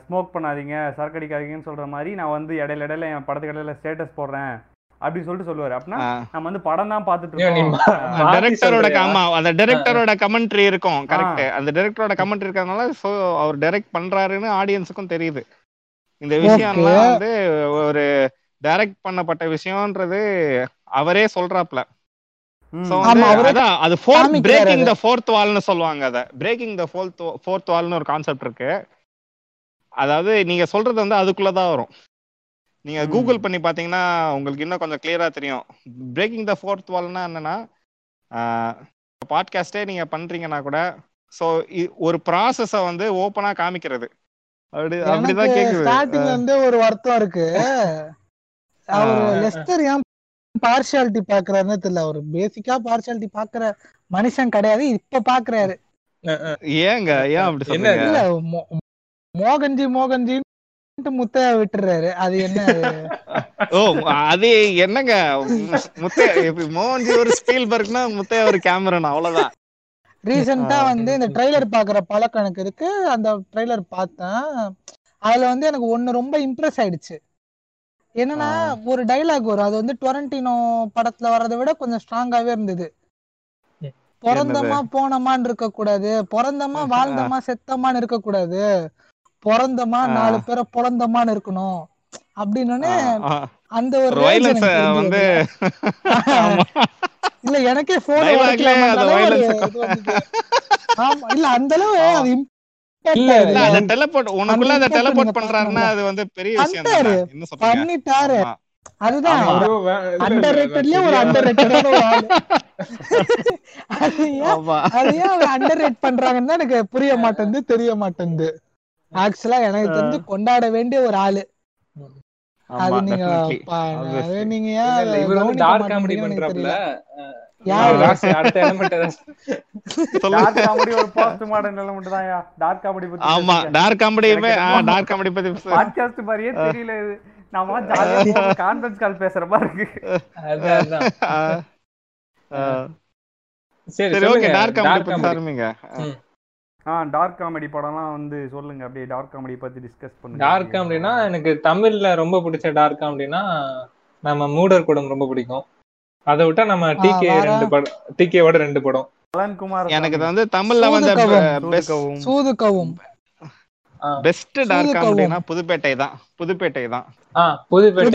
ஸ்மோக் பண்ணாதீங்க சரக்கு அடிக்காதீங்கன்னு சொல்ற மாதிரி நான் வந்து இடையில இடையில என் படத்துக்கு இடையில ஸ்டேட்டஸ் போடுறேன் அப்படின்னு சொல்லிட்டு சொல்லுவாரு. அப்படின்னா நம்ம வந்து படம் தான் பார்த்துட்டு இருக்கோம். டைரக்டரோட? ஆமா அந்த டைரக்டரோட கமெண்ட்ரி இருக்கும் கரெக்ட் அந்த டைரக்டரோட கமெண்ட்ரி இருக்கறதுனால சோ அவர் டைரக்ட் பண்றாருன்னு ஆடியன்ஸுக்கும் தெரியுது. இந்த விஷயம்லாம். வந்து ஒரு டைரக்ட் பண்ணப்பட்ட விஷயம்ன்றது அவரே சொல்றாப்ல அது ஃபோர்த் பிரேக்கிங். த ஃபோர்த் வால்னு சொல்லுவாங்க அத. பிரேக்கிங் த ஃபோர்த் ஃபோர்த் வால்னு ஒரு கான்செப்ட் இருக்கு. அதாவது நீங்க சொல்றது வந்து அதுக்குள்ள தான் வரும். நீங்க. கூகுள் பண்ணி பாத்தீங்கன்னா உங்களுக்கு இன்னும் கொஞ்சம் கிளியரா தெரியும். பிரேக்கிங் த ஃபோர்த் வால்னா என்னன்னா பாட்காஸ்டே நீங்க பண்றீங்கன்னா கூட ஸோ ஒரு ப்ராசஸ வந்து ஓப்பனா காமிக்கிறது. அப்படி அப்படிதான் கேக்குது. ஸ்டார்டிங்ல இருந்தே ஒரு வருத்தம் இருக்கு. அவர். லெஸ்டர் ஏன் பார்ஷியாலிட்டி பாக்குறாருன்னு தெரியல. அவர் பேசிக்கா பார்ஷியாலிட்டி பாக்குற மனுஷன் கிடையாது. இப்ப பாக்குறாரு. ஏங்க ஏன் அப்படி என்ன சொல்றீங்க மோகன்ஜி மோகன்ஜி முத்தைய விட்டுறாரு. அது என்ன? ஓ அது என்னங்க? முத்தைய இப்ப மோகன்ஜி ஒரு ஸ்பீல்பர்க்னா முத்தைய ஒரு கேமரன் அவ்வளவுதான். ரீசெண்டா. வந்து இந்த ட்ரைலர் பாக்குற பழக்கம் எனக்கு இருக்கு. அந்த ட்ரைலர் பார்த்தேன். அதுல வந்து எனக்கு ஒண்ணு ரொம்ப இம்ப்ரெஸ் ஆயிடுச்சு. என்னன்னா. ஒரு டைலாக் வரும் அது வந்து டொரண்டினோ படத்துல வர்றதை விட கொஞ்சம் ஸ்ட்ராங்காவே இருந்தது. பிறந்தமா போனமான்னு இருக்க கூடாது பிறந்தமா வாழ்ந்தமா செத்தமான்னு இருக்க கூடாது பிறந்தமா. நாலு பேரை பிறந்தமான்னு இருக்கணும் அப்படின்னு அந்த ஒரு வந்து. இல்ல எனக்கே போன் இல்ல அந்த அளவு. அது பண்ணிட்டாரு. அதுதான். அண்டர் ரேட்டட்லயே ஒரு அண்டர் ரேட்டடான அது ஏன் அவர் அண்டர் ரேட் பண்றாங்கன்னு தான் எனக்கு புரிய மாட்டேங்குது தெரிய மாட்டேங்குது ஆக்சுவலா எனக்கு தெரிஞ்சு கொண்டாட வேண்டிய ஒரு ஆளு. அது ஆமா, நீங்க நீங்க ஏன் ஆமா டார்க் காமெடியுமே டார்க் காமெடி பத்தி. பாட்காஸ்ட் மாதிரியே தெரியல இது. நாம ஜாலியா கான்ஃபரன்ஸ் கால் பேசுற மாதிரி. சரி சரி ஓகே டார்க் காமெடி டார்க் பத்தி ஆரம்பிங்க. ஆ. டார்க் காமெடி படம்லாம் வந்து சொல்லுங்க. அப்படியே டார்க் காமெடி பத்தி டிஸ்கஸ் பண்ணுங்க. டார்க் காமெடினா எனக்கு தமிழ்ல ரொம்ப பிடிச்ச டார்க் காமெடினா நம்ம மூடர் குடம் ரொம்ப பிடிக்கும். அதை விட்டா நம்ம டிகே? ரெண்டு படம் டிகேவோட ரெண்டு படம். அலன் குமார் எனக்கு இது வந்து தமிழ்ல வந்து Soodhu Kavvum. Best Soodhu Kavvum best dark. காமெடினா Pudhupettai தான். புதுப்பேட்டை தான். ஆ புதுப்பேட்டை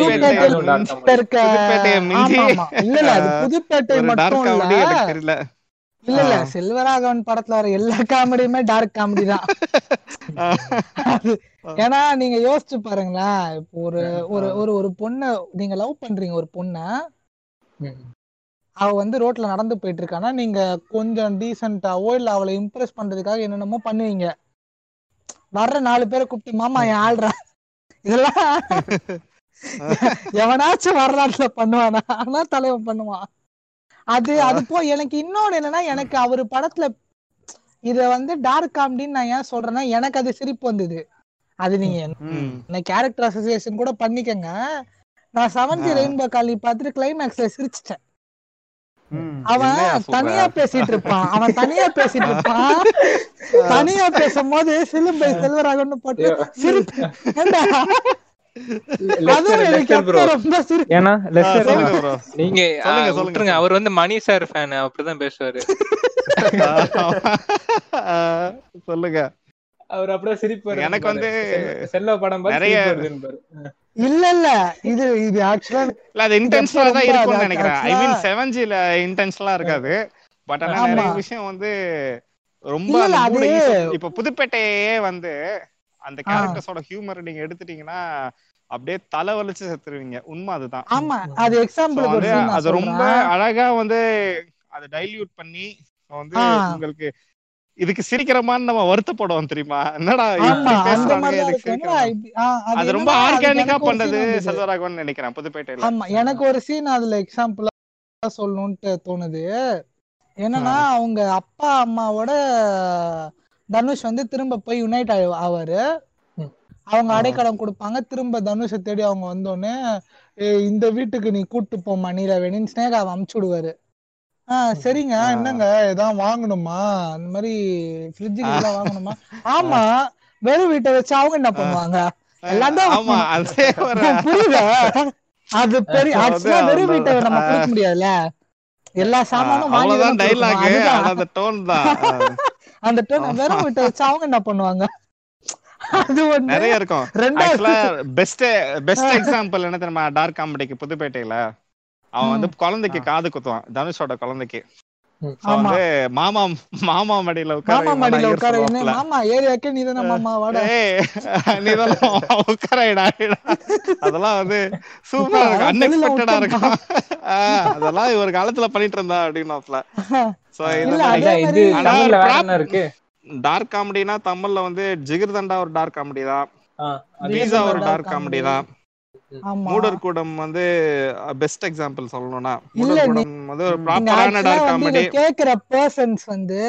மட்டும் தெரியல. இல்ல இல்ல. செல்வராகவன் படத்துல வர எல்லா காமெடியுமே டார்க் காமெடி தான். ஏன்னா நீங்க யோசிச்சு பாருங்களேன். இப்போ ஒரு ஒரு ஒரு ஒரு பொண்ண நீங்க லவ் பண்றீங்க ஒரு பொண்ண. அவ வந்து ரோட்ல நடந்து போயிட்டு இருக்கானா நீங்க கொஞ்சம் டீசென்ட்டாவோ இல்ல அவளை இம்ப்ரெஸ் பண்றதுக்காக என்னென்னமோ பண்ணுவீங்க. வர்ற நாலு பேரை கூப்பிட்டு மாமா என் ஆள்றா இதெல்லாம் எவனாச்சும் வரலாற்றுல பண்ணுவானா? ஆனா தலைவன் பண்ணுவான். அது அது போ எனக்கு இன்னொன்னு என்னன்னா எனக்கு அவரு படத்துல இத வந்து டார்க் காமெடின்னு நான் ஏன் சொல்றேன்னா எனக்கு அது சிரிப்பு வந்தது. அது நீங்க கேரக்டர் அசோசியேஷன் கூட பண்ணிக்கங்க. நான் செவன்த். ரெயின்போ காலனி பார்த்துட்டு கிளைமேக்ஸ்ல சிரிச்சிட்டேன். ம். அவன்? தனியா பேசிட்டு இருப்பான். அவன் தனியா பேசிட்டு இருப்பான். தனியா பேசும்போது சிலும்பை செல்வராகவன் போட்டு சிரிப்பு. நீங்க சொல்லுங்க, அவர் வந்து மணி சார் ஃபேன் அப்படிதான் பேசுவாரு. சொல்லுங்க. அவர் அப்படியே சிரிப்பு வருதுன்னு எனக்கு வந்து செல்வ படம் நிறைய-. இல்ல இல்ல இது இது ஆக்சுவலா இல்ல அது இன்டென்ஷனலா தான் இருக்கும்னு நினைக்கிறேன் ஐ மீன் செவன்ஜில இன்டென்ஷனலா இருக்காது பட் ஆனா. நிறைய விஷயம் வந்து ரொம்ப இப்ப புதுப்பேட்டையே வந்து அந்த. கேரக்டர்ஸோட ஹியூமர் நீங்க எடுத்துட்டீங்கன்னா அப்படியே தலை வலிச்சு செத்துருவீங்க உண்மை அதுதான் ஆமா அது எக்ஸாம்பிள் வந்து அது ரொம்ப அழகா வந்து அதை டைல்யூட் பண்ணி வந்து. உங்களுக்கு இதுக்கு சிரிக்கிறமான்னு நம்ம வருத்தப்படுவோம் தெரியுமா? என்னடா அது ரொம்ப ஆர்கானிக்கா பண்ணது. செல்வராகவன் நினைக்கிறேன் புதுப்பேட்டையில. ஆமா எனக்கு ஒரு சீன் அதுல எக்ஸாம்பிளா சொல்லணும்ட்டு தோணுது. என்னன்னா அவங்க அப்பா அம்மாவோட தனுஷ் வந்து திரும்ப போய் யுனைட் ஆவாரு. அவங்க. அடைக்கலம் கொடுப்பாங்க. திரும்ப தனுஷை தேடி அவங்க வந்தோடனே "ஏய், இந்த வீட்டுக்கு நீ கூட்டு போமா நீலவேணின்னு ஸ்னேகா அமுச்சு விடுவாரு. ஆஹ் சரிங்க. ஆ. என்னங்க ஏதாவது வாங்கணுமா? அந்த மாதிரி ஃப்ரிட்ஜுக்கு இதெல்லாம் வாங்கணுமா? [LAUGHS] ஆமா வெறும் வீட்டை வச்சு அவங்க என்ன பண்ணுவாங்க? எல்லாம் ஒரு புரியுதா? அது பெரிய ஆக்சுவலா வெறும் வீட்டை நம்ம கொடுக்க முடியாதுல்ல? எல்லா சாமானும் வாங்கி அந்த டோன் தான். அந்த டோன் வெறும் வீட்டை வச்சு அவங்க என்ன பண்ணுவாங்க? அது நிறைய இருக்கும். ரெண்டாவது பெஸ்ட் பெஸ்ட் எக்ஸாம்பிள் என்ன தெரியுமா? டார்க் காமெடிக்கு புதுப்பேட்டையில? அவன் வந்து குழந்தைக்கு காது குத்துவான். தனுஷோட குழந்தைக்கு. வந்து மாமா மாமா மடியில உட்கார மாமா மடியில உட்கார. மாமா ஏரியாக்கே நீ தானே மாமா வாடா. உட்காரடா அதெல்லாம் வந்து சூப்பரா வெளியில அன்எக்ஸ்பெக்டடா. இருக்கும் அதெல்லாம் ஒரு காலத்துல பண்ணிட்டு இருந்தா அப்படின்னாப்ல சோ இது இருக்கு? டார்க் காமெடினா தமிழ்ல வந்து ஜிகிர்தண்டா ஒரு டார்க் காமெடி தான் பீஸா ஒரு dark டார்க் காமெடி தான் மூடர் கூடம் வந்து பெஸ்ட் எக்ஸாம்பிள் சொல்லணும்னா மூடர் கூடம் வந்து ஒரு ப்ராப்பரான டார்க் காமெடி கேக்குற பர்சன்ஸ் வந்து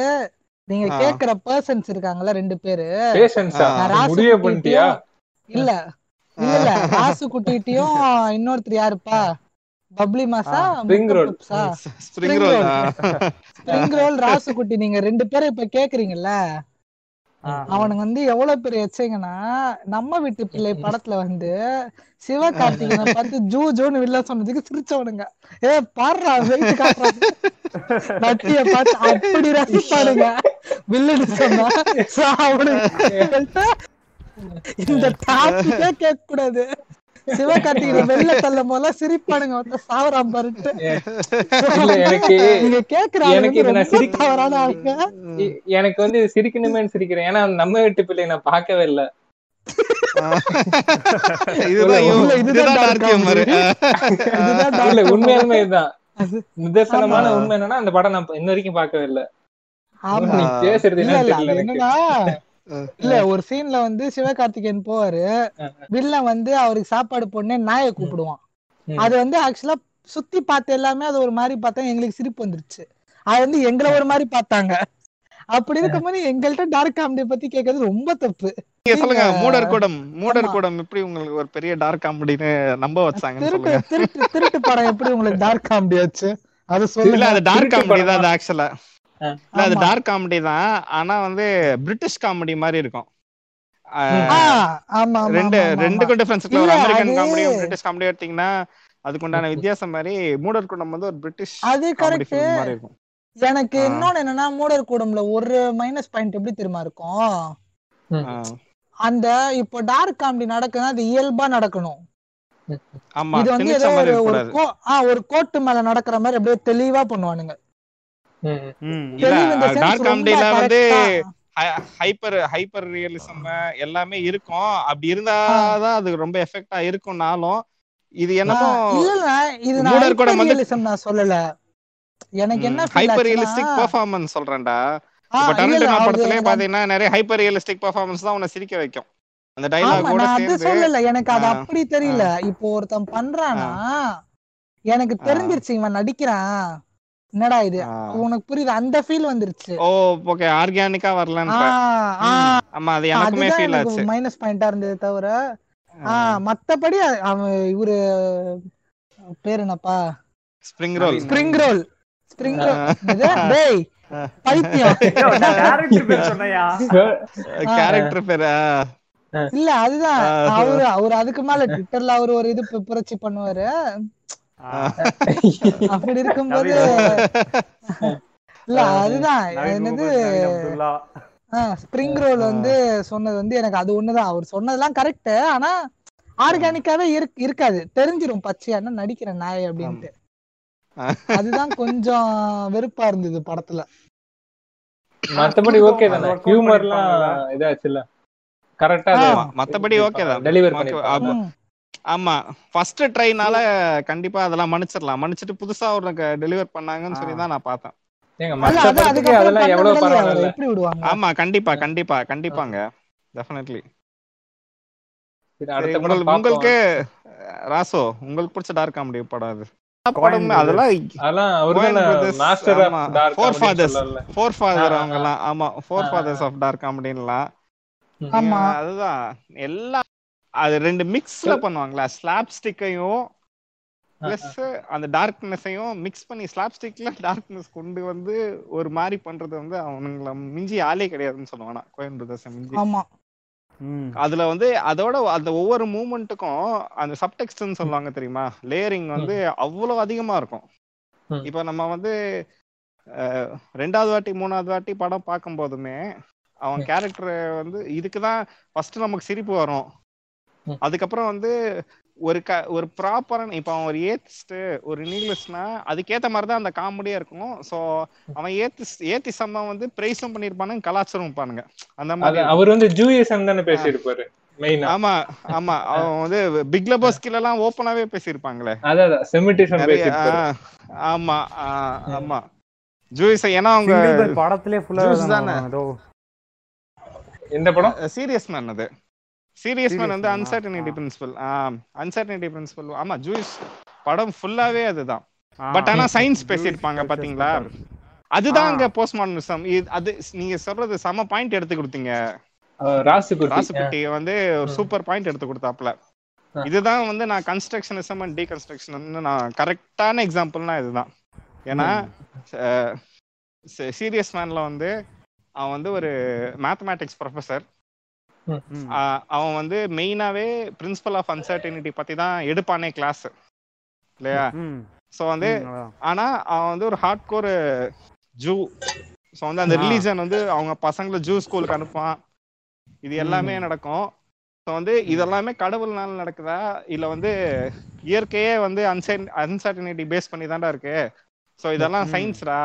நீங்க. கேக்குற பர்சன்ஸ் இருக்காங்கல்ல ரெண்டு பேரு. பேஷன்ஸா முடிவே பண்ணிட்டியா? இல்ல. இல்ல இல்ல ராசு குட்டிகிட்டயும் இன்னொருத்தர் யாருப்பா? பப்ளி மாசா Spring roll. Spring roll. Spring roll. Rasu Kutty நீங்க ரெண்டு பேரும் இப்ப கேக்குறீங்கல்ல? ஆ. அவனுங்க வந்து எவ்வளவு பெரிய எச்சைங்கன்னா நம்ம வீட்டு பிள்ளை [LAUGHS] படத்துல வந்து சிவகார்த்திகனை பார்த்து ஜூ ஜூன்னு வில்ல சொன்னதுக்கு சிரிச்சவனுங்க. ஏ பாடுறா வெயிட் காட்டுறான் [LAUGHS] நட்டிய பார்த்து அப்படி ரசிப்பானுங்க. வில்லன்னு சொன்னா. [LAUGHS] இந்த டாபிக்கே கேட்க கூடாது சிவகார்த்திகேயன் வெளில தள்ளும் போதெல்லாம் சிரிப்பானுங்க. ஒருத்தன் சாவறான் பாருட்டு நீங்க கேக்குற எனக்கு இதை நான் சிரிக்க- எனக்கு வந்து இது சிரிக்கணுமேன்னு சிரிக்கிறேன். ஏன்னா நம்ம வீட்டு பிள்ளை நான் பார்க்கவே இல்ல. உண்மையாலுமே இதுதான். நிதர்சனமான. உண்மை என்னன்னா அந்த படம் நான் இன்ன வரைக்கும் பார்க்கவே இல்ல. ஆமா. நீ பேசுறது இல்ல என்னன்னு இல்ல ஒரு சீன்ல வந்து சிவகார்த்திகேயன் போவாரு. வில்லன் வந்து அவருக்கு சாப்பாடு போடனே நாயை கூப்பிடுவான். அது வந்து ஆக்சுவலா சுத்தி பார்த்த எல்லாமே அது ஒரு மாதிரி பார்த்தா எங்களுக்கு சிரிப்பு வந்துருச்சு. அது வந்து எங்களை ஒரு மாதிரி பார்த்தாங்க. அப்படி இருக்கும்போது எங்கள்கிட்ட டார்க் காமெடி பத்தி கேட்கறது ரொம்ப தப்பு. நீங்க சொல்லுங்க மூடர் கூடம் மூடர். கூடம் எப்படி உங்களுக்கு ஒரு பெரிய டார்க் காமெடின்னு நம்ப வச்சாங்கன்னு திருட்டு சொல்லுங்க. திருட்டு திருட்டு படம் எப்படி உங்களுக்கு டார்க் காமெடி ஆச்சு? அது இல்ல சொல்லுங்க. அது டார்க் காமெடி தான் ஆக்சுவலா அது. டார்க் காமெடி தான். ஆனா வந்து பிரிட்டிஷ் காமெடி மாதிரி இருக்கும். ரெண்டு ரெண்டுக்கும் டிஃபரன்ஸ் இருக்கு ஒரு அமெரிக்கன் காமெடியும் பிரிட்டிஷ் காமெடி எடுத்தீங்கன்னா அதுக்குண்டான வித்தியாசம் மாதிரி மூடர் கூடம் வந்து ஒரு பிரிட்டிஷ் அது காமெடி கரெக்ட் மாதிரி இருக்கும். எனக்கு. இன்னொன்னு என்னன்னா மூடர் கூடம்ல ஒரு மைனஸ் பாயிண்ட் எப்படி தெரியுமா இருக்கும். அந்த இப்போ டார்க் காமெடி நடக்குதுன்னா அது இயல்பா நடக்கணும். ஆமா இது வந்து ஏதோ மாதிரி ஒரு ஒரு கோட்டு மேல நடக்கிற மாதிரி அப்படியே தெளிவா பண்ணுவானுங்க. டார்க் ரொம்ப காமெடில வந்து correct-ஆ. ஹைப்பர் ஹைப்பர் ரியலிசம் எல்லாமே இருக்கும். அப்படி இருந்தாதான் அது ரொம்ப எஃபெக்டா இருக்கும்னாலும் இது என்னமோ இல்ல இல்ல இது நான் சொல்லல. எனக்கு என்ன ஹைப்பர் ரியலிஸ்டிக் பெர்ஃபார்மன்ஸ் சொல்றேன்டா. இப்ப இல்ல, டரண்டனோ இல்ல, அது படத்திலே எனக்கு பாத்தீங்கன்னா நிறைய ஹைப்பர் ரியலிஸ்டிக் பெர்ஃபார்மன்ஸ் தான் உன்னை சிரிக்க வைக்கும். அந்த டைலாகோட நான் அது சேர்ந்து சொல்லல. எனக்கு அது அப்படி தெரியல. இப்போ ஒருத்தன் பண்றானா எனக்கு. தெரிஞ்சிருச்சு இவன் நடிக்கிறான். என்னடா இது. உனக்கு புரியுது அந்த ஃபீல் வந்துருச்சு. ஓ ஓகே ஆர்கானிக்கா ஆ, ஆமா அது எனக்குமே ஃபீல் ஆச்சு. மைனஸ் பாயிண்டா இருந்தது தவிர மத்தபடி அவன் இவரு பேர் என்னப்பா? Spring roll spring roll spring roll. டேய் பைத்தியம். [LAUGHS] டேரக்டர் பேர் சொன்னையா? கேரக்டர் பேரு இல்ல அதுதான். அவரு அவரு அதுக்கு மேல ட்விட்டர்ல அவரு ஒரு இது புரட்சி பண்ணுவாரு. [LAUGHS] அப்படி இருக்கும்போது இல்ல அதுதான். என்னது? ஸ்ப்ரிங் ரோல் வந்து சொன்னது வந்து எனக்கு அது ஒண்ணுதான். அவர் சொன்னதெல்லாம் கரெக்ட் ஆனா ஆர்கானிக்காவே இருக்- இருக்காது. தெரிஞ்சிரும் பச்சையா என்ன நடிக்கிற நாய் அப்படின்ட்டு. அதுதான் கொஞ்சம் வெறுப்பா இருந்தது படத்துல. மத்தபடி ஓகே தானே? ஹியூமர்லாம். இதாச்சுல்ல. கரெக்டா மத்தபடி okay தான். டெலிவர் ஆமா. ஃபர்ஸ்ட் ட்ரைனால கண்டிப்பா அதெல்லாம் மன்னிச்சிடலாம். மன்னிச்சிட்டு புதுசா ஒரு டெலிவர் பண்ணாங்கன்னு. சொல்லி தான் நான் பார்த்தேன். ஆமா கண்டிப்பா கண்டிப்பா கண்டிப்பாங்க. டெஃபினெட்லி சரி, அடுத்த படம் உங்களுக்கு ராசோ உங்களுக்கு பிடிச்ச டார்க் காமெடி படம் அது. அதுதான். எல்லாம் அது ரெண்டு மிக்ஸ்ல பண்ணுவாங்களா? ஸ்லாப் ஸ்டிக்கையும் பிளஸ் அந்த டார்க்னஸையும் மிக்ஸ் பண்ணி ஸ்லாப் ஸ்டிக்ல டார்க்னஸ் கொண்டு வந்து ஒரு மாதிரி பண்றது வந்து அவனுங்கள மிஞ்சி ஆளே கிடையாதுன்னு சொல்லுவானா கோயன் பிரதர்ஸ் மிஞ்சி. ஆமா. ம். அதுல வந்து அதோட அந்த ஒவ்வொரு மூமெண்ட்டுக்கும் அந்த சப்டெக்ஸ்ட்னு சொல்லுவாங்க தெரியுமா? லேயரிங் வந்து அவ்வளவு அதிகமா இருக்கும். இப்போ நம்ம வந்து ரெண்டாவது வாட்டி மூணாவது வாட்டி படம் பார்க்கும் போதுமே அவன் கேரக்டர் வந்து இதுக்கு தான் ஃபர்ஸ்ட் நமக்கு சிரிப்பு வரும். அதுக்கப்புறம் வந்து ஒரு க ஒரு ப்ராப்பரான இப்போ அவன் ஒரு ஏத்திஸ்ட் ஒரு நீலிஸ்ட்னா அதுக்கேத்த மாதிரி தான் அந்த காமெடியா இருக்கும். ஸோ அவன் ஏத்திஸ் ஏத்திசம் வந்து பிரைஸும் பண்ணியிருப்பானுங்க கலாச்சாரம் பானுங்க அந்த மாதிரி. அவர் வந்து ஜூயிசம் தானே பேசியிருப்பாரு மெயினா ஆமா ஆமா. அவன் வந்து பிக் லெபோஸ் கீழ எல்லாம் ஓப்பனாவே பேசியிருப்பாங்களே. ஆமா ஆமா. ஜூஸ் ஏன்னா அவங்க படத்திலே ஃபுல்லா தானே. எந்த படம்? சீரியஸ் மேன் அது. சீரியஸ் மேன் வந்து? அன்சர்டனிட்டி. பிரின்சிபல் அன்சர்டனிட்டி பிரின்சிபல் ஆமா ஜூஸ் படம் ஃபுல்லாவே அதுதான். பட் ஆனா சயின்ஸ் பேசியிருப்பாங்க பாத்தீங்களா. அதுதான். அங்க போஸ்ட் மாடர்னிசம் அது நீங்க சொல்றது செம பாயிண்ட் எடுத்து கொடுத்தீங்க. ராசுகுட்டி வந்து ஒரு சூப்பர் பாயிண்ட் எடுத்து கொடுத்தாப்ல. இதுதான் வந்து நான் கன்ஸ்ட்ரக்ஷனிசம் அண்ட் டீகன்ஸ்ட்ரக்ஷன் நான் கரெக்டான எக்ஸாம்பிள்னா இதுதான். ஏன்னா சீரியஸ் மேன்ல வந்து அவன் வந்து ஒரு மேத்தமேட்டிக்ஸ் ப்ரொஃபசர் ம். அவன் வந்து மெயினாவே பிரின்சிபல் ஆஃப் அன்சர்டனிட்டி பத்தி தான் எடுப்பானே கிளாஸ் இல்லையா? ஸோ வந்து. ஆனா அவன் வந்து ஒரு ஹார்ட் கோர் ஜூ. ஸோ வந்து அந்த. ரிலீஜன் வந்து அவங்க பசங்களை ஜூ ஸ்கூலுக்கு அனுப்புவான். இது எல்லாமே நடக்கும். ஸோ வந்து இதெல்லாமே கடவுள்னால நடக்குதா? இல்ல வந்து இயற்கையே வந்து அன்சர்ட் அன்சர்டனிட்டி பேஸ் பண்ணி தான்டா இருக்கு. ஸோ இதெல்லாம். சயின்ஸ்டா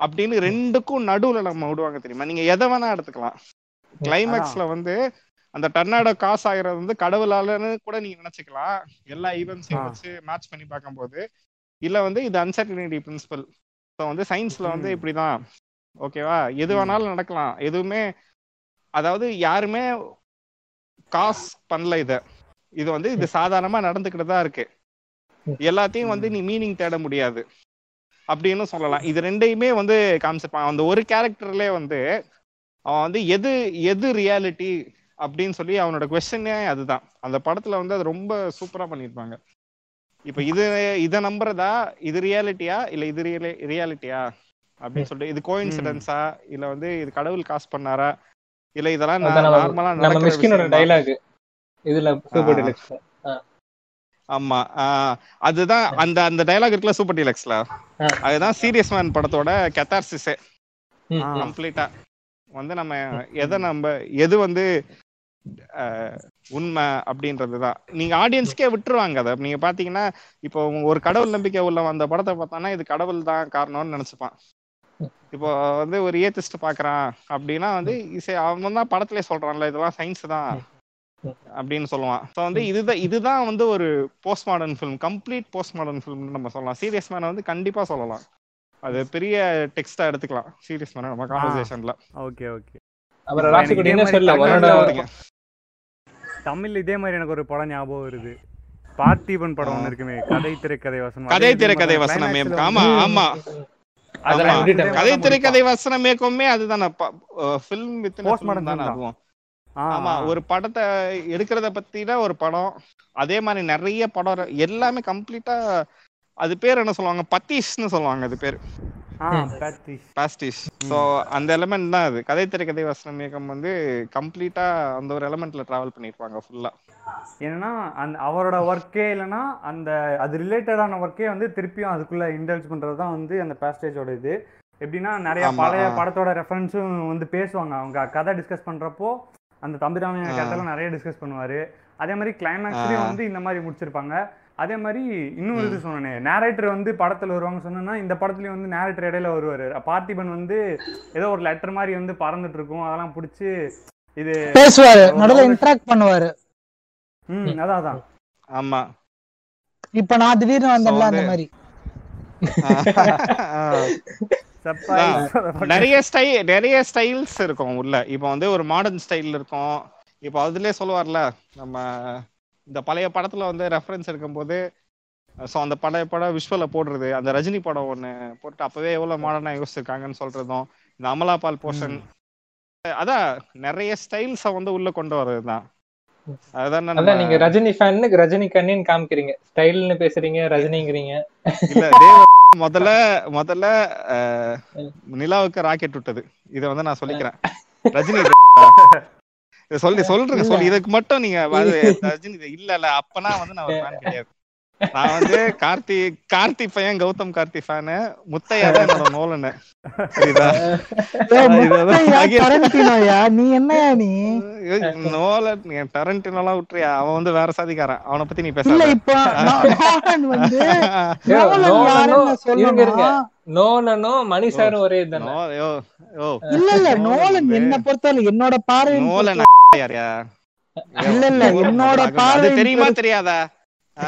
அப்படின்னு ரெண்டுக்கும் நடுவுல நம்ம விடுவாங்க தெரியுமா? நீங்க எதை வேணா எடுத்துக்கலாம். கிளைமேக்ஸ்ல வந்து அந்த டர்னாடோ காசு ஆகிறது வந்து கடவுளாலன்னு கூட நீங்க நினைச்சுக்கலாம். எல்லா ஈவெண்ட்ஸையும். வச்சு மேட்ச் பண்ணி பார்க்கும்போது. இல்ல வந்து இது அன்சர்டனிட்டி பிரின்சிபல் ஸோ வந்து சயின்ஸ்ல வந்து. இப்படிதான். ஓகேவா எது. வேணாலும் நடக்கலாம். எதுவுமே அதாவது யாருமே காசு பண்ணல இத. இது வந்து இது சாதாரணமா நடந்துக்கிட்டு தான் இருக்கு எல்லாத்தையும் வந்து நீ மீனிங் தேட முடியாது. அப்படின்னு சொல்லலாம். இது ரெண்டையுமே வந்து காமிச்சிருப்பான். அந்த ஒரு கேரக்டர்லயே வந்து அவன் வந்து எது எது ரியாலிட்டி அப்படின்னு சொல்லி அவனோட கொஸ்டினே அதுதான். அந்த படத்துல வந்து அது ரொம்ப சூப்பரா பண்ணிருப்பாங்க இப்ப இது இத நம்புறதா? இது ரியாலிட்டியா இல்ல இது ரியாலிட்டியா அப்படின்னு சொல்லிட்டு இது கோயின்சிடன்ஸா இல்ல வந்து இது கடவுள் காசு பண்ணாரா? இல்ல இதெல்லாம் நார்மலா நம்ம மிஸ்கினோட நடக்கிற இதுல ஆமா. அதுதான் அந்த அந்த டைலாக் இருக்குல்ல சூப்பர் டீலக்ஸ்ல. அதுதான் சீரியஸ் மேன் படத்தோட கெத்தார்சிஸே. கம்ப்ளீட்டா வந்து நம்ம எதை நம்ம எது வந்து உண்மை அப்படின்றதுதான். நீங்க ஆடியன்ஸ்க்கே விட்டுருவாங்க அதை. நீங்க பாத்தீங்கன்னா இப்போ ஒரு கடவுள் நம்பிக்கை உள்ள அந்த படத்தை பார்த்தானா இது கடவுள் தான் காரணம்னு நினைச்சுப்பான். இப்போ வந்து ஒரு ஏத்திஸ்ட் பாக்குறான் அப்படின்னா வந்து இசை அவன் தான் படத்திலே சொல்றான்ல இதெல்லாம் சயின்ஸ் தான் அப்படின்னு சொல்லுவான். ஸோ வந்து இதுதான் இதுதான் வந்து ஒரு post modern film complete post modern ஃபிலிம்னு நம்ம சொல்லலாம். சீரியஸ் மேனை வந்து கண்டிப்பா சொல்லலாம். அது பெரிய டெக்ஸ்டா எடுத்துக்கலாம். சீரியஸ் மேனை நம்ம கான்வர்சேஷன்ல ஓகே ஓகே. தமிழ் இதே மாதிரி எனக்கு ஒரு படம் ஞாபகம் வருது. பார்த்திபன் படம் ஒண்ணு இருக்குமே கதை திரைக்கதை வசனம். கதை திரைக்கதை வசனம் ஆமா ஆமா. கதை திரைக்கதை வசனம் மேற்கொமே அதுதானே. ஃபிலிம் வித் Post modern தானே. அதுவும். ஆமா. ஒரு படத்தை எடுக்கிறத பத்தி தான் ஒரு படம் அதே மாதிரி நிறைய படம் எல்லாமே கம்ப்ளீட்டா அது பேர் என்ன சொல்லுவாங்க? பத்தீஷ்னு சொல்லுவாங்க அது பேர். பாஸ்டிஷ் [LAUGHS] ஸோ அந்த எலமெண்ட் தான் அது. கதை திரைக்கதை வசனம் இயக்கம் வந்து கம்ப்ளீட்டா அந்த ஒரு எலமெண்ட்ல டிராவல் பண்ணிருப்பாங்க ஃபுல்லா என்னன்னா அந்த அவரோட ஒர்க்கே இல்லைன்னா அந்த அது ரிலேட்டடான ஒர்க்கே வந்து திருப்பியும் அதுக்குள்ள இன்டல்ஜ் பண்றது தான் வந்து அந்த பேஸ்டேஜோட இது. எப்படின்னா நிறைய பழைய. படத்தோட ரெஃபரன்ஸும் வந்து பேசுவாங்க. அவங்க கதை டிஸ்கஸ் பண்றப்போ அந்த தம்பிராமைய. கதையெல்லாம் நிறைய டிஸ்கஸ் பண்ணுவாரு. அதே மாதிரி கிளைமேக்ஸ்லயும். வந்து இந்த மாதிரி முடிச்சிருப்பாங்க. அதே மாதிரி இன்னொரு இது சொன்னேனே நேரேட்டர் வந்து படத்துல வருவாங்க சொன்னா இந்த படத்துலயும் வந்து நேரேட்டர் இடையில வருவாரு. பார்த்திபன் வந்து ஏதோ ஒரு லெட்டர் மாதிரி வந்து பறந்துட்டு இருக்கும் அதெல்லாம் பிடிச்சி இது பேசுவாரு. நடுவுல இன்டராக்ட் பண்ணுவாரு. ம் அதான் அதான். ஆமா. இப்ப நான் திடீர்னு வந்தேன்ல அந்த மாதிரி. [LAUGHS] நிறைய ஸ்டைல் நிறைய ஸ்டைல்ஸ் இருக்கும் உள்ள. இப்போ வந்து ஒரு மாடர்ன் ஸ்டைல் இருக்கும். இப்போ அதுலயே சொல்லுவார்ல நம்ம இந்த பழைய படத்துல வந்து ரெஃபரன்ஸ் எடுக்கும்போது ஸோ அந்த பழைய படம் விஷுவல போடுறது அந்த ரஜினி படம் ஒண்ணு போட்டு அப்பவே எவ்வளவு மாடர்னா யோசிச்சிருக்காங்கன்னு சொல்றதும் இந்த அமலா பால் போர்ஷன் அதான் நிறைய ஸ்டைல்ஸ வந்து உள்ள கொண்டு வர்றதுதான். அதுதான் அதான் நீங்க ரஜினி ஃபேன்னு ரஜினி கண்ணின்னு காமிக்கிறீங்க. ஸ்டைல்னு பேசுறீங்க ரஜினிங்கிறீங்க. இல்ல [LAUGHS] முதல்ல முதல்ல நிலாவுக்கு ராக்கெட் விட்டது. இத வந்து நான் சொல்லிக்கிறேன். ரஜினி [LAUGHS] சொல்லி சொல்றேங்க சொல்லி. இதுக்கு மட்டும் நீங்க இல்ல. இல்ல அப்பனா வந்து நான் ஒரு ஃபேன் கிடையாது. நான் வந்து கார்த்தி கார்த்தி பையன் கௌதம் கார்த்தி ஃபேனு முத்தையா தான் என்னோட நோலனு நீ என்னையா நீ? நோலன் நீ டரண்டினோலாம் விட்டுறியா? அவன் வந்து வேற சாதிக்காரன். அவனை பத்தி நீ இல்ல பேச இப்போ நோலனும் மணி சாரும் ஒரே யோ இல்ல இல்ல நோலன் என்ன பொறுத்தவரை என்னோட பார்வை நோலன் யாரியா இல்ல, இல்ல, என்னோட அது பார்வை தெரியுமா தெரியாதா? ஆ,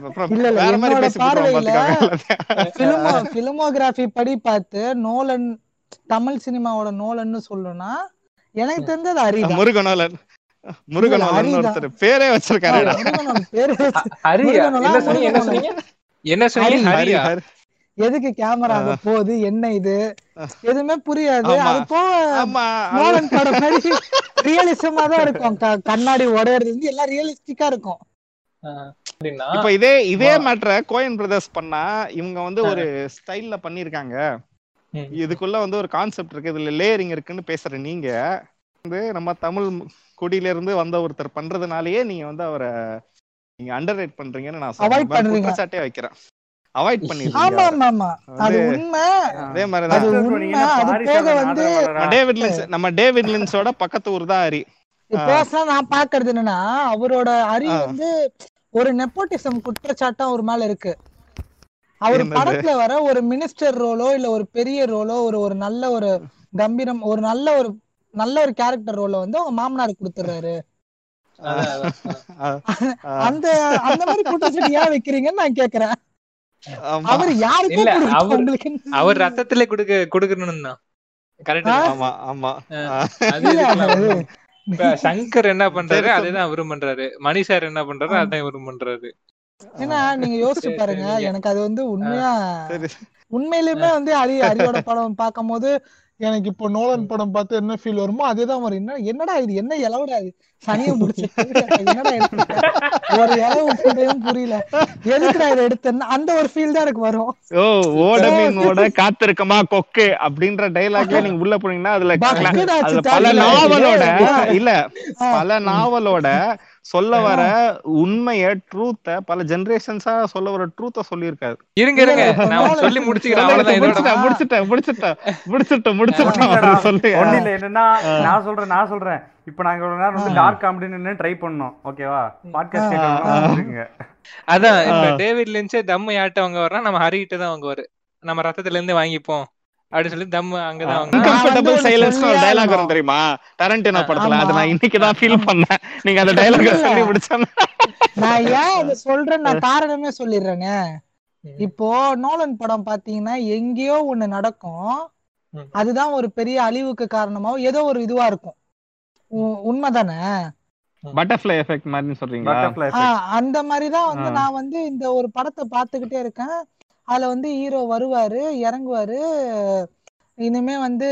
அப்புறம் இல்ல, இல்ல, வேற மாதிரி என்னோட பேசி போட்டுருவான் பார்வையில பாத்துக்கோங்க. பிலிமோ பிலிமோகிராஃபி படி பார்த்து நோலன் தமிழ் சினிமாவோட நோலன்னு சொல்லணும்னா எனக்கு தெரிஞ்சது அரிதான் முருகனோலன் முருகனோலன் பேரே வச்சிருக்காருடா முருகனோட பேரு வச்சு- ஹரியா முருகனோலா, என்ன சொன்னீங்க? எதுக்கு கேமரா போகுது? என்ன இது? எதுவுமே புரியாது. அது போக ஆமா அது- நோலன் படம் மாதிரி ரியலிசமா தான் இருக்கும். க- கண்ணாடி உடையறது வந்து எல்லாம் ரியலிஸ்டிக்கா இருக்கும். இப்ப இதே இதே. மேட்ர கோயன் பிரதர்ஸ் பண்ணா இவங்க வந்து ஒரு ஸ்டைல்ல பண்ணிருக்காங்க. இதுக்குள்ள வந்து ஒரு கான்செப்ட் இருக்கு. இதுல லேயரிங் இருக்குன்னு பேசுற நீங்க வந்து நம்ம தமிழ் குடியில இருந்து வந்த ஒருத்தர் பண்றதுனாலயே நீங்க வந்து அவரை நீங்க அண்டர் ரேட் பண்றீங்கன்னு நான். குற்றச்சாட்டே வைக்கிறேன். அவாய்ட் பண்ணிருக்கீங்க? நம்ம டேவிட் லின்ஸ் நம்ம டேவிட் லின்ஸோட பக்கத்து ஊர் தான் நான் பாக்குறது என்னன்னா அவரோட அறி ஆ. வந்து ஒரு நெப்போட்டிசம் குற்றச்சாட்டம் அவர் மேல இருக்கு. அவர்? படத்துல வர ஒரு மினிஸ்டர் ரோலோ இல்ல ஒரு பெரிய ரோலோ ஒரு ஒரு நல்ல ஒரு கம்பீரம் ஒரு நல்ல ஒரு நல்ல ஒரு கேரக்டர் ரோல வந்து அவங்க மாமனாருக்கு கொடுத்துறாரு. அந்த அந்த மாதிரி குற்றச்சாட்டு ஏன் வைக்கிறீங்கன்னு நான் கேக்குறேன். அவர் கொடுக்கல, அவர்- ரத்தத்துல கொடுக்க கொடுக்கணும் தான். கரெக்ட் ஆமா ஆமா. இப்ப சங்கர் என்ன பண்றாரு அதேதான் அவரும் பண்றாரு. மணி சார் என்ன பண்றாரு அதான் இவரும் பண்றாரு. ஏன்னா நீங்க யோசிச்சு பாருங்க. எனக்கு அது வந்து உண்மையா உண்மையிலுமே வந்து அரி அரியோட படம் பார்க்கும்போது எனக்கு இப்போ நோலன் படம் பார்த்து என்ன ஃபீல் வருமோ அதேதான் வரும். என்ன என்னடா இது? என்ன இலவுடா இது? சனியை [LAUGHS] முடிச்சு என்னடா இது? ஒரு இலவு கூடயும் புரியல. எதுக்குடா இதை எடுத்தேன்னா அந்த ஒரு ஃபீல் தான் எனக்கு வரும். ஓ ஓட மீனோட காத்திருக்கமா கொக்கு அப்படின்ற டைலாக்ல நீங்க உள்ள போனீங்கன்னா அதுல பல நாவலோட இல்ல. பல நாவலோட சொல்ல வர உண்மைய ட்ரூத்த பல ஜெனரேஷன்ஸா சொல்ல வர ட்ரூத்த சொல்லியிருக்காரு இருங்க இருங்க நான் ஒண்ணு சொல்லி முடிச்சுக்கிறேன் முடிச்சிட்டேன் முடிச்சிட்டேன் முடிச்சிட்டேன் முடிச்சிட்டேன் சொல்லி இல்ல என்னன்னா நான் சொல்றேன் நான் சொல்றேன் இப்ப நாங்க இவ்வளவு நேரம் வந்து டார்க் காமெடின்னு ட்ரை பண்ணோம் ஓகேவா பாட்காஸ்ட் அதான். டேவிட் லின்ச் தம் யார்ட்ட வாங்க வர்றா நம்ம ஹரிகிட்ட தான் வாங்குவாரு நம்ம ரத்தத்துல இருந்து வாங்கிப்போம் அப்படின்னு சொல்லி தம் அங்கதான் வந்து அன்கம்ஃபர்டபுள் சைலன்ஸ் ஒரு வரும். தெரியுமா? டரண்டினோ படத்துல. ஆமா. அதை நான் இன்னைக்கு தான் ஃபீல் பண்ணேன். நீங்க அந்த டைலாக் இல்ல. சொல்லி முடிச்சேன். நான் ஏன் அதை சொல்றேன் நான் காரணமே சொல்லிடுறேனே இப்போ நோலன் படம் பாத்தீங்கன்னா எங்கேயோ ஒண்ணு நடக்கும். அதுதான் ஒரு பெரிய அழிவுக்கு காரணமாவும் ஏதோ ஒரு இதுவா இருக்கும். உ- உண்மைதானே? பட்டர்ஃப்ளை எஃபெக்ட் மாதிரி ஆஹ் அந்த மாதிரிதான் வந்து ஆ. நான் வந்து இந்த ஒரு படத்தை பார்த்துக்கிட்டே இருக்கேன். அதுல வந்து ஹீரோ வருவாரு இறங்குவாரு. இனிமே வந்து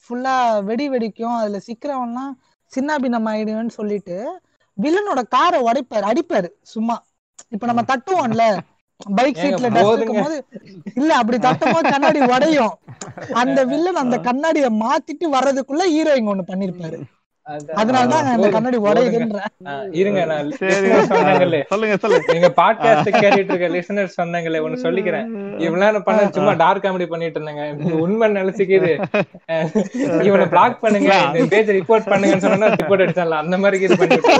ஃபுல்லா வெடி வெடிக்கும். அதுல சிக்கிறவன்லாம் சின்னாபின்னம் ஆயிடுவேன்னு சொல்லிட்டு வில்லனோட காரை உடைப்பாரு அடிப்பாரு சும்மா. இப்ப நம்ம தட்டுவோம்ல பைக் சீட்ல. இருக்கும்போது இல்ல அப்படி தட்டும் போது கண்ணாடி உடையும். அந்த [LAUGHS] வில்லன் அந்த கண்ணாடிய மாத்திட்டு வர்றதுக்குள்ள ஹீரோ இங்க ஒண்ணு பண்ணிருப்பாரு. அதனாலதான் அந்த போதும், கண்ணாடி போதுங்க. உடையுதுன்ற ஆ, இருங்க நான் சரி listeners சொன்னாங்களே. சொல்லுங்க சொல்லுங்க. நீங்க பாட்காஸ்ட் கேட்டுட்டு இருக்க சொன்னாங்களே ஒண்ணு சொல்லிக்கிறேன். இவ்வளவு பண்ண சும்மா டார்க் காமெடி பண்ணிட்டு இருந்தாங்க. உண்மை நினைச்சுக்கிது. இவனை பிளாக் பண்ணுங்க இந்த பேஜ் ரிப்போர்ட் பண்ணுங்கன்னு சொன்னா ரிப்போர்ட் அடிச்சிடலாம். அந்த மாதிரி இது பண்ணிட்டு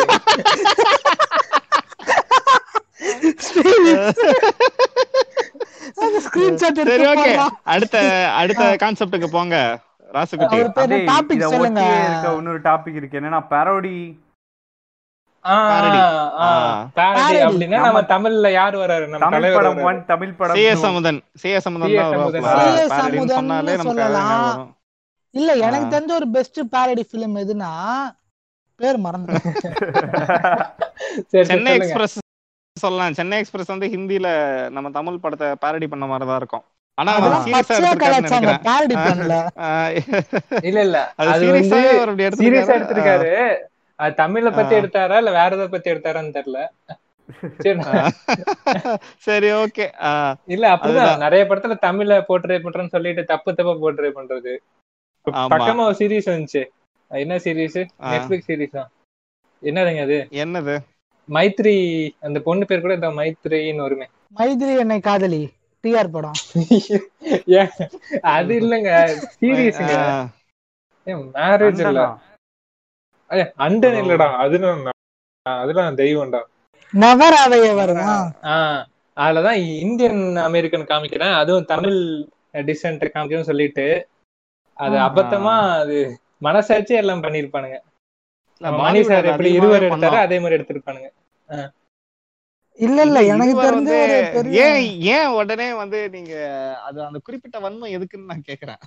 சரி ஓகே. அடுத்த அடுத்த கான்செப்டுக்கு போங்க. இன்னொரு டாபிக் இருக்கு என்னன்னா பரோடி நம்ம தமிழ்ல யார் வராரு நம்ம தமிழ் படம். ஒன் தமிழ் படம் C two. S Amudhan C S Amudhan C.S. தான் அமுதன். வருவாப்ல. C.S. Parodyன்னு அமுதன்னு சொன்னாலே நமக்கு சொல்லலாம். ஞாபகம் வரும். இல்ல எனக்கு. தெரிஞ்ச ஒரு பெஸ்ட் பேரடி ஃபிலிம் எதுனா பேர் மறந்து [LAUGHS] சென்னை. எக்ஸ்பிரஸ் சொல்லலாம் சென்னை எக்ஸ்பிரஸ் வந்து ஹிந்தில நம்ம தமிழ் படத்தை பேரடி பண்ண மாதிரி தான் இருக்கும் ஆனா சீரியஸா பேரடி பண்ணல இல்ல இல்ல. அது வந்து சீரியஸா எடுத்திருக்காரு? தமிழ பத்தி. எடுத்தாரா இல்ல வேற எதை பத்தி எடுத்தாரான்னு தெரியல. சரி ஓகே. இல்ல அப்படிதான். நிறைய படத்துல தமிழ போர்ட்ரே பண்றேன்னு சொல்லிட்டு தப்பு தப்பா போர்ட்ரே பண்றது. பக்கமா ஒரு சீரிஸ் வந்துச்சு. அது என்ன சீரிஸ். நெட்ஃபிளிக்ஸ் சீரிஸ் தான். என்னதுங்க அது? என்னது? மைத்ரி அந்த பொண்ணு பேர் கூட இந்த மைத்ரின்னு வருமே. மைதிரி என்னை காதலி. டிஆர் படம். [LAUGHS] அது இல்லங்க. சீரியஸ்ங்க. மேரேஜ் இல்ல. அண்டன் இல்லடா. அதுதான் அதெல்லாம் தெய்வம்டா. நெவர் அவைய வருமா? ஆஹ் அதுலதான் இந்தியன் அமெரிக்கன் காமிக்கிறேன். அதுவும் தமிழ் டிசென்ட் காமிக்கணும்னு சொல்லிட்டு. அது. அபத்தமா அது மனசாட்சி எல்லாம் பண்ணிருப்பானுங்க மணி Bollywood சார் எப்படி இருவர் எடுத்தாரோ. அதே மாதிரி எடுத்திருப்பானுங்க. இல்ல இல்ல எனக்கு தெரிஞ்ச ஏன் ஏன் உடனே வந்து நீங்க அது அந்த குறிப்பிட்ட வன்மம் எதுக்குன்னு நான் கேக்குறேன்.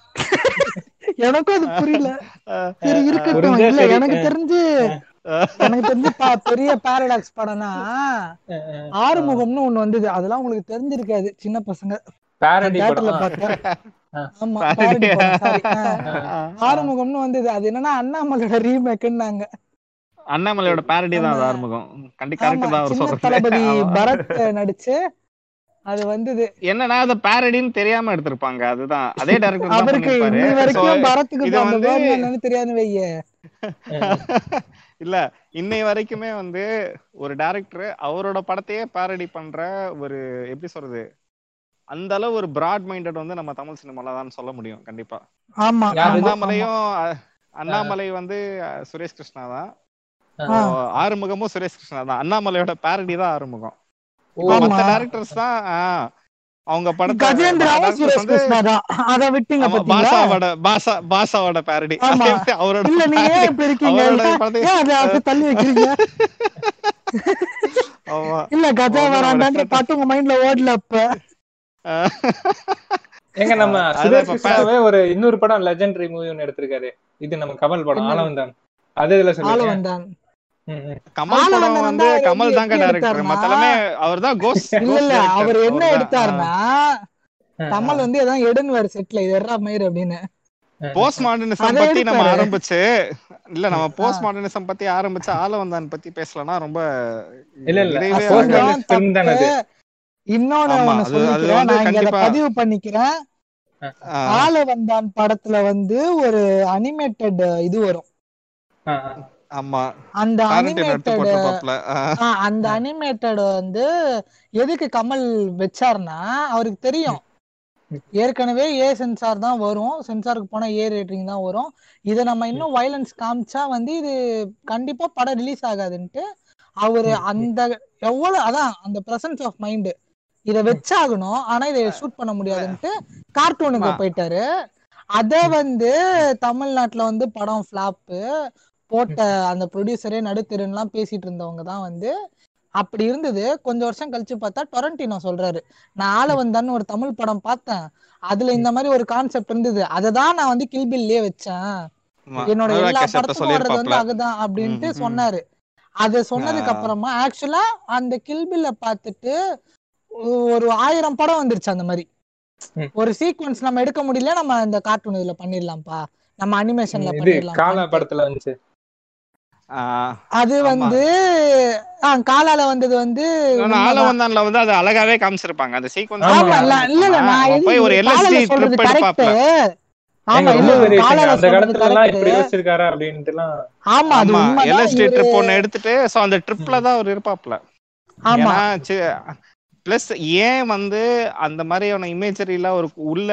எனக்கும் அது புரியல. சரி இருக்கட்டும். இல்ல. எனக்கு தெரிஞ்சு எனக்கு தெரிஞ்சு பா- பெரிய பாரடாக்ஸ் படம்னா ஆறுமுகம்னு ஒண்ணு வந்தது. அதெல்லாம் உங்களுக்கு தெரிஞ்சிருக்காது சின்ன பசங்க. ஆமா ஆறுமுகம்னு வந்தது. அது என்னன்னா அண்ணாமலையோட ரீமேக்குன்னாங்க அண்ணாமலையோட பேரடி தான் அது. ஆறுமுகம். கண்டி கரெக்ட் தான் அவர் சொல்றது. [LAUGHS] பரத் நடிச்சு அது வந்தது. என்னன்னா அது பேரடின்னு தெரியாம எடுத்திருப்பாங்க. அதுதான். அதே டேரக்டர் தான் அவருக்கு இன்னி வரைக்கும் பரத்துக்கு இது அந்த வந்து- தெரியாது வைய. இல்ல இன்னை வரைக்குமே வந்து ஒரு டைரக்டர் அவரோட படத்தையே பேரடி பண்ற ஒரு எப்படி சொல்றது? அந்த அளவு ஒரு பிராட் மைண்டட் வந்து நம்ம தமிழ் சினிமால தான் சொல்ல முடியும் கண்டிப்பா. ஆமா அண்ணாமலையும் அண்ணாமலை வந்து சுரேஷ் கிருஷ்ணா தான். ஆறுமுகமும் சுரேஷ் கிருஷ்ணா தான். அண்ணாமலையோட பேரடி தான் ஆறுமுகம். மத்த. டேரக்டர்ஸ் தான் ஆஹ், அவங்க படத்தை பாஷாவோட பாஷா பாஷாவோட பேரடி ஆமா. அவரோட இல்ல கஜா வராண்டான்ற பாட்டு உங்க மைண்ட்ல ஓடல அப்ப. நம்ம சுரேஷ் ஒரு இன்னொரு படம் லெஜெண்டரி மூவி ஒன்னு எடுத்திருக்காரு. இது நம்ம கமல் படம் என்னது? ஆளவன் தான் அது இதுல சொல்லுங்க. கமல் படம் வந்து கமல் தாங்க டைரக்டர் மத்தெல்லாமே அவர் தான் கோஸ் இல்ல இல்ல அவர் என்ன எடுத்தாருன்னா கமல் வந்து எதாவது எடுன்னு செட்ல எறா மயிர் அப்படின்னு. போஸ்ட் மாடர்னிசம் பத்தி நம்ம. ஆரம்பிச்சு இல்ல நம்ம போஸ்ட் மாடர்னிசம் பத்தி ஆரம்பிச்சு ஆள வந்தான் பத்தி பேசலனா ரொம்ப இல்ல, இல்ல. இன்னொன்னு பதிவு பண்ணிக்கிறேன். ஆள வந்தான் படத்துல வந்து ஒரு அனிமேட்டட் இது வரும். அந்த ஆமா எடுத்து அனிமேட்டட் அந்த அனிமேட்டட் வந்து எதுக்கு கமல் வச்சாருன்னா அவருக்கு தெரியும். ஏற்கனவே ஏ சென்சார் தான் வரும். சென்சாருக்கு போனா ஏ ரேட்டிங் தான் வரும். இதை நம்ம இன்னும் வயலன்ஸ் காமிச்சா வந்து இது கண்டிப்பா படம் ரிலீஸ் ஆகாதுன்ட்டு அவரு அந்த எவ்வளவு அதான் அந்த பிரசன்ஸ் ஆஃப் மைண்ட் இத வச்சாகணும். ஆனா இதை ஷூட் பண்ண முடியாதுன்ட்டு கார்ட்டூனுக்கு. போயிட்டாரு. அத வந்து தமிழ்நாட்டுல வந்து படம் ஃபிளாப்பு போட்ட அந்த ப்ரொடியூசரே நடுத்தெருன்னுலாம் பேசிட்டு இருந்தவங்க தான் வந்து அப்படி இருந்தது. கொஞ்சம் வருஷம் கழிச்சு பார்த்தா டொரண்டினோ சொல்றாரு. நான் ஆள வந்தான்னு ஒரு தமிழ் படம் பார்த்தேன். அதுல இந்த மாதிரி ஒரு கான்செப்ட் இருந்தது. அதை தான் நான் வந்து கில்பில்லே வச்சேன். என்னோட எல்லா படத்துக்கும் வர்றது வந்து அதுதான் அப்படின்ட்டு. சொன்னாரு. அத சொன்னதுக்கு. அப்புறமா ஆக்சுவலா அந்த கில்பில்ல பார்த்துட்டு ஒரு ஆயிரம் படம் வந்துருச்சு அந்த மாதிரி. ஒரு சீக்வன்ஸ் நம்ம எடுக்க முடியல நம்ம இந்த கார்ட்டூன் இதுல பண்ணிடலாம்ப்பா. நம்ம அனிமேஷன்ல பண்ணிடலாம் படத்துல வந்துச்சு. அது. வந்து காலால வந்தது வந்து. வந்தான்ல வந்து அது அழகாவே காமிச்சிருப்பாங்க. அந்த சீக்வன்ஸ் ஆமா, இல்ல இல்ல இல்ல நான் எது போய் ஒரு எல்எஸ்டி ட்ரிப் ஆமா இல்ல அந்த காலத்துல எல்லாம் இப்படி அது எல்எஸ்டி இவரு ட்ரிப் ஒன்னு எடுத்துட்டு சோ அந்த ட்ரிப்ல தான் அவர் இருப்பாப்ல ஆமா. பிளஸ் ஏன் வந்து அந்த மாதிரியான இமேஜரியில ஒரு உள்ள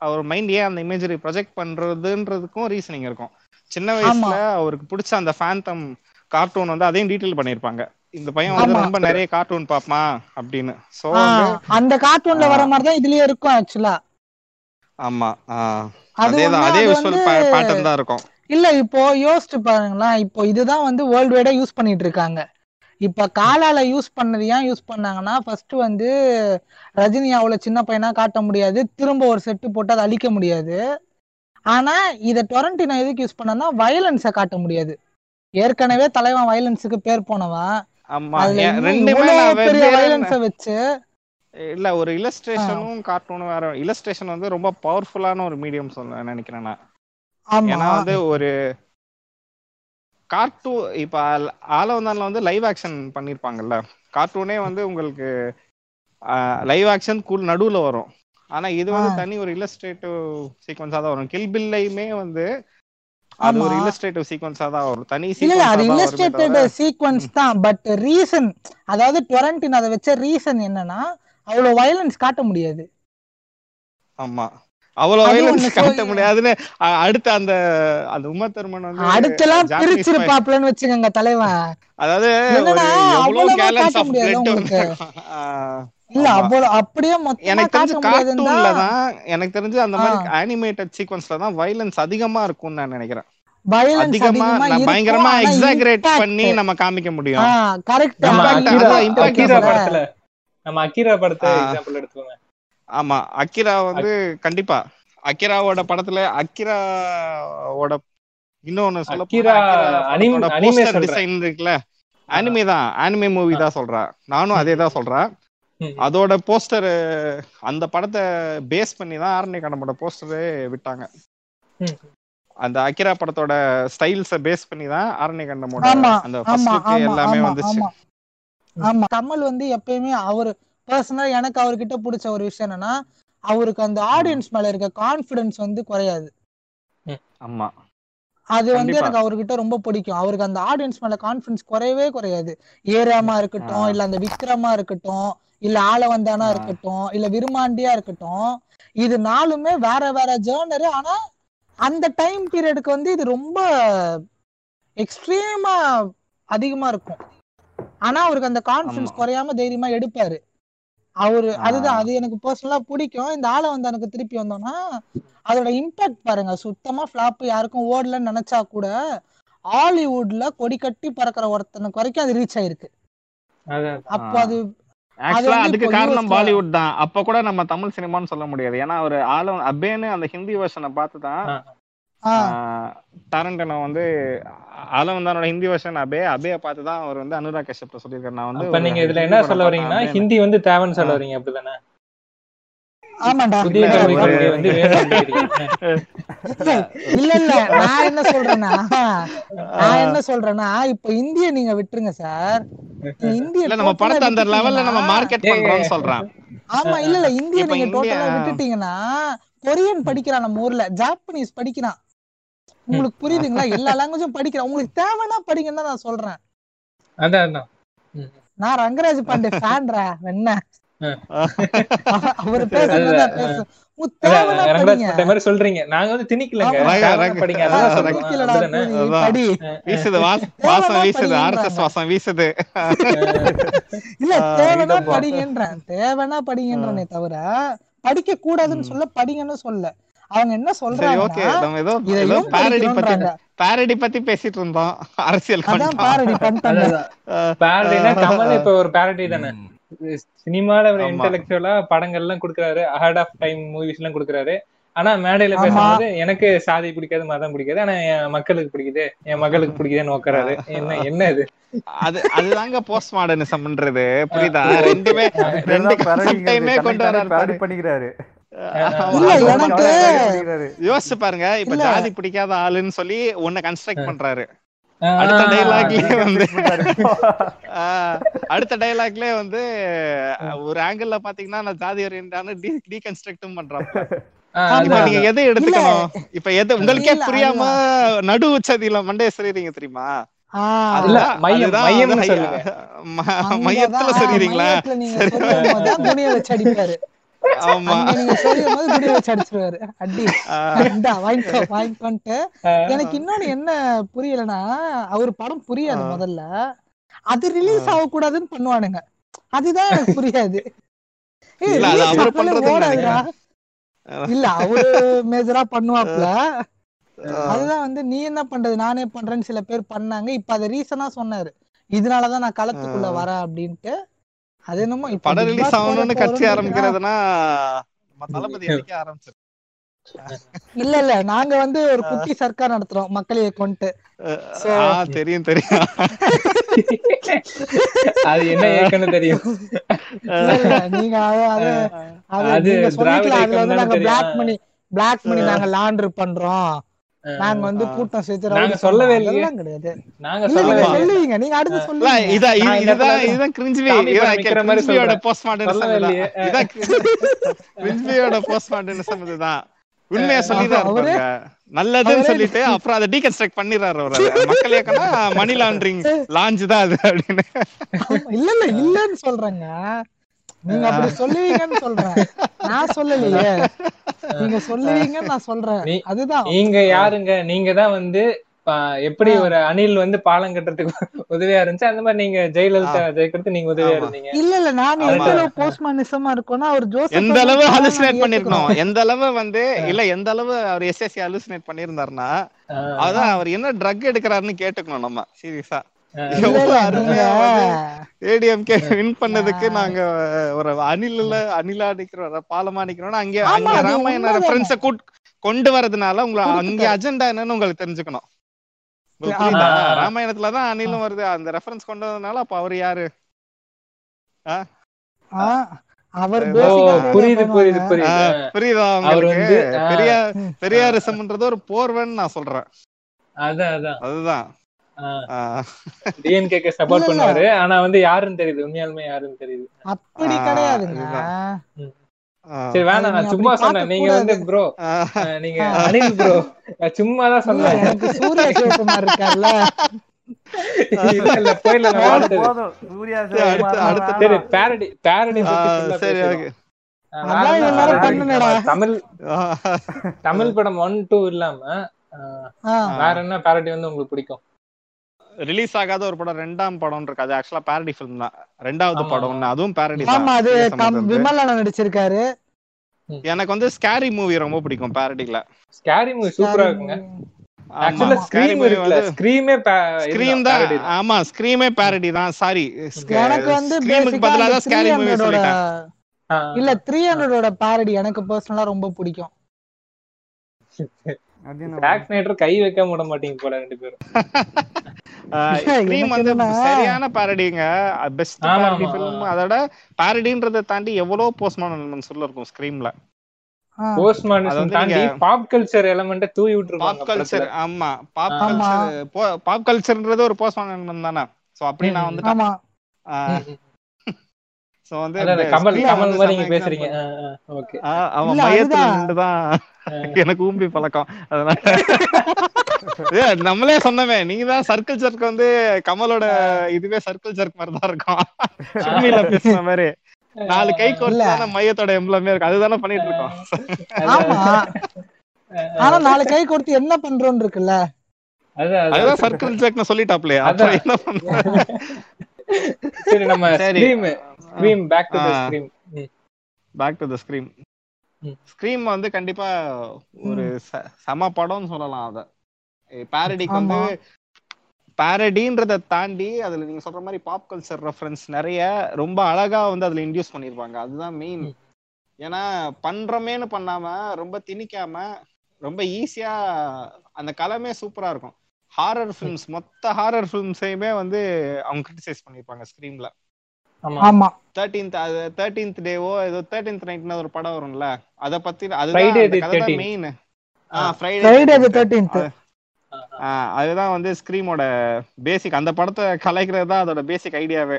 அவர் மைண்ட் ஏன் அந்த இமேஜரி ப்ரொஜெக்ட் பண்றதுன்றதுக்கும் ரீசனிங் இருக்கும். சின்ன வயசுல அவருக்கு பிடிச்ச அந்த ஃபேந்தம் கார்ட்டூன் வந்து அதையும் டீடைல் பண்ணிருப்பாங்க இந்த பையன் வந்து. ரொம்ப நிறைய கார்ட்டூன் பாப்பான் அப்படின்னு. சோ அந்த கார்ட்டூன்ல. வர மாதிரி தான் இதுலயே இருக்கும் ஆக்சுவலா ஆமா அது அதே விஷுவல் பேட்டர்ன் தான் இருக்கும். இல்ல இப்போ யோசிச்சு பாருங்களேன் இப்போ இதுதான் வந்து வேர்ல்டு வைடா யூஸ் பண்ணிட்டு இருக்காங்க. இப்ப காலால யூஸ் பண்ணது ஏன் யூஸ் பண்ணாங்கன்னா ஃபர்ஸ்ட் வந்து ரஜினி அவ்வளவு சின்ன பையனா காட்ட முடியாது திரும்ப ஒரு செட்டு போட்டு அதை அழிக்க முடியாது. ஆனா இத டொரண்டினோ எதுக்கு யூஸ் பண்ணனா வயலன்ஸை காட்ட முடியாது. ஏற்கனவே தலைவன் வயலன்ஸுக்கு பேர் போனவன். நான் பெரிய வயலன்ஸை வச்சு இல்ல ஒரு இல்லஸ்ட்ரேஷனும் கார்ட்டூனும் வேற இல்லஸ்ட்ரேஷன் வந்து ரொம்ப பவர்ஃபுல்லான ஒரு மீடியம் சொல்ல நினைக்கிறேன் நான். ஏன்னா வந்து ஒரு கார்ட்டூன் இப்ப ஆல- ஆலவந்தான்ல வந்து லைவ் ஆக்ஷன் பண்ணிருப்பாங்கல்ல. கார்ட்டூனே வந்து உங்களுக்கு லைவ் ஆக்ஷன் கூல் நடுவுல வரும். ஆனா இது வந்து. தனி ஒரு இல்லஸ்ட்ரேட்டிவ் சீக்வன்ஸா தான் வரும். கில் பில்லையுமே வந்து அது ஒரு. இல்லஸ்ட்ரேட்டிவ் சீக்வன்ஸா தான் வரும். தனி இல்ல அது இல்லஸ்ட்ரேட்டட் சீக்வன்ஸ் தான். பட் ரீசன் அதாவது டொரண்டின் அதை வச்ச ரீசன் என்னன்னா அவ்வளவு வயலன்ஸ் காட்ட முடியாது. ஆமா. அவ்வளவு வயலன்ஸ் காட்ட முடியாதுன்னு அடுத்த அந்த அந்த உமா தர்மன் வந்து பை- பிரிச்சிருப்பாப்லன்னு வச்சுக்கோங்க தலைவன். அதாவது எவ்வளவு அவ்வளவா கேலன்ஸ் ஆஃப் பிளட் இல்ல. அவ்வளவு அப்படியே மொத்தமா எனக்கு தெரிஞ்சு கார்ட்டூன்ல தான். எனக்கு தெரிஞ்சு அந்த மாதிரி அனிமேட்டட் சீக்வன்ஸ்ல தான் வயலன்ஸ் அதிகமா இருக்கும்னு நான் நினைக்கிறேன். வயலன்ஸ் அதிகமா பயங்கரமா எக்ஸாகரேட் பண்ணி நம்ம காமிக்க முடியும். Correct Akira. படத்துல நம்ம அக்கீரா படத்தை. எக்ஸாம்பிள் எடுத்துக்கோங்க. ஆமா அக்கிரா வந்து கண்டிப்பா. அக்கிராவோட படத்துல அக்கிராவோட இன்னொன்னு சொல்ல அக்கிரா அனிம்-. டிசைன் இருக்குல்ல அனிமே தான் அனிமே மூவி தான் சொல்றேன் நானும் அதே தான் சொல்றேன். அதோட போஸ்டர் அந்த படத்தை பேஸ் பண்ணி தான் ஆரண்ய கடம்போட போஸ்டரே விட்டாங்க. ம். அந்த அக்கிரா படத்தோட ஸ்டைல்ஸ பேஸ் பண்ணி தான் ஆரண்ய கண்டமோட அந்த ஃபர்ஸ்ட் எல்லாமே ஆமா வந்துச்சு. ஆமா. கமல் வந்து எப்பயுமே அவர் பர்சனலா எனக்கு அவர்கிட்ட பிடிச்ச ஒரு விஷயம் என்னன்னா அவருக்கு அந்த ஆடியன்ஸ் மேல இருக்க கான்பிடன்ஸ் வந்து குறையாது. ஆமா. அது வந்து. எனக்கு அவர்கிட்ட ரொம்ப பிடிக்கும். அவருக்கு அந்த ஆடியன்ஸ் மேல கான்பிடன்ஸ் குறையவே குறையாது. ஏராமா இருக்கட்டும். இல்ல அந்த விக்ரமா இருக்கட்டும் இல்ல ஆளவந்தானா. இருக்கட்டும் இல்ல விருமாண்டியா இருக்கட்டும் இது நாலுமே வேற வேற ஜேர்னரு ஆனா அந்த டைம் பீரியடுக்கு வந்து இது ரொம்ப எக்ஸ்ட்ரீமா அதிகமா இருக்கும் ஆனா அவருக்கு அந்த கான்பிடன்ஸ் ஆமா. குறையாம தைரியமா எடுப்பாரு அவரு. அதுதான் அது எனக்கு பர்சனலா பிடிக்கும் இந்த ஆளை வந்து எனக்கு திருப்பி வந்தோம்னா அதோட இம்பாக்ட் பாருங்க சுத்தமா ஃபிளாப் யாருக்கும் ஓடலன்னு நினைச்சா கூட ஹாலிவுட்ல கொடி கட்டி பறக்கிற ஒருத்தனுக்கு வரைக்கும் அது ரீச் ஆயிருக்கு அப்போ. அது ஆக்சுவலா அதுக்கு காரணம் பாலிவுட் தான். அப்ப கூட நம்ம தமிழ் சினிமான்னு சொல்ல முடியாது. ஏன்னா ஒரு ஆலம் அபேன்னு அந்த ஹிந்தி வெர்ஷனை பார்த்து தான் டாரண்டனோ வந்து ஆலம் தன்னோட ஹிந்தி வெர்ஷன் அபே அபேய பார்த்து தான் அவர் வந்து அனுராக் கஷ்யப்ல சொல்லியிருக்காரு. நான் வந்து நீங்க இதுல என்ன சொல்ல வரீங்கன்னா ஹிந்தி வந்து தேவைன்னு சொல்ல. வரீங்க அப்படிதானே? இல்ல. இல்ல இல்ல நான் என்ன சொல்றேன்னா நான் என்ன சொல்றேன்னா இப்ப இந்திய நீங்க விட்டுருங்க சார். இந்திய இல்ல நம்ம படத்தை அந்த லெவல்ல நம்ம மார்க்கெட் ஏய், பண்றோம்னு சொல்றேன். ஆமா இல்ல இல்ல. இந்திய நீங்க டோட்டலா விட்டுட்டீங்கன்னா கொரியன் படிக்கிறான் நம்ம ஊர்ல. ஜாப்பனீஸ் படிக்கிறான். உங்களுக்கு புரியுதுங்களா? எல்லா லாங்குவேஜும் படிக்கிறான். உங்களுக்கு தேவைன்னா படிங்கன்னு தான் நான் சொல்றேன். அதான். நான் ரங்கராஜ் பாண்டே ஃபேன்ரா என்ன? சொல்றீங்க. நாங்க வந்து திணிக்கலங்க. படிங்க. வீசுது வாச- வாசம் வீசுது ஆர்எஸ்எஸ். வாசம் வீசுது. இல்ல. படிங்கன்றேன். படிங்கன்றனே தவிர படிக்க கூடாதுன்னு சொல்ல படிங்கன்னு சொல்ல. அவங்க என்ன சரி ஓகே. நம்ம ஏதோ ஏதோ இதையும் பேரடி பத்தி படிக்கணும்ன்றாங்க பேரடி பத்தி பேசிட்டு இருந்தோம். அரசியல். பாரடி பண்ணிட்டாங்க. பேரடினா கமல் இப்ப ஒரு பேரடி தானே. சினிமால ஒரு. இன்டெலெக்சுவலா படங்கள் எல்லாம் கொடுக்குறாரு. அஹெட் ஆஃப் டைம் மூவிஸ் எல்லாம் கொடுக்குறாரு. ஆனா மேடையில. பேசும்போது எனக்கு சாதி பிடிக்காது மதம் பிடிக்காது. ஆனா என் மக்களுக்கு பிடிக்குது. என் மகளுக்கு பிடிக்குதுன்னு உட்காராரு என்ன என்ன இது? அது அதுதாங்க போஸ்ட் மாடர்னிசம்ன்றது புரியுதா? ரெண்டுமே ரெண்டு concept-ஐயுமே கொண்டு வராரு. பண்ணிக்கிறாரு. யோசிச்சு பாருங்க. இப்ப. ஜாதி பிடிக்காத ஆளுன்னு சொல்லி உன்னை கன்ஸ்ட்ரக்ட் பண்றாரு. அடுத்த டைலாக்லயே நீங்க வந்து [LAUGHS] அடுத்த டைலாக்லயே வந்து ஒரு ஆங்கிள் பாத்தீங்கன்னா நான் ஜாதி ஓரியன்டான டீகன்ஸ்ட்ரக்டும் பண்றாங்க. நீங்க எதை எடுத்துக்கணும்? இப்ப எது உங்களுக்கே புரியாம நடு உச்சதியில மண்டைய சொல்றீங்க தெரியுமா மையத்துல ஆ, ஆமா. நீங்க வச்சு அடிச்சிருவாரு. அடி. இந்தா, வாங்கிக்கோ வாங்கிக்கோன்ட்டு. எனக்கு இன்னொன்னு என்ன புரியலன்னா அவர் படம் புரியாது. முதல்ல. அது ரிலீஸ் ஆகக்கூடாதுன்னு பண்ணுவானுங்க. அதுதான் எனக்கு புரியாது. இல்ல, அவரு மேஜரா பண்ணுவாப்ல அதுதான் வந்து நீ என்ன பண்றது நானே பண்றேன்னு சில பேர் பண்ணாங்க. இப்ப அத ரீசனா சொன்னாரு. இதனாலதான் நான் களத்துக்குள்ள வரேன் அப்படின்ட்டு. அது என்னமோ இப்ப படம் ரிலீஸ் ஆகணும்னு கட்சி ஆரம்பிக்கிறதுனா நம்ம தளபதி என்னைக்கே ஆரம்பிச்சிரு. இல்ல இல்ல. நாங்க வந்து ஒரு குட்டி சர்க்கார் நடத்துறோம். மக்களையே கொண்டு தெரியும் தெரியும். அது என்ன ஏக்கன்னு தெரியும். நீங்க அது அது நீங்க பிளாக். மணி பிளாக் மணி நாங்க லாண்டர் பண்றோம். நாங்க வந்து. கூட்டம் சேர்த்து நாங்க சொல்லவே. அதெல்லாம் கிடையாது. நாங்க இல்ல நீங்க சொல்லவே சொல்லுவீங்க. நீங்க அடுத்து இல்ல இதா இதுதான் இதுதான் கிரிஞ்சுவி மாதிரி சொல்றேன். Post modernism. இதான் கிரிஞ்சுவியோட போஸ்ட் மாடர்னிசம் இதுதான் உண்மையா அவரே- பாருங்க நல்லதுன்னு சொல்லிட்டு [LAUGHS] அப்புறம் அதை டீகன்ஸ்ட்ரக்ட் பண்ணிடுறாரு அவரு. மக்கள் இயக்கம்னா மணி லாண்டரிங் லான்ச் தான் அது அப்படின்னு. இல்ல இல்ல இல்லன்னு சொல்றேங்க. நீங்க அப்படி சொல்லுவீங்கன்னு சொல்றேன். நான் சொல்லலையே. நீங்க சொல்லுவீங்கன்னு நான் சொல்றேன். அதுதான். நீங்க யாருங்க? நீங்க தான் வந்து எப்படி ஒரு அணில் வந்து பாலம் கட்டுறதுக்கு உதவியா இருந்துச்சு? அந்த மாதிரி நீங்க ஜெயலலிதா ஜெயிக்கிறது நீங்க உதவியா. இருந்தீங்க. இல்ல இல்ல. நாங்க ஆமா. எந்த அளவு போஸ்ட்மானிசமா இருக்கோம்னா அவர் ஜோசப் எந்த அளவு ஹலுசினேட் நான் பண்ணிருக்கணும்? ஏத்துக்கிறேன். எந்த அளவு வந்து இல்ல எந்த அளவு அவர் எஸ்எஸ்சி ஹலுசினேட் பண்ணிருந்தாருன்னா அதான் அவர் என்ன ட்ரக் எடுக்கிறாருன்னு கேட்டுக்கணும் நம்ம சீரியஸா ஏடிஎம்கே வின் பண்ணதுக்கு நாங்க ஒரு அணில அணிலா நிக்கிறோம் பாலமா நிக்கிறோம்னா அங்க அங்க ராமாயண. ரெஃபரன்ஸ கொண்டு வரதுனால உங்களை அங்க. அஜெண்டா என்னன்னு உங்களுக்கு தெரிஞ்சுக்கணும். ராமாயணத்துலதான் அணிலும் வருது. அந்த ரெஃபரன்ஸ் கொண்டு வந்ததுனால அப்ப அவர் யாரு? ஆ, அவர் புரியுது புரியுது புரியுது. புரியுதா உங்களுக்கு? வந்து ஆ, பெரிய ம். பெரியாரிசம்ன்றது ஒரு போர்வன்னு நான் சொல்றேன். அதுதான். டிஎன்கேக்கு சப்போர்ட். பண்ணுவாரு ஆனா வந்து யாருன்னு தெரியுது. உண்மையாலுமே யாருன்னு தெரியுது. அப்படி கிடையாதுங்க. சரி வேணாம். நான் சும்மா சொன்னேன். நீங்க வந்து ப்ரோ நீங்க அனில் ப்ரோ சும்மா தான் இல்ல சொன்னேன். எனக்கு சூர்யா சிவகுமார் இருக்கார்ல. தமிழ் படம் ஒன் டூ இல்லாம வேற என்ன பேரடி வந்து உங்களுக்கு பிடிக்கும்? ரிலீஸ் ஆகாத ஒரு படம் ரெண்டாம் படம் இருக்கு. அது ஆக்சுவலா பேரடி ஃபிலிம் தான். ரெண்டாவது படம் அதுவும் பேரடி ஆமா அது கம்- தான் விமல் அண்ணன் நடிச்சிருக்காரு. எனக்கு வந்து ஸ்கேரி மூவி ரொம்ப பிடிக்கும் பேரடில ஸ்கேரி மூவி சூப்பரா இருக்குங்க. ஆக்சுவலா ஆமா ஸ்கேரி ஸ்கிரீம் பேரடி தான் சாரி எனக்கு வந்து இல்ல த்ரீ ஹண்ட்ரடோட பாரடி எனக்கு பர்சனலா ரொம்ப பிடிக்கும். [LAUGHS] கை வைக்க விட மாட்டீங்க போல ரெண்டு பேரும். [LAUGHS] ஸ்கிரீம் [LAUGHS] வந்து சரியான பேரடிங்க பெஸ்ட் ஆமா, பேரடி ஆமா, ஃபிலிம் ஆமா. அதோட பேரடின்றதை தாண்டி எவ்வளவு போஸ்ட்மான் எலிமெண்ட்ஸ் உள்ள இருக்கும் ஸ்கிரீம்ல வந்து பாப் கல்ச்சர் எலமெண்ட்ட தூவி பாப் கல்ச்சர் ஆமா. பாப் ஆமா. கல்ச்சர் பாப் கல்ச்சர்ன்றது ஒரு போஸ்ட்மான் எலிமெண்ட் தானே. சோ அப்படி நான் ஆமா. சோ வந்து கமல் கமல் வந்து மாதிரி நீங்க பேசுறீங்க. ஓகே. ஆ, அவன் இல்ல, மையத்துல அதுதான். நின்றுதான். எனக்கு ஊம்பி பழக்கம். அதனால [LAUGHS] நம்மளே சொன்னமே. நீங்க தான் சர்க்கிள் சர்க் வந்து கமலோட இதுவே சர்க்கிள் சர்க் மாதிரி தான் இருக்கும். பேசுன மாதிரி. நாலு கை கோர்த்து தானே மையத்தோட எம்ப்ளமே இருக்கு அதுதானே பண்ணிட்டு இருக்கோம். ஆமா. ஆனா நாலு கை கொடுத்து என்ன பண்றோம்னு இருக்குல்ல. அதான் அதான். சர்க்கிள் சர்க்னு சொல்லிட்டாப்லே அப்புறம் என்ன சரி நம்ம. Scream Scream back to the. Scream back to the Scream. Scream வந்து கண்டிப்பா ஒரு ச- செம படம்னு சொல்லலாம் அத. பேரடிக்கு வந்து. பேரடின்றத தாண்டி அதுல நீங்க சொல்ற மாதிரி பாப் கல்ச்சர் ரெஃபரன்ஸ் நிறைய ரொம்ப அழகா வந்து அதுல இன்டியூஸ் பண்ணிருப்பாங்க. அதுதான் மெயின் ஏன்னா பண்றமேன்னு பண்ணாம ரொம்ப திணிக்காம ரொம்ப ஈஸியா அந்த கலமே சூப்பரா இருக்கும். ஹாரர் ஃபிலிம்ஸ் மொத்த ஹாரர் ஃபிலிம்ஸையுமே வந்து அவங்க கிரிட்டிசைஸ் பண்ணிருப்பாங்க ஸ்கிரீம்ல ஆமா. ஆமா. தேர்ட்டீன்த் அது தேர்ட்டீன்த் டேவோ ஏதோ தேர்ட்டீன்த் நைட்னு ஒரு படம் வரும்ல அத பத்தி அதுதான் 13th. மெயின் ஆ. ஃப்ரைடே அதுதான் வந்து ஸ்கிரீமோட பேசிக் அந்த படத்தை கலைக்கிறது தான் அதோட பேசிக் ஐடியாவே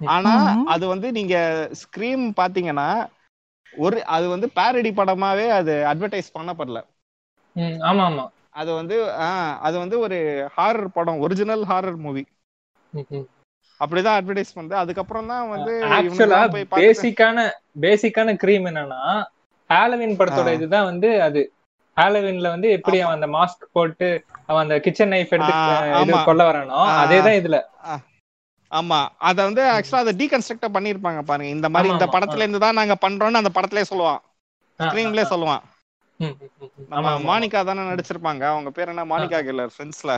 ஆனா. அது வந்து நீங்க ஸ்கிரீம் பாத்தீங்கன்னா ஒரு அது வந்து பேரடி படமாவே அது அட்வர்டைஸ் பண்ணப்படல. ஆமா ஆமா அது வந்து அது வந்து ஒரு ஹாரர் படம் ஒரிஜினல் ஹாரர் மூவி. அப்படிதான் அட்வர்டைஸ் பண்ணுது. அதுக்கப்புறம் தான் வந்து ஆக்சுவலா பேசிக்கான பேசிக்கான க்ரீம் என்னன்னா ஹாலோவின் படத்தோட. இதுதான் வந்து அது. ஹாலோவின்ல வந்து எப்படி அவன் அந்த மாஸ்க் போட்டு அவன் அந்த கிச்சன் நைஃப் எடுத்து. கொல்ல வரானோ. அதேதான் இதுல. ஆமா. அத வந்து ஆக்சுவலா அதை டீகன்ஸ்ட்ரக்ட் பண்ணிருப்பாங்க பாருங்க. இந்த மாதிரி இந்த படத்துல இருந்து தான் நாங்க பண்றோம்னு அந்த படத்திலே சொல்லுவான். ஸ்கிரீன்லயே ஆ. சொல்லுவான். ஆமா. மானிகா தானே நடிச்சிருப்பாங்க. அவங்க பேர் என்ன? மானிகா கில்லர் ஃப்ரெண்ட்ஸ்ல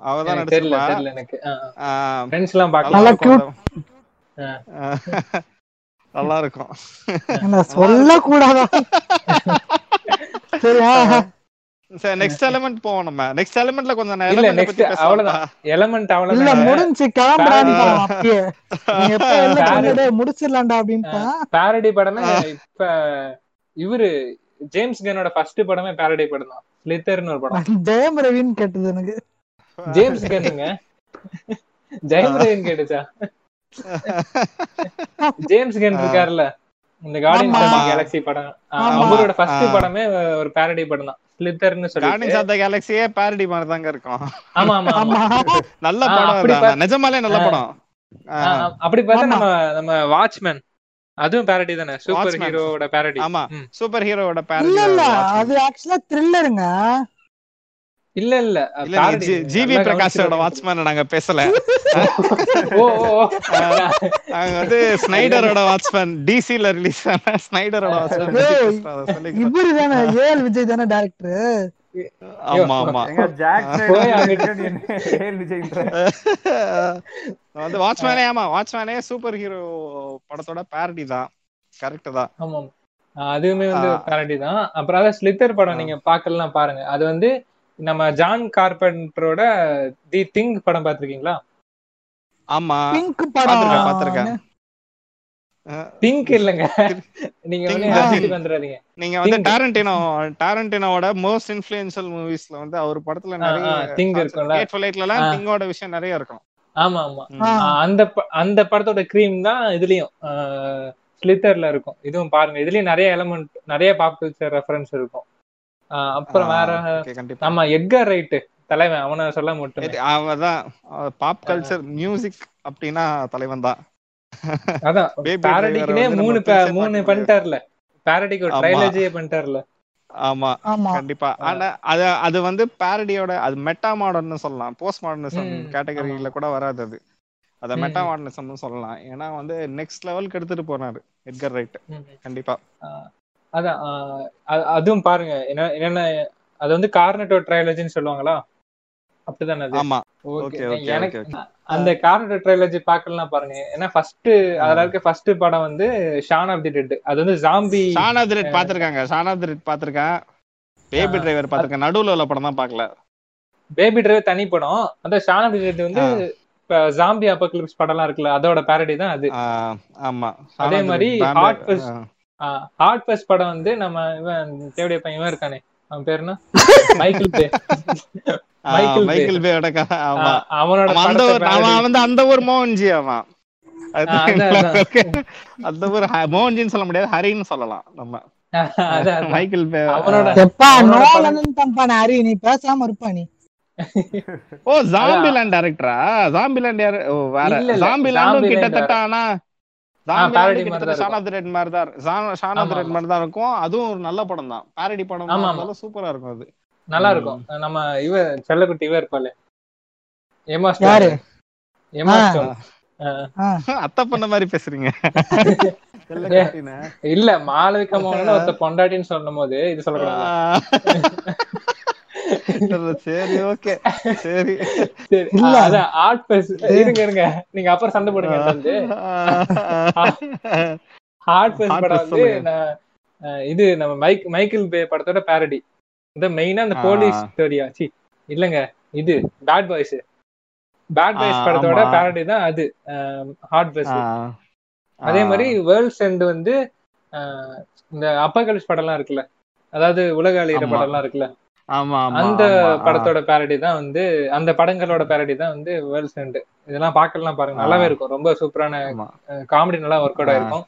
அவ தான் எனக்கு தெரியல நடிச்சிருப்பா. தெரியல எனக்கு. ஃப்ரெண்ட்ஸ் எல்லாம் நல்லா பார்க்கலாம் நல்லா இருக்கும். cute. அது. ஆஹ் நல்லா இருக்கும். என்ன சொல்ல கூடாதா? [LAUGHS] நெக்ஸ்ட் எலிமெண்ட் போவோம் நம்ம நெக்ஸ்ட் எலிமெண்ட்ல கொஞ்சம் இல்ல நெக்ஸ்ட் அவ்வளவுதான். எலமெண்ட் இல்ல அவ்வளவுதான் முடிஞ்சு கிளம்புறான்னு [LAUGHS] முடிச்சிடலாம்டா அப்படின்ட்டா. பேரடி படமே இப்ப இவரு ஜேம்ஸ் கனோட ஃபர்ஸ்ட் படமே பேரடி படம் தான் ஸ்லித்தர்னு ஒரு படம். ஜெயம் ரவின்னு கேட்டது எனக்கு. ஜேம்ஸ் கன்னுங்க ஜெயம் ரவின்னு கேட்டுச்சா? ஜேம்ஸ் கன் இருக்காருல்ல. இந்த கார்டியன்ஸ். ஆஃப் கேலக்ஸி படம். அவரோட ஃபர்ஸ்ட். படமே ஒரு பேரடி படம் தான் ஸ்லித்தர்னு சொல்லி கார்டியன்ஸ் ஆஃப் த கேலக்சியே பேரடி மாதிரி தாங்க இருக்கும். ஆமா ஆமா நல்ல படம் நிஜமாலே நல்ல. படம். அப்படி பார்த்தா. நம்ம நம்ம வாட்ச்மேன் அதுவும் பேரடி தானே. சூப்பர். ஹீரோட பேரடி ஆமா. சூப்பர் ஹீரோவோட இல்ல பேரடி இல்ல. அது ஆக்சுவலா த்ரில்லருங்க இல்ல இல்ல. ஜிவி பிரகாஷோட வாட்ச்மேன் நாங்க பேசல. [LAUGHS] நாங்க வந்து ஸ்னைடரோட வாட்ச்மேன் டிசில ரிலீஸ் ஆன ஸ்னைடரோட வாட்ச்மேன் இவரு தானே ஏஎல் விஜய் தானே டேரக்டர் ஆமா ஆமா. ஜாக் வந்து வாட்ச்மேனே ஆமா வாட்ச்மேனே சூப்பர் ஹீரோ படத்தோட பேரடி தான் கரெக்ட் தான். ஆமா அதுவுமே வந்து. பேரடி தான். அப்புறம் அதான் ஸ்லித்தர் படம். நீங்க பார்க்கலாம் பாருங்க. அது வந்து நம்ம ஜான் கார்பெண்டரோட தி திங் படம் பார்த்திருக்கீங்களா? ஆமா. பிங்க் படம். பாத்திருக்கேன் பிங்க் இல்லங்க. நீங்க வந்து Think- ரசிச்சு வந்துடாதீங்க. நீங்க வந்து. டாரண்டினோ டாரண்டினோட மோஸ்ட் இன்ஃபுளுன்ஷியல் மூவிஸ்ல வந்து அவர் படத்துல நிறைய Think இருக்கும்ல? ஆ. திங்கோட விஷயம் நிறைய இருக்கும். ஆமா ஆமா. அந்த அந்த படத்தோட க்ரீம் தான் இதுலயும். ஸ்லித்தர்ல இருக்கும். இதுவும் பாருங்க. இதுலயும் நிறைய எலமெண்ட் நிறைய பாப் கல்ச்சர் ரெஃபரன்ஸ் இருக்கும். அப்புறம் வேற நம்ம எட்கர் ரைட்டு. தலைவன் அவனை சொல்ல மட்டுமே. அவதான் பாப் கல்ச்சர் மியூசிக் அப்படின்னா தலைவன் தான். அதான் பேரடிக்குனே மூணு மூணு பண்ணிட்டார்ல. பேரடிக்கு ஒரு ஆமா. ட்ரைலஜியே பண்ணிட்டார்ல. ஆமா ஆமா. கண்டிப்பா. ஆனா அது அது வந்து பேரடியோட அது மெட்டா மாடர்ன்னு சொல்லலாம். போஸ்ட் மாடர்னிசம் கேட்டகரியில கூட வராது அது. அத மெட்டா. மாடர்னிசம்னு சொல்லலாம். ஏன்னா வந்து நெக்ஸ்ட் லெவலுக்கு எடுத்துட்டு போனாரு எட்கர் ரைட் கண்டிப்பா. அதான் அதுவும் பாருங்க. என்ன என்னென்ன அது வந்து கார்னட்டோ ட்ரைலஜின்னு சொல்லுவாங்களா? அப்படிதானே ஆமா. ஓகே. எனக்கு அந்த கார்னட்டோ ட்ரைலஜி பார்க்கலாம் பாருங்க. ஏன்னா ஃபர்ஸ்ட் அதுல இருக்க ஃபர்ஸ்ட் படம் வந்து ஷான் ஆஃப் தி டெட் அது வந்து zombie Shaun of the dead பாத்திருக்காங்க Shaun of the dead பாத்திருக்கேன் பேபி. டிரைவர் பாத்திருக்கேன் நடுவுல உள்ள படம் தான் பாக்கல பேபி டிரைவர் தனி படம். அந்த ஷான் ஆஃப் தி டெட் வந்து ஜாம்பி அப்போக்லிப்ஸ் படம்லாம் இருக்குல்ல அதோட பேரடி தான் அது. ஆமா. அதே மாதிரி ரெட் ஹார்ட் ஃபர்ஸ்ட் படம் வந்து நம்ம இவன் தேவடைய பையன் இவன் இருக்கானே. அவன் பேர் என்ன Michael Bay Michael Bay. Michael பேயோட அவனோட அவன் அந்த. அவன் வந்து அந்த ஒரு மோகன்ஜி அவன். அந்த ஒரு மோகன்ஜின்னு சொல்ல முடியாது ஹரின்னு சொல்லலாம் நம்ம. மைக்கேல் பே அவனோட ஹரி நீ பேசாம இருப்பா நீ. ஓ ஜாம்பிலாண்ட் டைரக்டரா ஜாம்பிலாண்ட் யாரு? வேற. ஜாம்பிலாண்டும் கிட்டத்தட்ட ஆனா இருக்கும். அதுவும் ஒரு நல்ல படம் தான் பாரடி படம் சூப்பரா இருக்கும் அது. நல்லா இருக்கும். நம்ம இவ செல்லக்குட்டி இவ இருப்பாளே. யாரு? ஆ. அத்தை பண்ண மாதிரி பேசுறீங்க. [LAUGHS] இல்ல மாளவிகா மோகன் [LAUGHS] ஒருத்த பொண்டாட்டின்னு சொல்லும் போது இது சொல்லக்கூடாது. சரி ஓகே சரி. சரி. இல்ல. அதான் ஆர்ட் பெஸ் இருங்க இருங்க. நீங்க அப்புறம் சண்டை போடுங்க வந்து ஹார்ட் ஃபேஸ் Hard படம் வந்து இது நம்ம மைக் மைக்கேல் பே படத்தோட பேரடி இந்த மெயினா அந்த போலீஸ். ஸ்டோரியா சி இல்லங்க. இது பேட் பாய்ஸ் பேட் பாய்ஸ் படத்தோட. பேரடி தான் அது. ஹார்ட் ஃபேஸ் ஆ. அதே. மாதிரி வேர்ல்ட்ஸ் எண்ட் வந்து இந்த அப்பகலிஸ் படம்லாம் இருக்குல்ல. அதாவது உலக அழியிற. படம்லாம் இருக்குல்ல. அந்த. படத்தோட பேரடி தான் வந்து அந்த படங்களோட பேரடி தான் வந்து வேர்ல்ட்ஸ் எண்ட் இதெல்லாம் பார்க்கலாம் பாருங்க நல்லாவே. இருக்கும் ரொம்ப சூப்பரான. காமெடி நல்லா ஒர்க் அவுட். ஆயிருக்கும்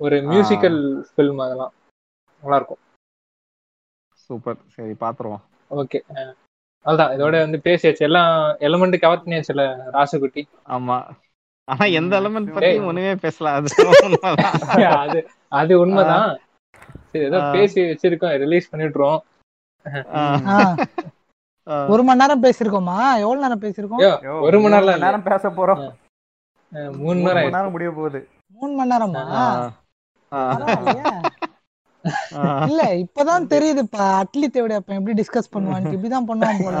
ஒரு மியூசிக்கல் ஃபில்ம் அதெல்லாம் நல்லா இருக்கும் சூப்பர் சரி பாத்துருவோம் ஓகே அதுதான் இதோட வந்து பேசியாச்சு எல்லாம் எலமெண்ட் கவர் பண்ணியாச்சுல ராசுகுட்டி ஆமா ஆனா எந்த எலமெண்ட் பத்தி. ஒண்ணுமே பேசல அது. அது அது உண்மைதான் சரி ஏதோ. பேசி வச்சிருக்கோம் ரிலீஸ். ஆ. ஒரு மணி நேரம் பேசிருக்கோமா? எவ்வளவு நேரம் பேசிருக்கோம்? ஒரு மணி நேரம் நேரம் பேச போறோம். மூணு மூணு நேரம் மணி ஆயிடுச்சு. நேரம் முடிய போகுது. மூணு மணி நேரமா. இல்ல இப்பதான் தெரியுதுப்பா. அட்லி தேவடைய அப்ப எப்படி டிஸ்கஸ் பண்ணுவான்? இப்படிதான் பண்ணுவான் போல.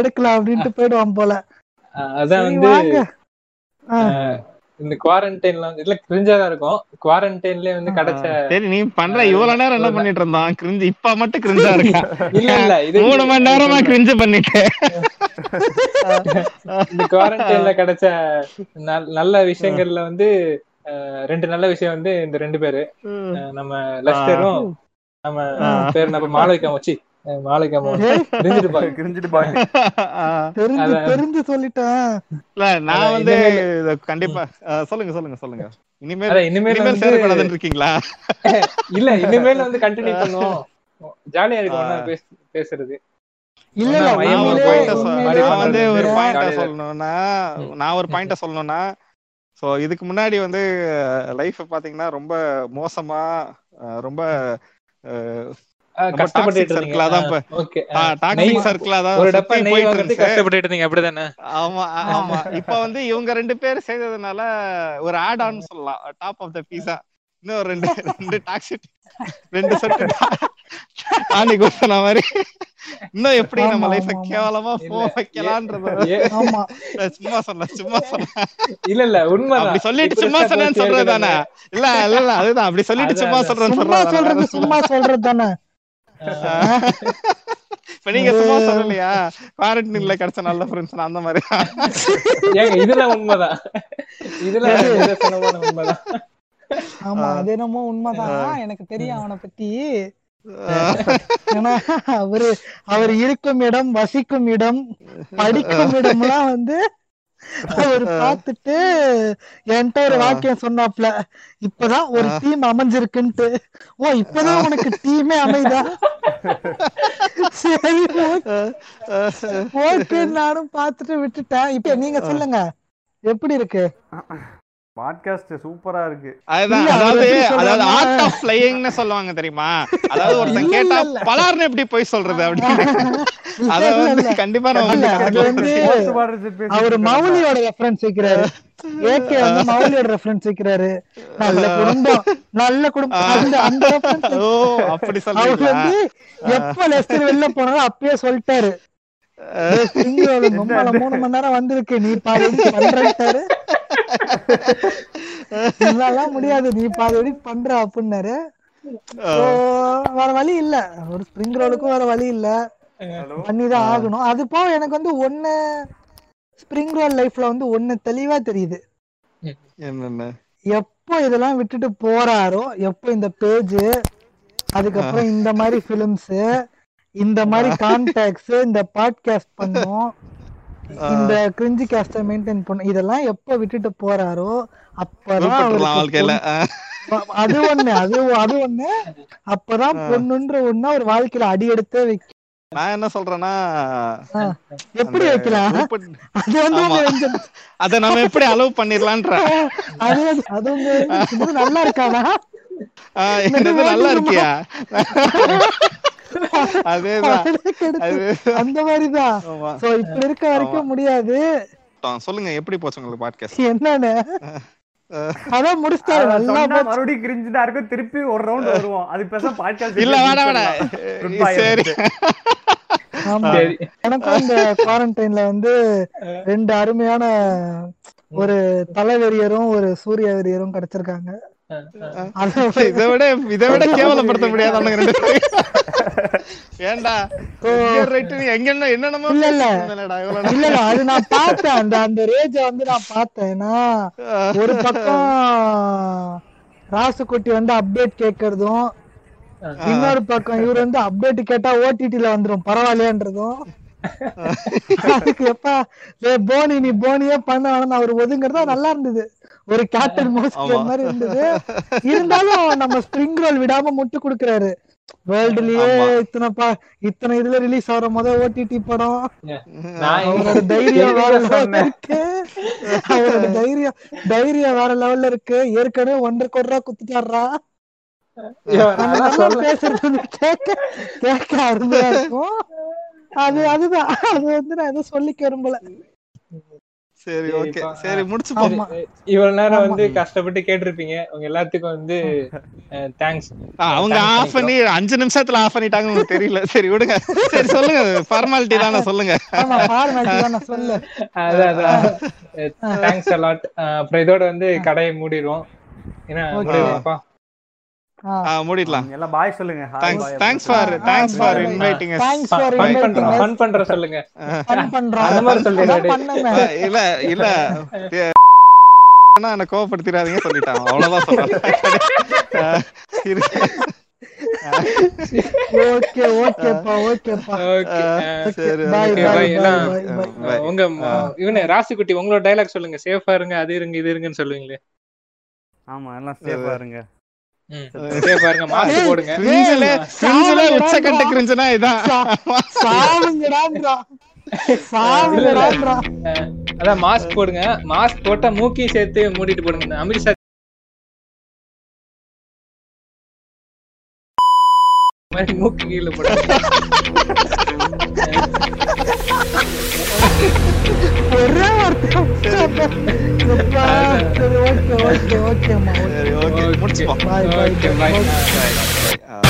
எடுக்கலாம் அப்படின்ட்டு போயிடுவான் போல. அதான் வந்து இந்த குவாரண்டைன்ல வந்து இல்ல கிரிஞ்சா தான் இருக்கும். குவாரண்டைன்லயே வந்து கிடைச்ச சரி நீ பண்ற இவ்வளவு நேரம் என்ன பண்ணிட்டு இருந்தான்? கிரிஞ்சு இப்ப மட்டும் கிரிஞ்சா இருக்கா? இல்ல இல்ல இது மூணு மணி நேரமா கிரிஞ்சு பண்ணிட்டு. இந்த குவாரண்டைன்ல கிடைச்ச நல்- நல்ல விஷயங்கள்ல வந்து ரெண்டு நல்ல விஷயம் வந்து இந்த ரெண்டு பேரு. நம்ம லெஸ்டரும் நம்ம பேர் நம்ம மாளவிகா வச்சு [LAUGHS] தெரிஞ்சு சொல்லிட்டேன். இல்ல நான் வந்து கண்டிப்பா சொல்லுங்க சொல்லுங்க சொல்லுங்க. இனிமேல் இனிமேல் சேரக்கூடாதுன்னு இருக்கீங்களா [LAUGHS] இல்ல இனிமேல் வந்து கண்டினியூ பண்ணுவோம். ஜாலியா இருக்கும் பேசுறது. இல்ல நான் வந்து ஒரு பாயிண்ட சொல்லணும்னா நான் ஒரு பாயிண்ட சொல்லணும்னா சோ இதுக்கு முன்னாடி வந்து லைஃப் பாத்தீங்கன்னா ரொம்ப மோசமா ரொம்ப கஷ்டப்பட்டுட்டு சர்க்கிளா தான் இப்ப ஓகே டாக்ஸிக் சர்க்கிளா தான் ஒரு டப்பா சுத்தி நெய் போயிட்டு வாங்குறதுக்கு இருந்துச்சு கஷ்டப்பட்டுட்டு இருந்தீங்க அப்படிதானே? ஆமா ஆ- ஆமா. இப்ப வந்து இவங்க ரெண்டு பேர் செய்ததுனால ஒரு ஆட் ஆன் சொல்லலாம். டாப் ஆஃப் த பீஸா இன்னும் ரெண்டு ரெண்டு டாக்ஸி ரெண்டு சொன்ன [LAUGHS] மாதிரி. இன்னும் எப்படி நம்ம லைஃப. கேவலமா போ ஆமா. சும்மா சொன்ன சும்மா சொன்ன. இல்ல இல்ல அப்படி சொல்லிட்டு சும்மா சொன்னேன்னு சொல்றது. தானே இல்ல அதுதான். அப்படி சொல்லிட்டு சும்மா. சொல்றேன்னு சொல்றது சும்மா சொல்றது தானே இப்ப நீங்க சும்மா சொல்லலையா? குவாரண்டைன்ல கிடைச்ச நல்ல ஃப்ரெண்ட்ஸ் அந்த மாதிரி. ஏங்க இதெல்லாம் உண்மைதான். [LAUGHS] நிதர்சனமான உண்மைதான். ஆமா அது என்னமோ உண்மைதான். எனக்கு தெரியும் அவனை பத்தி. ஏன்னா அவரு அவர் இருக்கும் இடம் வசிக்கும் இடம் படிக்கும் இடம்லாம் வந்து அவர் பார்த்துட்டு என்கிட்ட ஒரு வாக்கியம் சொன்னாப்ல இப்பதான் ஒரு டீம் அமைஞ்சிருக்குன்ட்டு. ஓ இப்பதான் உனக்கு டீமே அமைதா? சரி ஓகே நானும் பார்த்துட்டு விட்டுட்டேன். இப்ப நீங்க சொல்லுங்க. எப்படி இருக்கு? பாட்காஸ்ட் சூப்பரா இருக்கு. அதாவது அதாவது ஆர்ட் ஆஃப் ஃபிளையிங்னு சொல்லுவாங்க தெரியுமா? அதாவது ஒருத்தன் கேட்டா. பலார்னு எப்படி போய் சொல்றது அப்படின்னு. அத வந்து. கண்டிப்பா அவர். மௌலியோட ரெஃபரன்ஸ் வைக்கிறாரு. ஏகே வந்து மௌலியோட ரெஃபரன்ஸ் வைக்கிறாரு. நல்ல குடும்பம். நல்ல குடும்பம். அந்த ஓ அப்படி அவர் சொல்றீங்களா வந்து எப்ப லெஸ்டர் வெளில போனாலும் அப்பயே சொல்லிட்டாரு. மூணு மணி நேரம் வந்திருக்கு. நீ edit பண்றேன்ட்டாரு. [LAUGHS] இதெல்லாம் முடியாது. நீ பாதி பண்ற அப்படின்னாரு. வேற வழி இல்ல. ஒரு ஸ்ப்ரிங் ரோலுக்கும் வேற வழி இல்ல. பண்ணிதான் ஆகணும். அது போக எனக்கு வந்து ஒண்ணு ஸ்ப்ரிங் ரோல் லைஃப்ல வந்து ஒண்ணு தெளிவா தெரியுது. எப்போ இதெல்லாம் விட்டுட்டு போறாரோ எப்போ இந்த பேஜ் அதுக்கப்புறம் இந்த மாதிரி பிலிம்ஸ் இந்த மாதிரி கான்டாக்ட்ஸ் இந்த பாட்காஸ்ட் பண்ணும். இந்த கிரிஞ்சி கேஸ்ட மெயின்டைன் பண்ணும் இதெல்லாம் எப்போ விட்டுட்டு போறாரோ அப்பதான் பொண்ணு- அது ஒண்ணு அது அது ஒண்ணு. அப்பதான் பொண்ணுன்ற ஒண்ணு ஒரு வாழ்க்கையில அடி எடுத்தே வைக்கும் நான் என்ன சொல்றேன்னா எப்படி வைக்கலாம்? அது வந்து. அத நம்ம எப்படி அலோவ் பண்ணிடலான்ற அது அது நல்லா இருக்கானா என்னது நல்லா இருக்கியா? [LAUGHS] அதேதான். அந்த மாதிரிதான். சோ இப்படி இருக்க வரைக்கும் முடியாது. சொல்லுங்க எப்படி போச்சு உங்களுக்கு பாட்காஸ்ட் என்னன்னு? அதான் முடிச்சிட்டாரு. நல்லா. மறுபடியும் கிரிஞ்சு தான் இருக்கும். திருப்பி ஒரு ரவுண்ட் வருவோம். அது பேச பாட்காஸ்ட் இல்ல வேணா வேணா சரி. எனக்கும் இந்த குவாரண்டைன்ல வந்து ரெண்டு அருமையான ஒரு தலைவெறியரும் ஒரு சூரிய வெறியரும் கிடைச்சிருக்காங்க. இதை விட இதை விட கேவலப்படுத்த முடியாது அவனுங்க ரெண்டு பேரையும். ஏன்டா ரைட்டு எங்க என்ன என்னென்னமோ இல்ல, இல்ல. அது நான் பார்த்தேன் அந்த அந்த ரேஜ வந்து நான் பார்த்தேன் ஏன்னா ஒரு பக்கம் ராசுக்குட்டி வந்து அப்டேட் கேக்குறதும் இன்னொரு பக்கம் இவர் வந்து அப்டேட் கேட்டா ஓடிடில வந்துரும் பரவாயில்லையன்றதும் அதுக்கு எப்ப "டேய் போனி நீ போனியே பண்ண வேணாம் அவர் ஒதுங்குறதா நல்லா இருந்தது ஒரு கேப்டன் மோஸ்ட். மாதிரி இருந்தது. இருந்தாலும் நம்ம ஸ்ப்ரிங் ரோல் விடாம முட்டு கொடுக்குறாரு. வேர்ல்டுலயே. இத்தனை பா இத்தனை இதுல ரிலீஸ் ஆகிற முத ஓடிடி படம். அவரோட தைரியம் வேற லெவல்ல இருக்கு. அவரோட தைரியம் தைரியம் வேற லெவல்ல இருக்கு. ஏற்கனவே ஒன்றரை கோடி ரூபா குத்துட்டாடுறா பேசுறது கேட்க கேட்க அருமையா இருக்கும். அது அதுதான். அது வந்து நான் எதுவும் சொல்லிக்க விரும்பல. சரி ஓகே. சரி ஆமா. இவ்வளவு நேரம் வந்து. கஷ்டப்பட்டு கேட்டிருப்பீங்க. உங்க எல்லாத்துக்கும் வந்து [LAUGHS] தேங்க்ஸ் அவங்க ஆஃப் பண்ணி அஞ்சு நிமிஷத்துல ஆஃப் பண்ணிட்டாங்க உங்களுக்கு தெரியல. சரி விடுங்க. சரி சொல்லுங்க. ஃபார்மாலிட்டி தானே [LAUGHS] சொல்லுங்க. [LAUGHS] அதான் அதான். தேங்க்ஸ் அலாட் அப்புறம் இதோட வந்து கடையை மூடிடுவோம். ஏன்னா Okay. முடியுமாப்பா ஆ ஆ, மூடிடலாம். எல்லாம் பாய் சொல்லுங்க. Thanks for thanks for. Inviting thanks for inviting fun பண்ற சொல்லுங்க. ஃபன் பண்றோம். அந்த மாதிரி பண்ணுங்க. இல்ல இல்ல. [LAUGHS] என்ன கோவப்படுத்திடாதீங்க சொல்லிட்டான். அவ்வளவுதான் சொல்றேன். ஓகே ஓகேப்பா ஓகேப்பா. ஓகே. சரி. உங்க இவனே ராசிக்குட்டி உங்களோட டைலாக் சொல்லுங்க. சேஃபா இருங்க அது இருங்க இது இருங்கன்னு சொல்லுவீங்களே. ஆமா எல்லாம் சேஃபா இருங்க. உச்சக்கட்ட கிரிஞ்சுனா இதான். அதான் மாஸ்க் போடுங்க. மாஸ்க் போட்டா மூக்கி சேர்த்து மூடிட்டு போடுங்க. அமித்ஷா மாதிரி மூக்கு கீழே போடுங்க. [LAUGHS] ஒரே வார்த்தை ஓகே ஓகே ஓகேம்மா ஓகே ஓகே முடிச்சுப்போம் பாய் பாய் பாய்